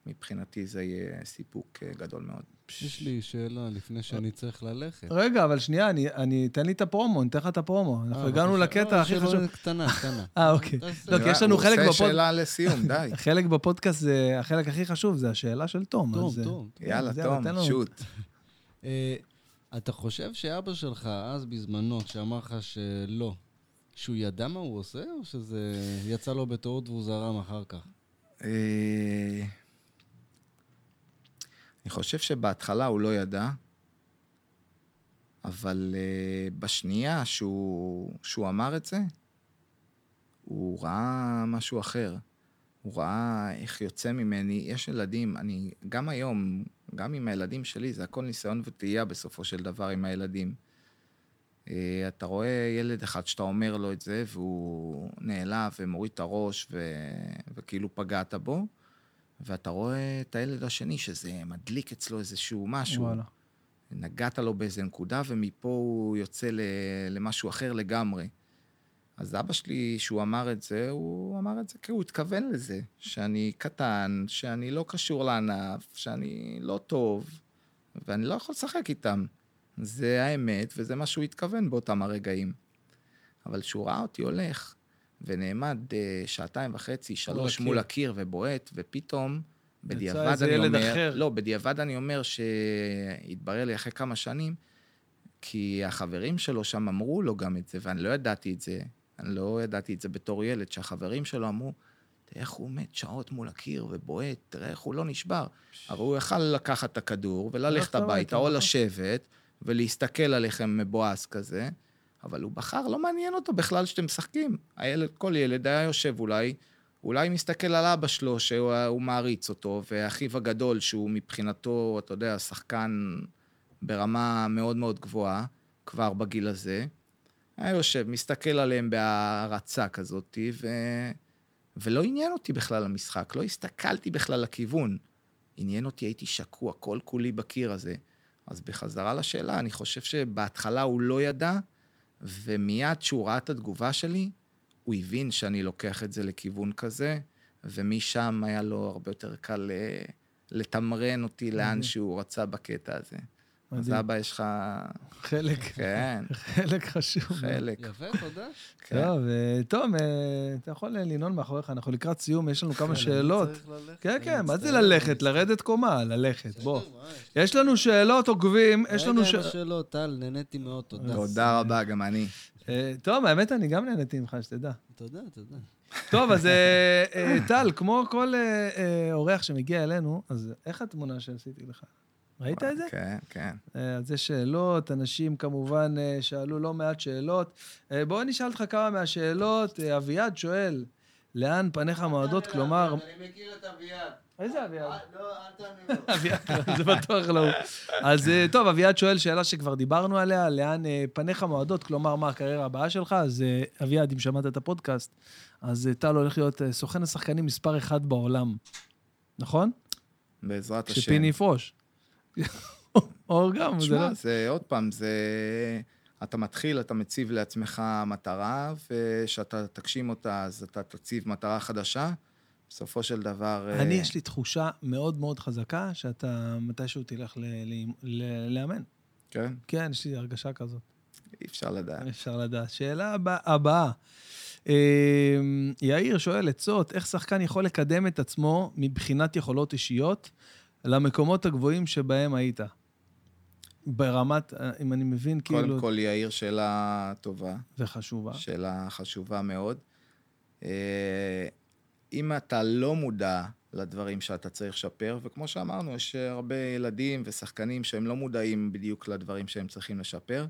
מבחינתי זה יהיה סיפוק אה, גדול מאוד. יש לי שאלה לפני שאני צריך ללכת. רגע, אבל שנייה, אני, אני, תן לי את הפרומו, אני אתן לך את הפרומו. אנחנו אה, הגענו בבקשה. לקטע לא, הכי שאלה חשוב. קטנה, קטנה. <laughs> אה, אוקיי. לא, כי יש לנו הוא חלק עושה בפוד- שאלה לסיום, די. <laughs> החלק בפודקאסט, זה, החלק הכי חשוב, זה השאלה של תום. אה, טוב. יאללה, תום. שוט. <laughs> אה, אתה חושב שאבא שלך, אז בזמנו, כשאמר לך שלא, שהוא ידע מה הוא עושה, או שזה יצא לו בטעות והוא זרם אחר כך? אה, אני חושב שבהתחלה הוא לא ידע, אבל אה, בשנייה שהוא, שהוא אמר את זה, הוא ראה משהו אחר. הוא ראה איך יוצא ממני, יש ילדים, אני, גם היום, גם עם הילדים שלי, זה הכל ניסיון וטעייה בסופו של דבר עם הילדים. אה, אתה רואה ילד אחד שאתה אומר לו את זה, והוא נעלב ומוריד את הראש, ו... וכאילו פגעת בו, ואתה רואה את הילד השני, שזה מדליק אצלו איזשהו משהו. וואלה. נגעת לו באיזה נקודה, ומפה הוא יוצא ל... למשהו אחר לגמרי. אז אבא שלי, שהוא אמר את זה, הוא אמר את זה כי הוא התכוון לזה, שאני קטן, שאני לא קשור לענף, שאני לא טוב, ואני לא יכול לשחק איתם. זה האמת, וזה מה שהוא התכוון באותם הרגעים. אבל כשהוא ראה אותי הולך, ונעמד אה, שעתיים וחצי, שלוש. מול הקיר ובועט, ופתאום, בדיעבד אני אומר... אחר. לא, בדיעבד אני אומר שהתברר לי אחרי כמה שנים, כי החברים שלו שם אמרו לו גם את זה, ואני לא ידעתי את זה. אני לא ידעתי את זה בתור ילד, שהחברים שלו אמרו, תראה איך הוא עומד שעות מול הקיר ובועט, תראה איך הוא לא נשבר. הרי הוא יכל לקחת את הכדור וללכת ללכת הביתה, או. לשבת ולהסתכל עליכם מבואס כזה, אבל הוא בחר, לא מעניין אותו בכלל שאתם משחקים. הילד, כל ילד היה יושב אולי, אולי מסתכל על אבא שלו, שהוא הוא מעריץ אותו, ואחיו הגדול, שהוא מבחינתו, אתה יודע, שחקן ברמה מאוד מאוד גבוהה, כבר בגיל הזה. היה יושב, מסתכל עליהם בהערצה כזאת, ו... ולא עניין אותי בכלל המשחק, לא הסתכלתי בכלל לכיוון. עניין אותי, הייתי שקוע כל כולי בקיר הזה. אז בחזרה לשאלה, אני חושב שבהתחלה הוא לא ידע, ומיד כשהוא ראה את התגובה שלי, הוא הבין שאני לוקח את זה לכיוון כזה, ומשם היה לו הרבה יותר קל אה, לתמרן אותי לאן שהוא רצה בקטע הזה. אז. אבא, יש לך... חלק, כן, חלק חשוב. חלק. יפה, תודה. כן. טוב, אה, תום, אה, אתה יכול לנעול מאחוריך, אנחנו לקראת סיום, יש לנו כמה שאלות. כן, כן, מה זה ללכת? לרדת קומה, ללכת, בוא. יש? לנו שאלות, עוקבים, יש לנו רגע ש... עם השאלות, טל, נהניתי מאוד, תודה. תודה רבה, גם אני. אה, טוב, האמת, אני גם נהניתי ממך, שתדע. תודה, תודה. טוב, אז אה, אה, טל, כמו כל אה, אה, אורח שמגיע אלינו, אז איך התמונה שעשיתי לך? ראית את זה? כן, כן. אה, אז יש שאלות, אנשים כמובן אה, שאלו לא מעט שאלות. אה, בואו נשאל אותך כמה מהשאלות. אה, אביעד שואל, לאן פניך מועדות? כלומר... אני מכיר את אביעד. איזה אביעד? לא, אל תענה לו. <laughs> אביעד, זה בטוח לא הוא. אז אה, טוב, אביעד שואל שאלה שכבר דיברנו עליה, לאן אה, פניך מועדות? כלומר, מה הקריירה הבאה שלך? אז אה, אביעד, אם שמעת את הפודקאסט, אז אה, טל הולך להיות אה, סוכן השחקנים מספר אחד בעולם. נכון? בעזרת השם. שפיני יפרוש. או גם, זה לא... תשמע, זה עוד פעם, זה... אתה מתחיל, אתה מציב לעצמך מטרה, וכשאתה תגשים אותה, אז אתה תציב מטרה חדשה. בסופו של דבר... אה, אני, יש לי תחושה מאוד מאוד חזקה שאתה מתישהו תלך לאמן. כן, כן, יש לי הרגשה כזאת. אי אפשר לדעת. אפשר לדעת. שאלה הבא- הבאה. אה, יאיר שואל עצות, איך שחקן יכול לקדם את עצמו מבחינת יכולות אישיות למקומות הגבוהים שבהם היית? ברמת, אם אני מבין, כאילו, קודם כל, יאיר, שאלה טובה. וחשובה. שאלה חשובה מאוד. אה, אם אתה לא מודע לדברים שאתה צריך לשפר, וכמו שאמרנו, יש הרבה ילדים ושחקנים שהם לא מודעים בדיוק לדברים שהם צריכים לשפר,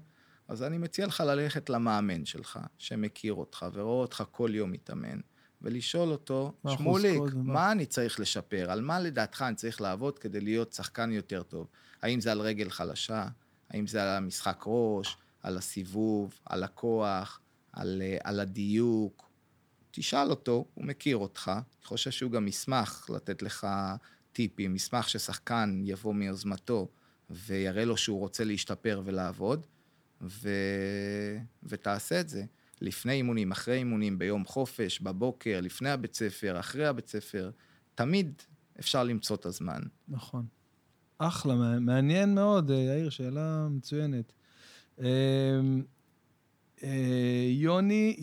אז אני מציע לך ללכת למאמן שלך, שמכיר אותך ורואה אותך כל יום מתאמן, ולשאול אותו, שמוליק, החוזקות ומה?" מה אני צריך לשפר? על מה לדעתך אני צריך לעבוד כדי להיות שחקן יותר טוב? האם זה על רגל חלשה? האם זה על המשחק ראש? על הסיבוב? על הכוח? על, אה, על הדיוק? תשאל אותו, הוא מכיר אותך, אני חושב שהוא גם ישמח לתת לך טיפים, ישמח ששחקן יבוא מיוזמתו ויראה לו שהוא רוצה להשתפר ולעבוד, ו... ותעשה את זה. לפני אימונים, אחרי אימונים, ביום חופש, בבוקר, לפני הבית ספר, אחרי הבית ספר, תמיד אפשר למצוא את הזמן. נכון. אחלה, מע- מעניין מאוד, אה, יאיר, שאלה מצוינת. אה, אה, יוני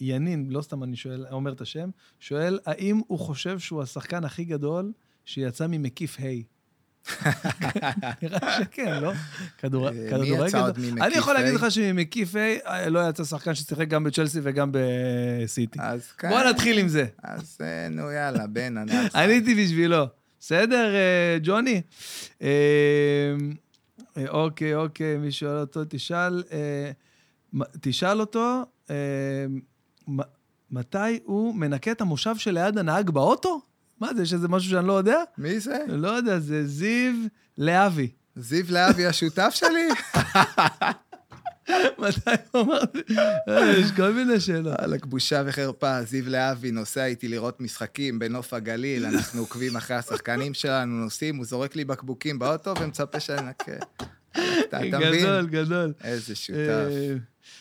ינין, לא סתם אני שואל, אומר את השם, שואל, האם הוא חושב שהוא השחקן הכי גדול שיצא ממקיף ה'? <laughs> נראה שכן, לא? כדור- אה, מי כדורגל. יצא עוד ממקיף אני יכול להגיד A? לך שממקיף A אה, לא יצא שחקן ששיחק גם בצ'לסי וגם בסיטי. אז כן. בוא נתחיל עם זה. אז אה, נו, יאללה, בן, לך. עניתי <laughs> בשבילו. בסדר, ג'וני? אוקיי, אוקיי, מי שואל אותו, תשאל, תשאל אותו, מתי הוא מנקה את המושב שליד הנהג באוטו? מה זה, יש איזה משהו שאני לא יודע? מי זה? לא יודע, זה זיו להבי. זיו להבי השותף שלי? <laughs> מתי הוא אמר? אה, יש כל מיני שאלות. וואלכ, בושה וחרפה. זיו להבי נוסע איתי לראות משחקים בנוף הגליל, <laughs> אנחנו עוקבים אחרי השחקנים שלנו, נוסעים, הוא זורק לי בקבוקים באוטו ומצפה שננקה. אתה אתה <laughs> מבין? גדול, גדול. איזה שותף.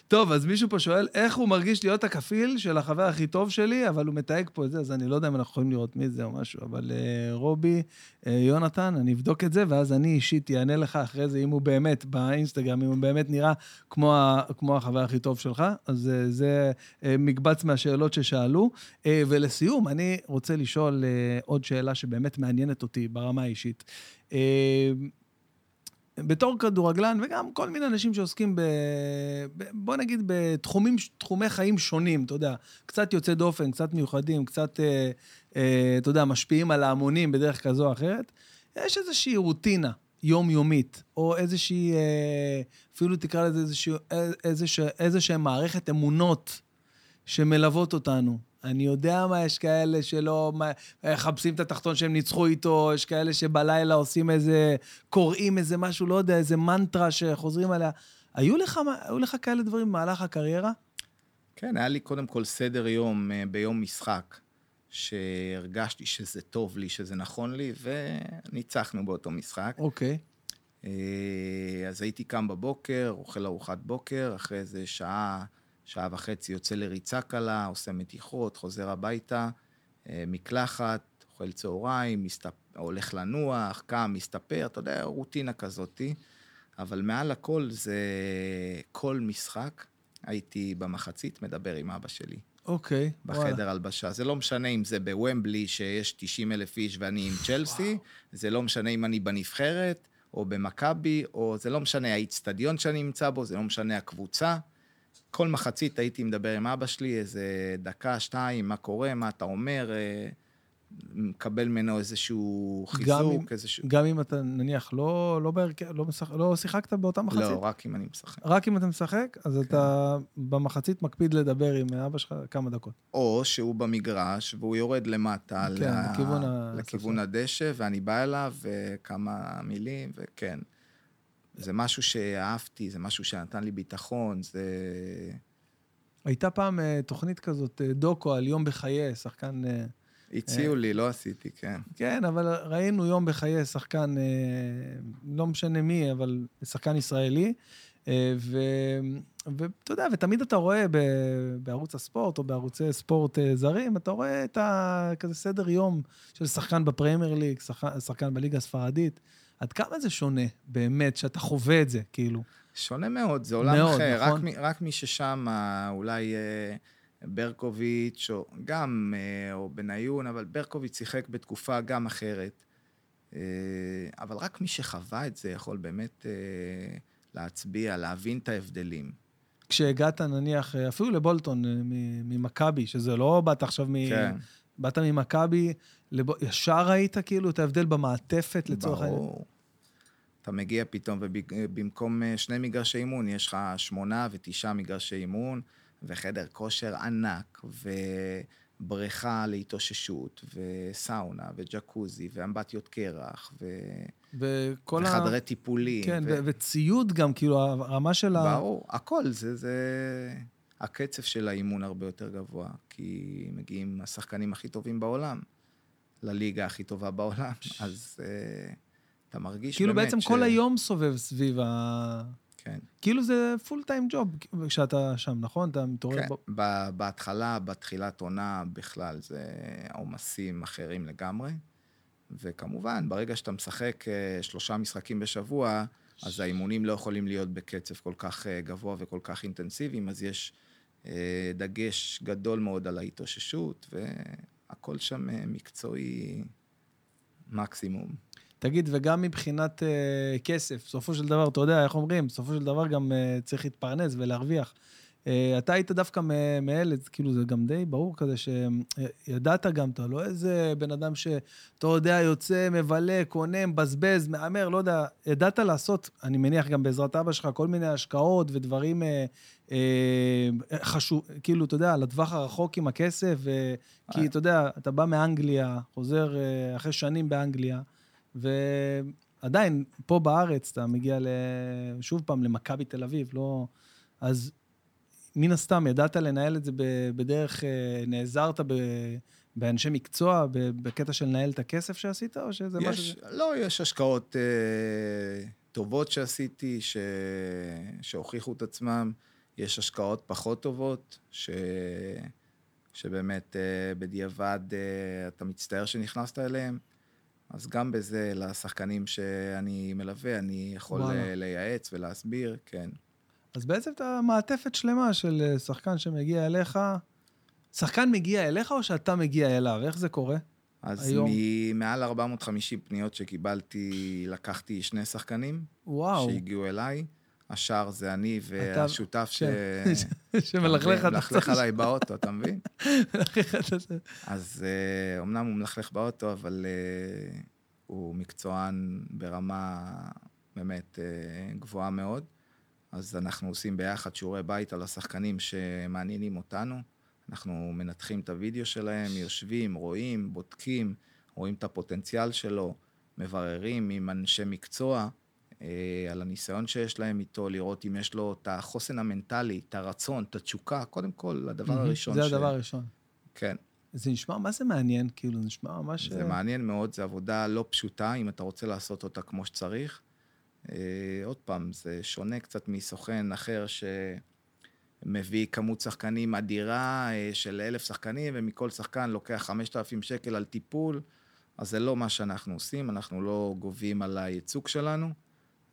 טוב, אז מישהו פה שואל, איך הוא מרגיש להיות הכפיל של החבר הכי טוב שלי, אבל הוא מתייג פה את זה, אז אני לא יודע אם אנחנו יכולים לראות מי זה או משהו, אבל אה, רובי, אה, יונתן, אני אבדוק את זה, ואז אני אישית אענה לך אחרי זה, אם הוא באמת, באינסטגרם, אם הוא באמת נראה כמו, ה, כמו החבר הכי טוב שלך, אז אה, זה אה, מקבץ מהשאלות ששאלו. אה, ולסיום, אני רוצה לשאול אה, עוד שאלה שבאמת מעניינת אותי ברמה האישית. אה, בתור כדורגלן, וגם כל מיני אנשים שעוסקים ב... ב בוא נגיד בתחומים, תחומי חיים שונים, אתה יודע, קצת יוצא דופן, קצת מיוחדים, קצת, אה, אה, אתה יודע, משפיעים על ההמונים בדרך כזו או אחרת, יש איזושהי רוטינה יומיומית, או איזושהי, אה, אפילו תקרא לזה איזושהי, איזושהי, איזושהי מערכת אמונות שמלוות אותנו. אני יודע מה, יש כאלה שלא מחפשים את התחתון שהם ניצחו איתו, יש כאלה שבלילה עושים איזה, קוראים איזה משהו, לא יודע, איזה מנטרה שחוזרים עליה. היו לך, היו לך כאלה דברים במהלך הקריירה? כן, היה לי קודם כל סדר יום אה, ביום משחק, שהרגשתי שזה טוב לי, שזה נכון לי, וניצחנו באותו משחק. אוקיי. אה, אז הייתי קם בבוקר, אוכל ארוחת בוקר, אחרי איזה שעה, שעה וחצי יוצא לריצה קלה, עושה מתיחות, חוזר הביתה, אה, מקלחת, אוכל צהריים, מסתפ... הולך לנוח, קם, מסתפר, אתה יודע, רוטינה כזאתי. אבל מעל הכל זה כל משחק, הייתי במחצית מדבר עם אבא שלי. אוקיי. וואלה. בחדר הלבשה. זה לא משנה אם זה בוומבלי, שיש 90 אלף איש ואני עם צ'לסי, זה לא משנה אם אני בנבחרת, או במכבי, או זה לא משנה האיצטדיון שאני נמצא בו, זה לא משנה הקבוצה. כל מחצית הייתי מדבר עם אבא שלי איזה דקה, שתיים, מה קורה, מה אתה אומר, אה, מקבל ממנו איזשהו גם אם- חיזוק, איזשהו... גם אם אתה נניח לא, לא, בהרכב, לא, משחק, לא שיחקת באותה מחצית? לא, רק אם אני משחק. רק אם אתה משחק, אז אתה במחצית מקפיד לדבר עם אבא שלך כמה דקות. או שהוא במגרש והוא יורד למטה, כן, ל- לכיוון לכיוון הדשא, ואני בא אליו, וכמה מילים, וכן. זה משהו שאהבתי, זה משהו שנתן לי ביטחון, זה... הייתה פעם אה, תוכנית כזאת, אה, דוקו על יום בחיי, שחקן... אה, הציעו לי, לא עשיתי, כן. כן, אבל ראינו יום בחיי שחקן, אה, לא משנה מי, אבל שחקן ישראלי. ו- ואתה יודע, ותמיד אתה רואה ב- בערוץ הספורט או בערוצי ספורט זרים, אתה רואה את ה... כזה סדר יום של שחקן בפרמייר ליג, שחקן, שחקן בליגה הספרדית. עד כמה זה שונה, באמת, שאתה חווה את זה, כאילו? שונה מאוד, זה עולם מאוד, אחר. נכון. רק, מי- רק מי ששם, אה, אולי אה, ברקוביץ', או גם, אה, או בניון, אבל ברקוביץ' שיחק בתקופה גם אחרת. אה, אבל רק מי שחווה את זה יכול באמת אה, להצביע, להבין את ההבדלים. כשהגעת, נניח, אה, אפילו לבולטון, אה, מ- ממכבי, שזה לא באת עכשיו מ... כן. באת ממכבי, לב... ישר ראית כאילו את ההבדל במעטפת לצורך העניין? ברור. אתה מגיע פתאום, ובמקום אה, שני מגרשי אימון, יש לך שמונה ותשעה מגרשי אימון, וחדר כושר ענק, ובריכה להתאוששות, וסאונה, וג'קוזי, ואמבטיות קרח, ו... וכל וחדרי טיפולים. כן, ו... ו... וציוד גם, כאילו, הרמה של ה... ברור, הכל זה, זה... הקצב של האימון הרבה יותר גבוה, כי מגיעים השחקנים הכי טובים בעולם, לליגה הכי טובה בעולם, אז uh, אתה מרגיש כאילו באמת בעצם ש... כל היום סובב סביב ה... כן. כאילו זה פול טיים ג'וב כשאתה שם, נכון? אתה מתעורר כן. ב- בהתחלה, בתחילת עונה בכלל, זה עומסים אחרים לגמרי. וכמובן, ברגע שאתה משחק אה, שלושה משחקים בשבוע, אז האימונים לא יכולים להיות בקצב כל כך אה, גבוה וכל כך אינטנסיביים, אז יש אה, דגש גדול מאוד על ההתאוששות, והכל שם מקצועי מקסימום. תגיד, וגם מבחינת uh, כסף, בסופו של דבר, אתה יודע, איך אומרים, בסופו של דבר גם uh, צריך להתפרנס ולהרוויח. Uh, אתה היית דווקא מאלה, כאילו זה גם די ברור כזה, שידעת גם, אתה לא איזה בן אדם שאתה יודע, יוצא, מבלה, קונה, מבזבז, מהמר, לא יודע, ידעת לעשות, אני מניח גם בעזרת אבא שלך, כל מיני השקעות ודברים uh, uh, חשוב, כאילו, אתה יודע, לטווח הרחוק עם הכסף, ו... כי אתה יודע, אתה בא מאנגליה, חוזר uh, אחרי שנים באנגליה, ועדיין, פה בארץ אתה מגיע שוב פעם למכבי תל אביב, לא... אז מן הסתם, ידעת לנהל את זה בדרך, אה, נעזרת באנשי מקצוע, בקטע של לנהל את הכסף שעשית, או שזה יש, משהו... לא, יש השקעות אה, טובות שעשיתי, ש... שהוכיחו את עצמם. יש השקעות פחות טובות, ש... שבאמת אה, בדיעבד אה, אתה מצטער שנכנסת אליהם. אז גם בזה, לשחקנים שאני מלווה, אני יכול וואלה. לייעץ ולהסביר, כן. אז בעצם אתה מעטפת שלמה של אה, שחקן שמגיע אליך. שחקן מגיע אליך או שאתה מגיע אליו? איך זה קורה? אז היום? מעל 450 פניות שקיבלתי, לקחתי שני שחקנים. וואו. שהגיעו אליי. השאר זה אני והשותף ש... שמלכלך את מלכלך עליי באוטו, אתה מבין? אז אומנם אה, הוא מלכלך באוטו, אבל אה, הוא מקצוען ברמה באמת גבוהה מאוד. אז אנחנו עושים ביחד שיעורי בית על השחקנים שמעניינים אותנו. אנחנו מנתחים את הוידאו שלהם, יושבים, רואים, בודקים, רואים את הפוטנציאל שלו, מבררים עם אנשי מקצוע אה, על הניסיון שיש להם איתו, לראות אם יש לו את החוסן המנטלי, את הרצון, את התשוקה, קודם כל, הדבר הראשון. זה ש... הדבר הראשון. כן. זה נשמע, מה זה מעניין? כאילו, זה נשמע ממש... זה מעניין מאוד, זו עבודה לא פשוטה, אם אתה רוצה לעשות אותה כמו שצריך. אה, עוד פעם, זה שונה קצת מסוכן אחר שמביא כמות שחקנים אדירה אה, של אלף שחקנים, ומכל שחקן לוקח 5,000 שקל על טיפול, אז זה לא מה שאנחנו עושים, אנחנו לא גובים על הייצוג שלנו.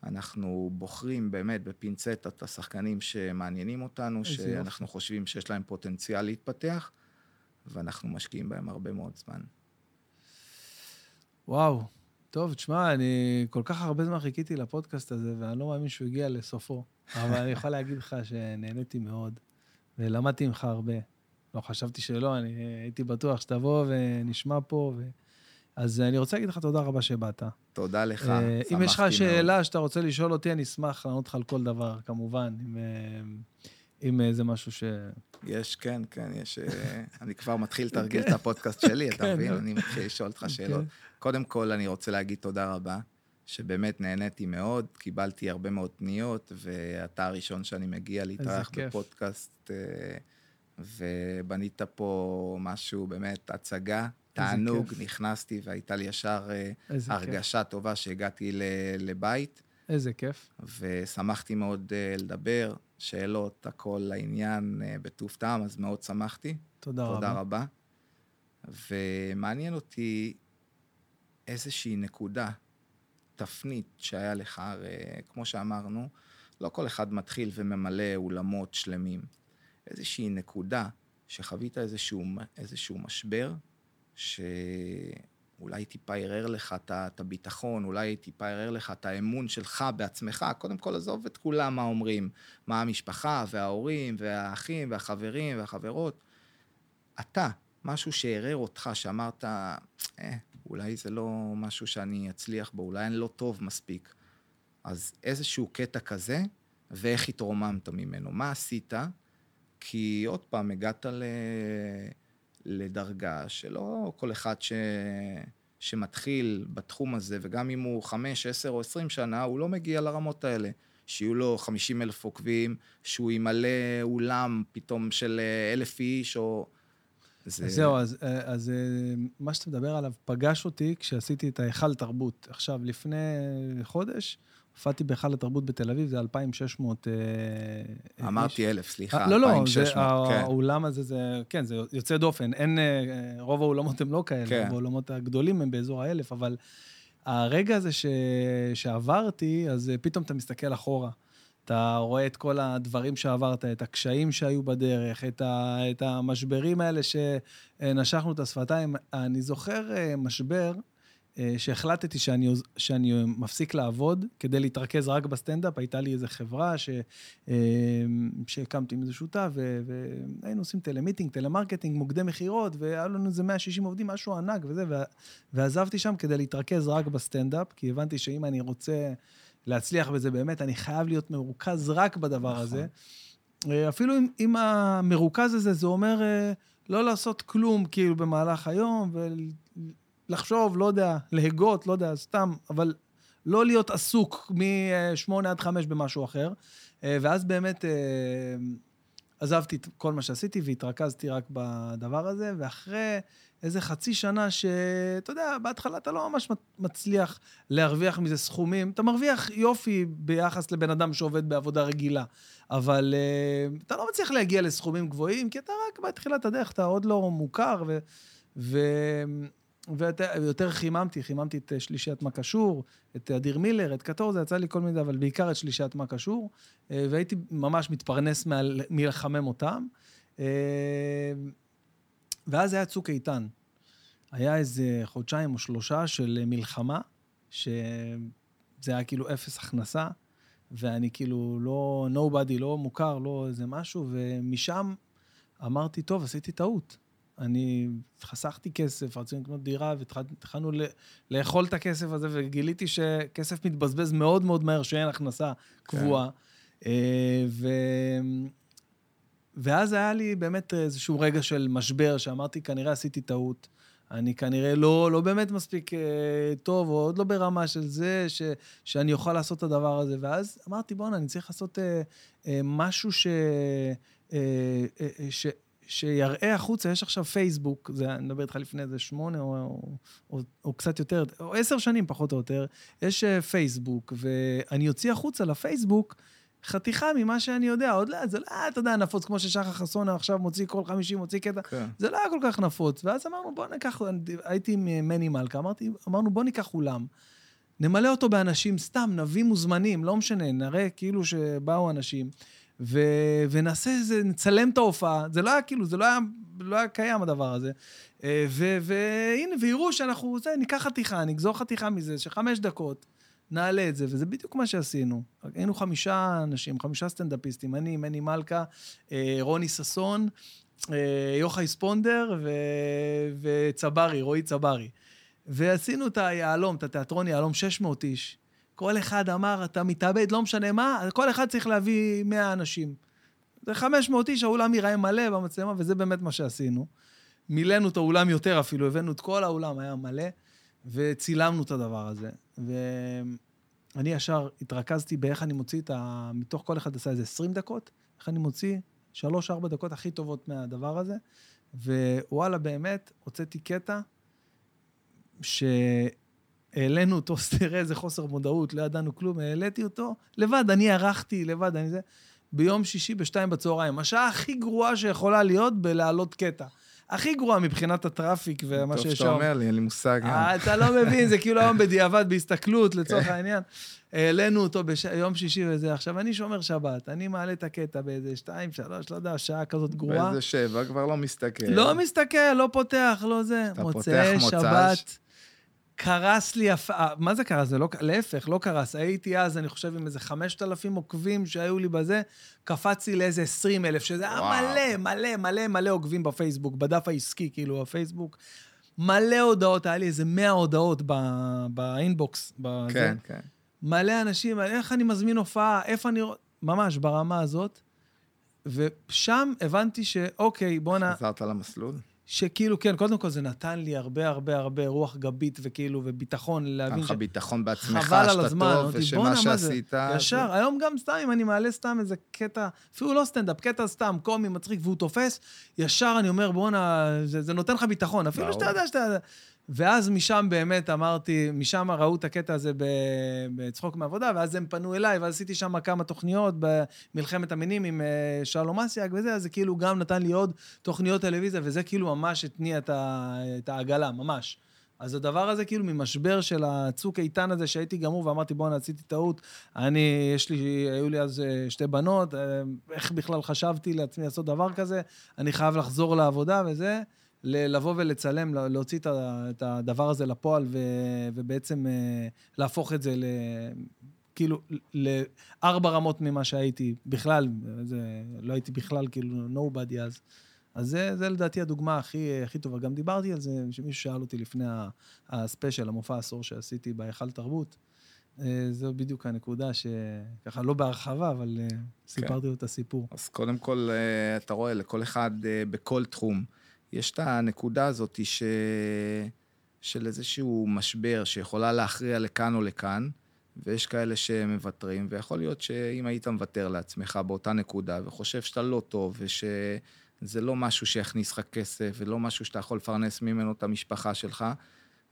אנחנו בוחרים באמת בפינצטה את השחקנים שמעניינים אותנו, שאנחנו יופי. חושבים שיש להם פוטנציאל להתפתח, ואנחנו משקיעים בהם הרבה מאוד זמן. וואו, טוב, תשמע, אני כל כך הרבה זמן חיכיתי לפודקאסט הזה, ואני לא מאמין שהוא הגיע לסופו. <laughs> אבל אני יכול להגיד לך שנהניתי מאוד, ולמדתי ממך הרבה. לא חשבתי שלא, אני הייתי בטוח שתבוא ונשמע פה. ו... אז אני רוצה להגיד לך תודה רבה שבאת. תודה לך, שמחתי מאוד. אם יש לך שאלה שאתה רוצה לשאול אותי, אני אשמח לענות לך על כל דבר, כמובן. אם... אם זה משהו ש... יש, כן, כן, יש... אה, <laughs> אני כבר מתחיל לתרגל את הפודקאסט שלי, אתה כן, מבין? אני מתחיל לשאול אותך <laughs> אוקיי. שאלות. קודם כל, אני רוצה להגיד תודה רבה, שבאמת נהניתי מאוד, קיבלתי הרבה מאוד פניות, ואתה הראשון שאני מגיע להתארח בפודקאסט, אה, ובנית פה משהו, באמת, הצגה, תענוג, נכנסתי והייתה לי ישר אה, הרגשה טובה שהגעתי לבית. איזה כיף. ושמחתי מאוד לדבר. שאלות, הכל לעניין אה, בטוב טעם, אז מאוד שמחתי. תודה, רבה. תודה רבה. ומעניין אותי איזושהי נקודה, תפנית שהיה לך, הרי כמו שאמרנו, לא כל אחד מתחיל וממלא אולמות שלמים. איזושהי נקודה שחווית איזשהו, איזשהו משבר, ש... אולי טיפה ערער לך את הביטחון, אולי טיפה ערער לך את האמון שלך בעצמך. קודם כל, עזוב את כולם מה אומרים, מה המשפחה וההורים והאחים והחברים והחברות. אתה, משהו שערער אותך, שאמרת, אה, אולי זה לא משהו שאני אצליח בו, אולי אני לא טוב מספיק. אז איזשהו קטע כזה, ואיך התרוממת ממנו. מה עשית? כי עוד פעם, הגעת ל... לדרגה שלא כל אחד ש... שמתחיל בתחום הזה, וגם אם הוא 5, 10 או 20 שנה, הוא לא מגיע לרמות האלה. שיהיו לו 50 אלף עוקבים, שהוא ימלא אולם פתאום של אה, אלף איש, או... זה... זהו, אז, אה, אז אה, מה שאתה מדבר עליו פגש אותי כשעשיתי את ההיכל תרבות. עכשיו, לפני חודש, הופעתי בהיכל התרבות בתל אביב, זה 2,600 איש. אמרתי אלף, סליחה, 2,600. לא, לא, כן. האולם הזה, זה, כן, זה יוצא דופן. אין, רוב האולמות הם לא כאלה, כן. האולמות הגדולים הם באזור האלף, אבל הרגע הזה ש, שעברתי, אז פתאום אתה מסתכל אחורה. אתה רואה את כל הדברים שעברת, את הקשיים שהיו בדרך, את, ה, את המשברים האלה שנשכנו את השפתיים. אני זוכר משבר אה, שהחלטתי שאני, שאני מפסיק לעבוד כדי להתרכז רק בסטנדאפ. הייתה לי איזו חברה ש, אה, שהקמתי עם איזה שותף, והיינו עושים telemeeting, טלמרקטינג, מוקדי מכירות, והיה לנו איזה 160 עובדים, משהו ענק וזה, ועזבתי שם כדי להתרכז רק בסטנדאפ, כי הבנתי שאם אני רוצה להצליח בזה באמת, אני חייב להיות מרוכז רק בדבר נכון. הזה. אה, אפילו אם, אם המרוכז הזה, זה אומר אה, לא לעשות כלום כאילו במהלך היום, ולחשוב, לא יודע, להגות, לא יודע, סתם, אבל לא להיות עסוק מ-8 עד 5 במשהו אחר. אה, ואז באמת אה, עזבתי את כל מה שעשיתי והתרכזתי רק בדבר הזה, ואחרי איזה חצי שנה שאתה יודע, בהתחלה אתה לא ממש מצליח להרוויח מזה סכומים. אתה מרוויח יופי ביחס לבן אדם שעובד בעבודה רגילה, אבל uh, אתה לא מצליח להגיע לסכומים גבוהים, כי אתה רק בתחילת הדרך, אתה עוד לא מוכר. ו... ויותר חיממתי, חיממתי את אה, שלישיית מה קשור, את אדיר מילר, את קטור, זה יצא לי כל מיני, אבל בעיקר את שלישיית מה קשור, אה, והייתי ממש מתפרנס מלחמם אותם. אה, ואז היה צוק איתן. היה איזה חודשיים או שלושה של מלחמה, שזה היה כאילו אפס הכנסה, ואני כאילו לא nobody, לא מוכר, לא איזה משהו, ומשם אמרתי, טוב, עשיתי טעות. אני חסכתי כסף, רצינו לקנות דירה, והתחלנו לאכול את הכסף הזה, וגיליתי שכסף מתבזבז מאוד מאוד מהר, שאין הכנסה קבועה. כן. ו... ואז היה לי באמת איזשהו רגע של משבר, שאמרתי, כנראה עשיתי טעות. אני כנראה לא, לא באמת מספיק אה, טוב, או עוד לא ברמה של זה, ש, שאני אוכל לעשות את הדבר הזה. ואז אמרתי, בואנה, אני צריך לעשות אה, אה, משהו ש, אה, אה, ש, שיראה החוצה. יש עכשיו פייסבוק, זה, אני מדבר איתך לפני איזה שמונה או, או, או, או קצת יותר, או עשר שנים פחות או יותר, יש אה, פייסבוק, ואני אוציא החוצה לפייסבוק, חתיכה ממה שאני יודע, עוד לא, זה לא היה, אתה יודע, נפוץ, כמו ששחר חסון עכשיו מוציא כל חמישי, מוציא קטע, כן. זה לא היה כל כך נפוץ. ואז אמרנו, בוא ניקח, הייתי עם מני מלכה, אמרתי, אמרנו, בוא ניקח אולם, נמלא אותו באנשים סתם, נביא מוזמנים, לא משנה, נראה כאילו שבאו אנשים, ו, ונעשה איזה, נצלם את ההופעה, זה לא היה כאילו, זה לא היה, לא היה קיים הדבר הזה. והנה, ויראו שאנחנו, זה, ניקח חתיכה, נגזור חתיכה מזה, שחמש דקות. נעלה את זה, וזה בדיוק מה שעשינו. היינו חמישה אנשים, חמישה סטנדאפיסטים, אני, מני מלכה, רוני ששון, יוחאי ספונדר ו... וצברי, רועי צברי. ועשינו את היהלום, את התיאטרון יהלום, 600 איש. כל אחד אמר, אתה מתאבד, לא משנה מה, כל אחד צריך להביא 100 אנשים. זה 500 איש, האולם ייראה מלא במצלמה, וזה באמת מה שעשינו. מילאנו את האולם יותר אפילו, הבאנו את כל האולם, היה מלא. וצילמנו את הדבר הזה. ואני ישר התרכזתי באיך אני מוציא את ה... מתוך כל אחד עשה איזה 20 דקות, איך אני מוציא 3-4 דקות הכי טובות מהדבר הזה. ווואלה, באמת, הוצאתי קטע שהעלינו אותו, תראה איזה חוסר מודעות, לא ידענו כלום, העליתי אותו לבד, אני ערכתי לבד, אני זה, ביום שישי בשתיים בצהריים, השעה הכי גרועה שיכולה להיות בלהעלות קטע. הכי גרועה מבחינת הטראפיק ומה שיש שם. טוב שאתה אומר לי, אין לי מושג. אתה לא מבין, זה כאילו היום בדיעבד, בהסתכלות, לצורך העניין. העלינו אותו ביום שישי וזה. עכשיו, אני שומר שבת, אני מעלה את הקטע באיזה שתיים, שלוש, לא יודע, שעה כזאת גרועה. באיזה שבע, כבר לא מסתכל. לא מסתכל, לא פותח, לא זה. אתה מוצאי פותח שבת. קרס לי, הפ... מה זה קרס? זה לא, להפך, לא קרס. הייתי אז, אני חושב, עם איזה 5,000 עוקבים שהיו לי בזה, קפצתי לאיזה 20 אלף, שזה היה מלא, מלא, מלא, מלא עוקבים בפייסבוק, בדף העסקי, כאילו, הפייסבוק. מלא הודעות, היה לי איזה 100 הודעות ב... באינבוקס. בזה. כן, כן. מלא אנשים, איך אני מזמין הופעה, איפה אני... ממש, ברמה הזאת. ושם הבנתי שאוקיי, בואנה... חזרת למסלול? שכאילו, כן, קודם כל זה נתן לי הרבה הרבה הרבה רוח גבית וכאילו, וביטחון להבין ש... נתן לך ביטחון בעצמך, על הזמן, טוב, ושמה שעשית... ישר, זה... היום גם סתם, אם אני מעלה סתם איזה קטע, אפילו לא סטנדאפ, קטע סתם, קומי, מצחיק, והוא תופס, ישר אני אומר, בואנה, זה, זה נותן לך ביטחון, אפילו שאתה יודע שאתה... ואז משם באמת אמרתי, משם ראו את הקטע הזה בצחוק מעבודה, ואז הם פנו אליי, ואז עשיתי שם כמה תוכניות במלחמת המינים עם שלום אסיאג וזה, אז זה כאילו גם נתן לי עוד תוכניות טלוויזיה, וזה כאילו ממש התניע את העגלה, ממש. אז הדבר הזה כאילו ממשבר של הצוק איתן הזה, שהייתי גמור ואמרתי, בואנה, עשיתי טעות. אני, יש לי, היו לי אז שתי בנות, איך בכלל חשבתי לעצמי לעשות דבר כזה, אני חייב לחזור לעבודה וזה. לבוא ולצלם, לה- להוציא את הדבר הזה לפועל, ו- ובעצם אה, להפוך את זה ל... כאילו, לארבע רמות ממה שהייתי בכלל, זה, לא הייתי בכלל כאילו nobody אז. אז זה, זה לדעתי הדוגמה הכי, הכי טובה. גם דיברתי על זה, שמישהו שאל אותי לפני הספיישל, המופע העשור שעשיתי בהיכל תרבות. אה, זו בדיוק הנקודה שככה, לא בהרחבה, אבל אה, סיפרתי לו את הסיפור. אז קודם כל, אתה רואה, לכל אחד בכל תחום, יש את הנקודה הזאת ש... של איזשהו משבר שיכולה להכריע לכאן או לכאן, ויש כאלה שמוותרים, ויכול להיות שאם היית מוותר לעצמך באותה נקודה, וחושב שאתה לא טוב, ושזה לא משהו שיכניס לך כסף, ולא משהו שאתה יכול לפרנס ממנו את המשפחה שלך,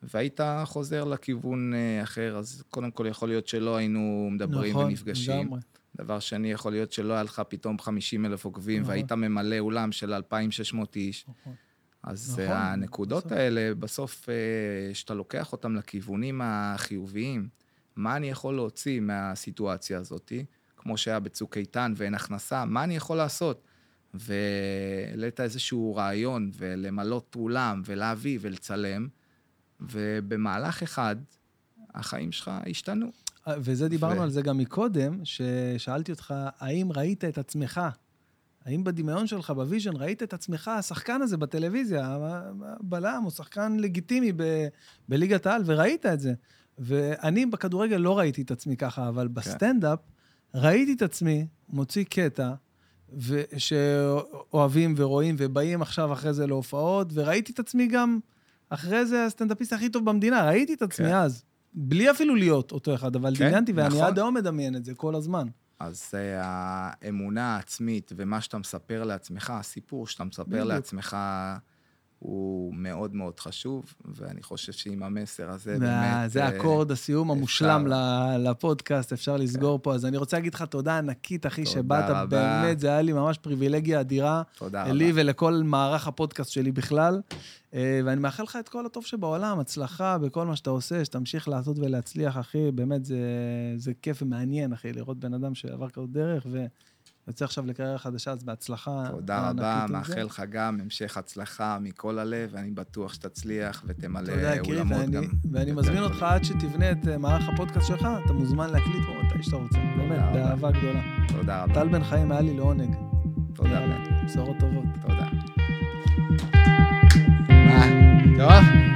והיית חוזר לכיוון אה, אחר, אז קודם כל יכול להיות שלא היינו מדברים נכון, ונפגשים. לגמרי. דבר שני, יכול להיות שלא היה לך פתאום 50 אלף עוקבים, נכון. והיית ממלא אולם של 2,600 איש. נכון. אז נכון, נכון, הנקודות בסוף. האלה, בסוף, אה, שאתה לוקח אותן לכיוונים החיוביים, מה אני יכול להוציא מהסיטואציה הזאת, כמו שהיה בצוק איתן ואין הכנסה, מה אני יכול לעשות? והעלית איזשהו רעיון, ולמלות אולם, ולהביא ולצלם, ובמהלך אחד, החיים שלך השתנו. אה, וזה דיברנו ו- על זה גם מקודם, ששאלתי אותך, האם ראית את עצמך? האם בדמיון שלך, ב vision, ראית את עצמך, השחקן הזה בטלוויזיה, הבלם, הוא שחקן לגיטימי ב- בליגת העל, וראית את זה. ואני בכדורגל לא ראיתי את עצמי ככה, אבל בסטנדאפ ראיתי את עצמי מוציא קטע, ו- שאוהבים ורואים ובאים עכשיו אחרי זה להופעות, וראיתי את עצמי גם אחרי זה הסטנדאפיסט הכי טוב במדינה, ראיתי את עצמי כן. אז. בלי אפילו להיות אותו אחד, אבל כן, דמיינתי, ואני נכון. עד היום מדמיין את זה כל הזמן. אז אה, האמונה העצמית ומה שאתה מספר לעצמך, הסיפור שאתה מספר. לעצמך, הוא מאוד מאוד חשוב, ואני חושב שעם המסר הזה וה- באמת... זה אה, אקורד הסיום המושלם לפודקאסט, אפשר לסגור פה. אז אני רוצה להגיד לך תודה ענקית, אחי, תודה שבאת, רבה. באמת, זה היה לי ממש פריבילגיה אדירה. תודה רבה. לי ולכל מערך הפודקאסט שלי בכלל. אה, ואני מאחל לך את כל הטוב שבעולם, הצלחה בכל מה שאתה עושה, שתמשיך לעשות ולהצליח, אחי. באמת, זה, זה כיף ומעניין, אחי, לראות בן אדם שעבר כזאת דרך ויוצא עכשיו לקריירה חדשה, אז בהצלחה תודה רבה. מאחל לך גם המשך הצלחה מכל הלב, ואני בטוח שתצליח ותמלא אולמות ואני, גם. ואני מזמין אותך. עד שתבנה את אה, מערך הפודקאסט שלך, אתה מוזמן להקליט פה מתי שאתה רוצה. באמת, רבה. באהבה גדולה. תודה רבה. טל בן חיים, היה לי לעונג. תודה רבה. בשורות טובות. תודה. מה? טוב?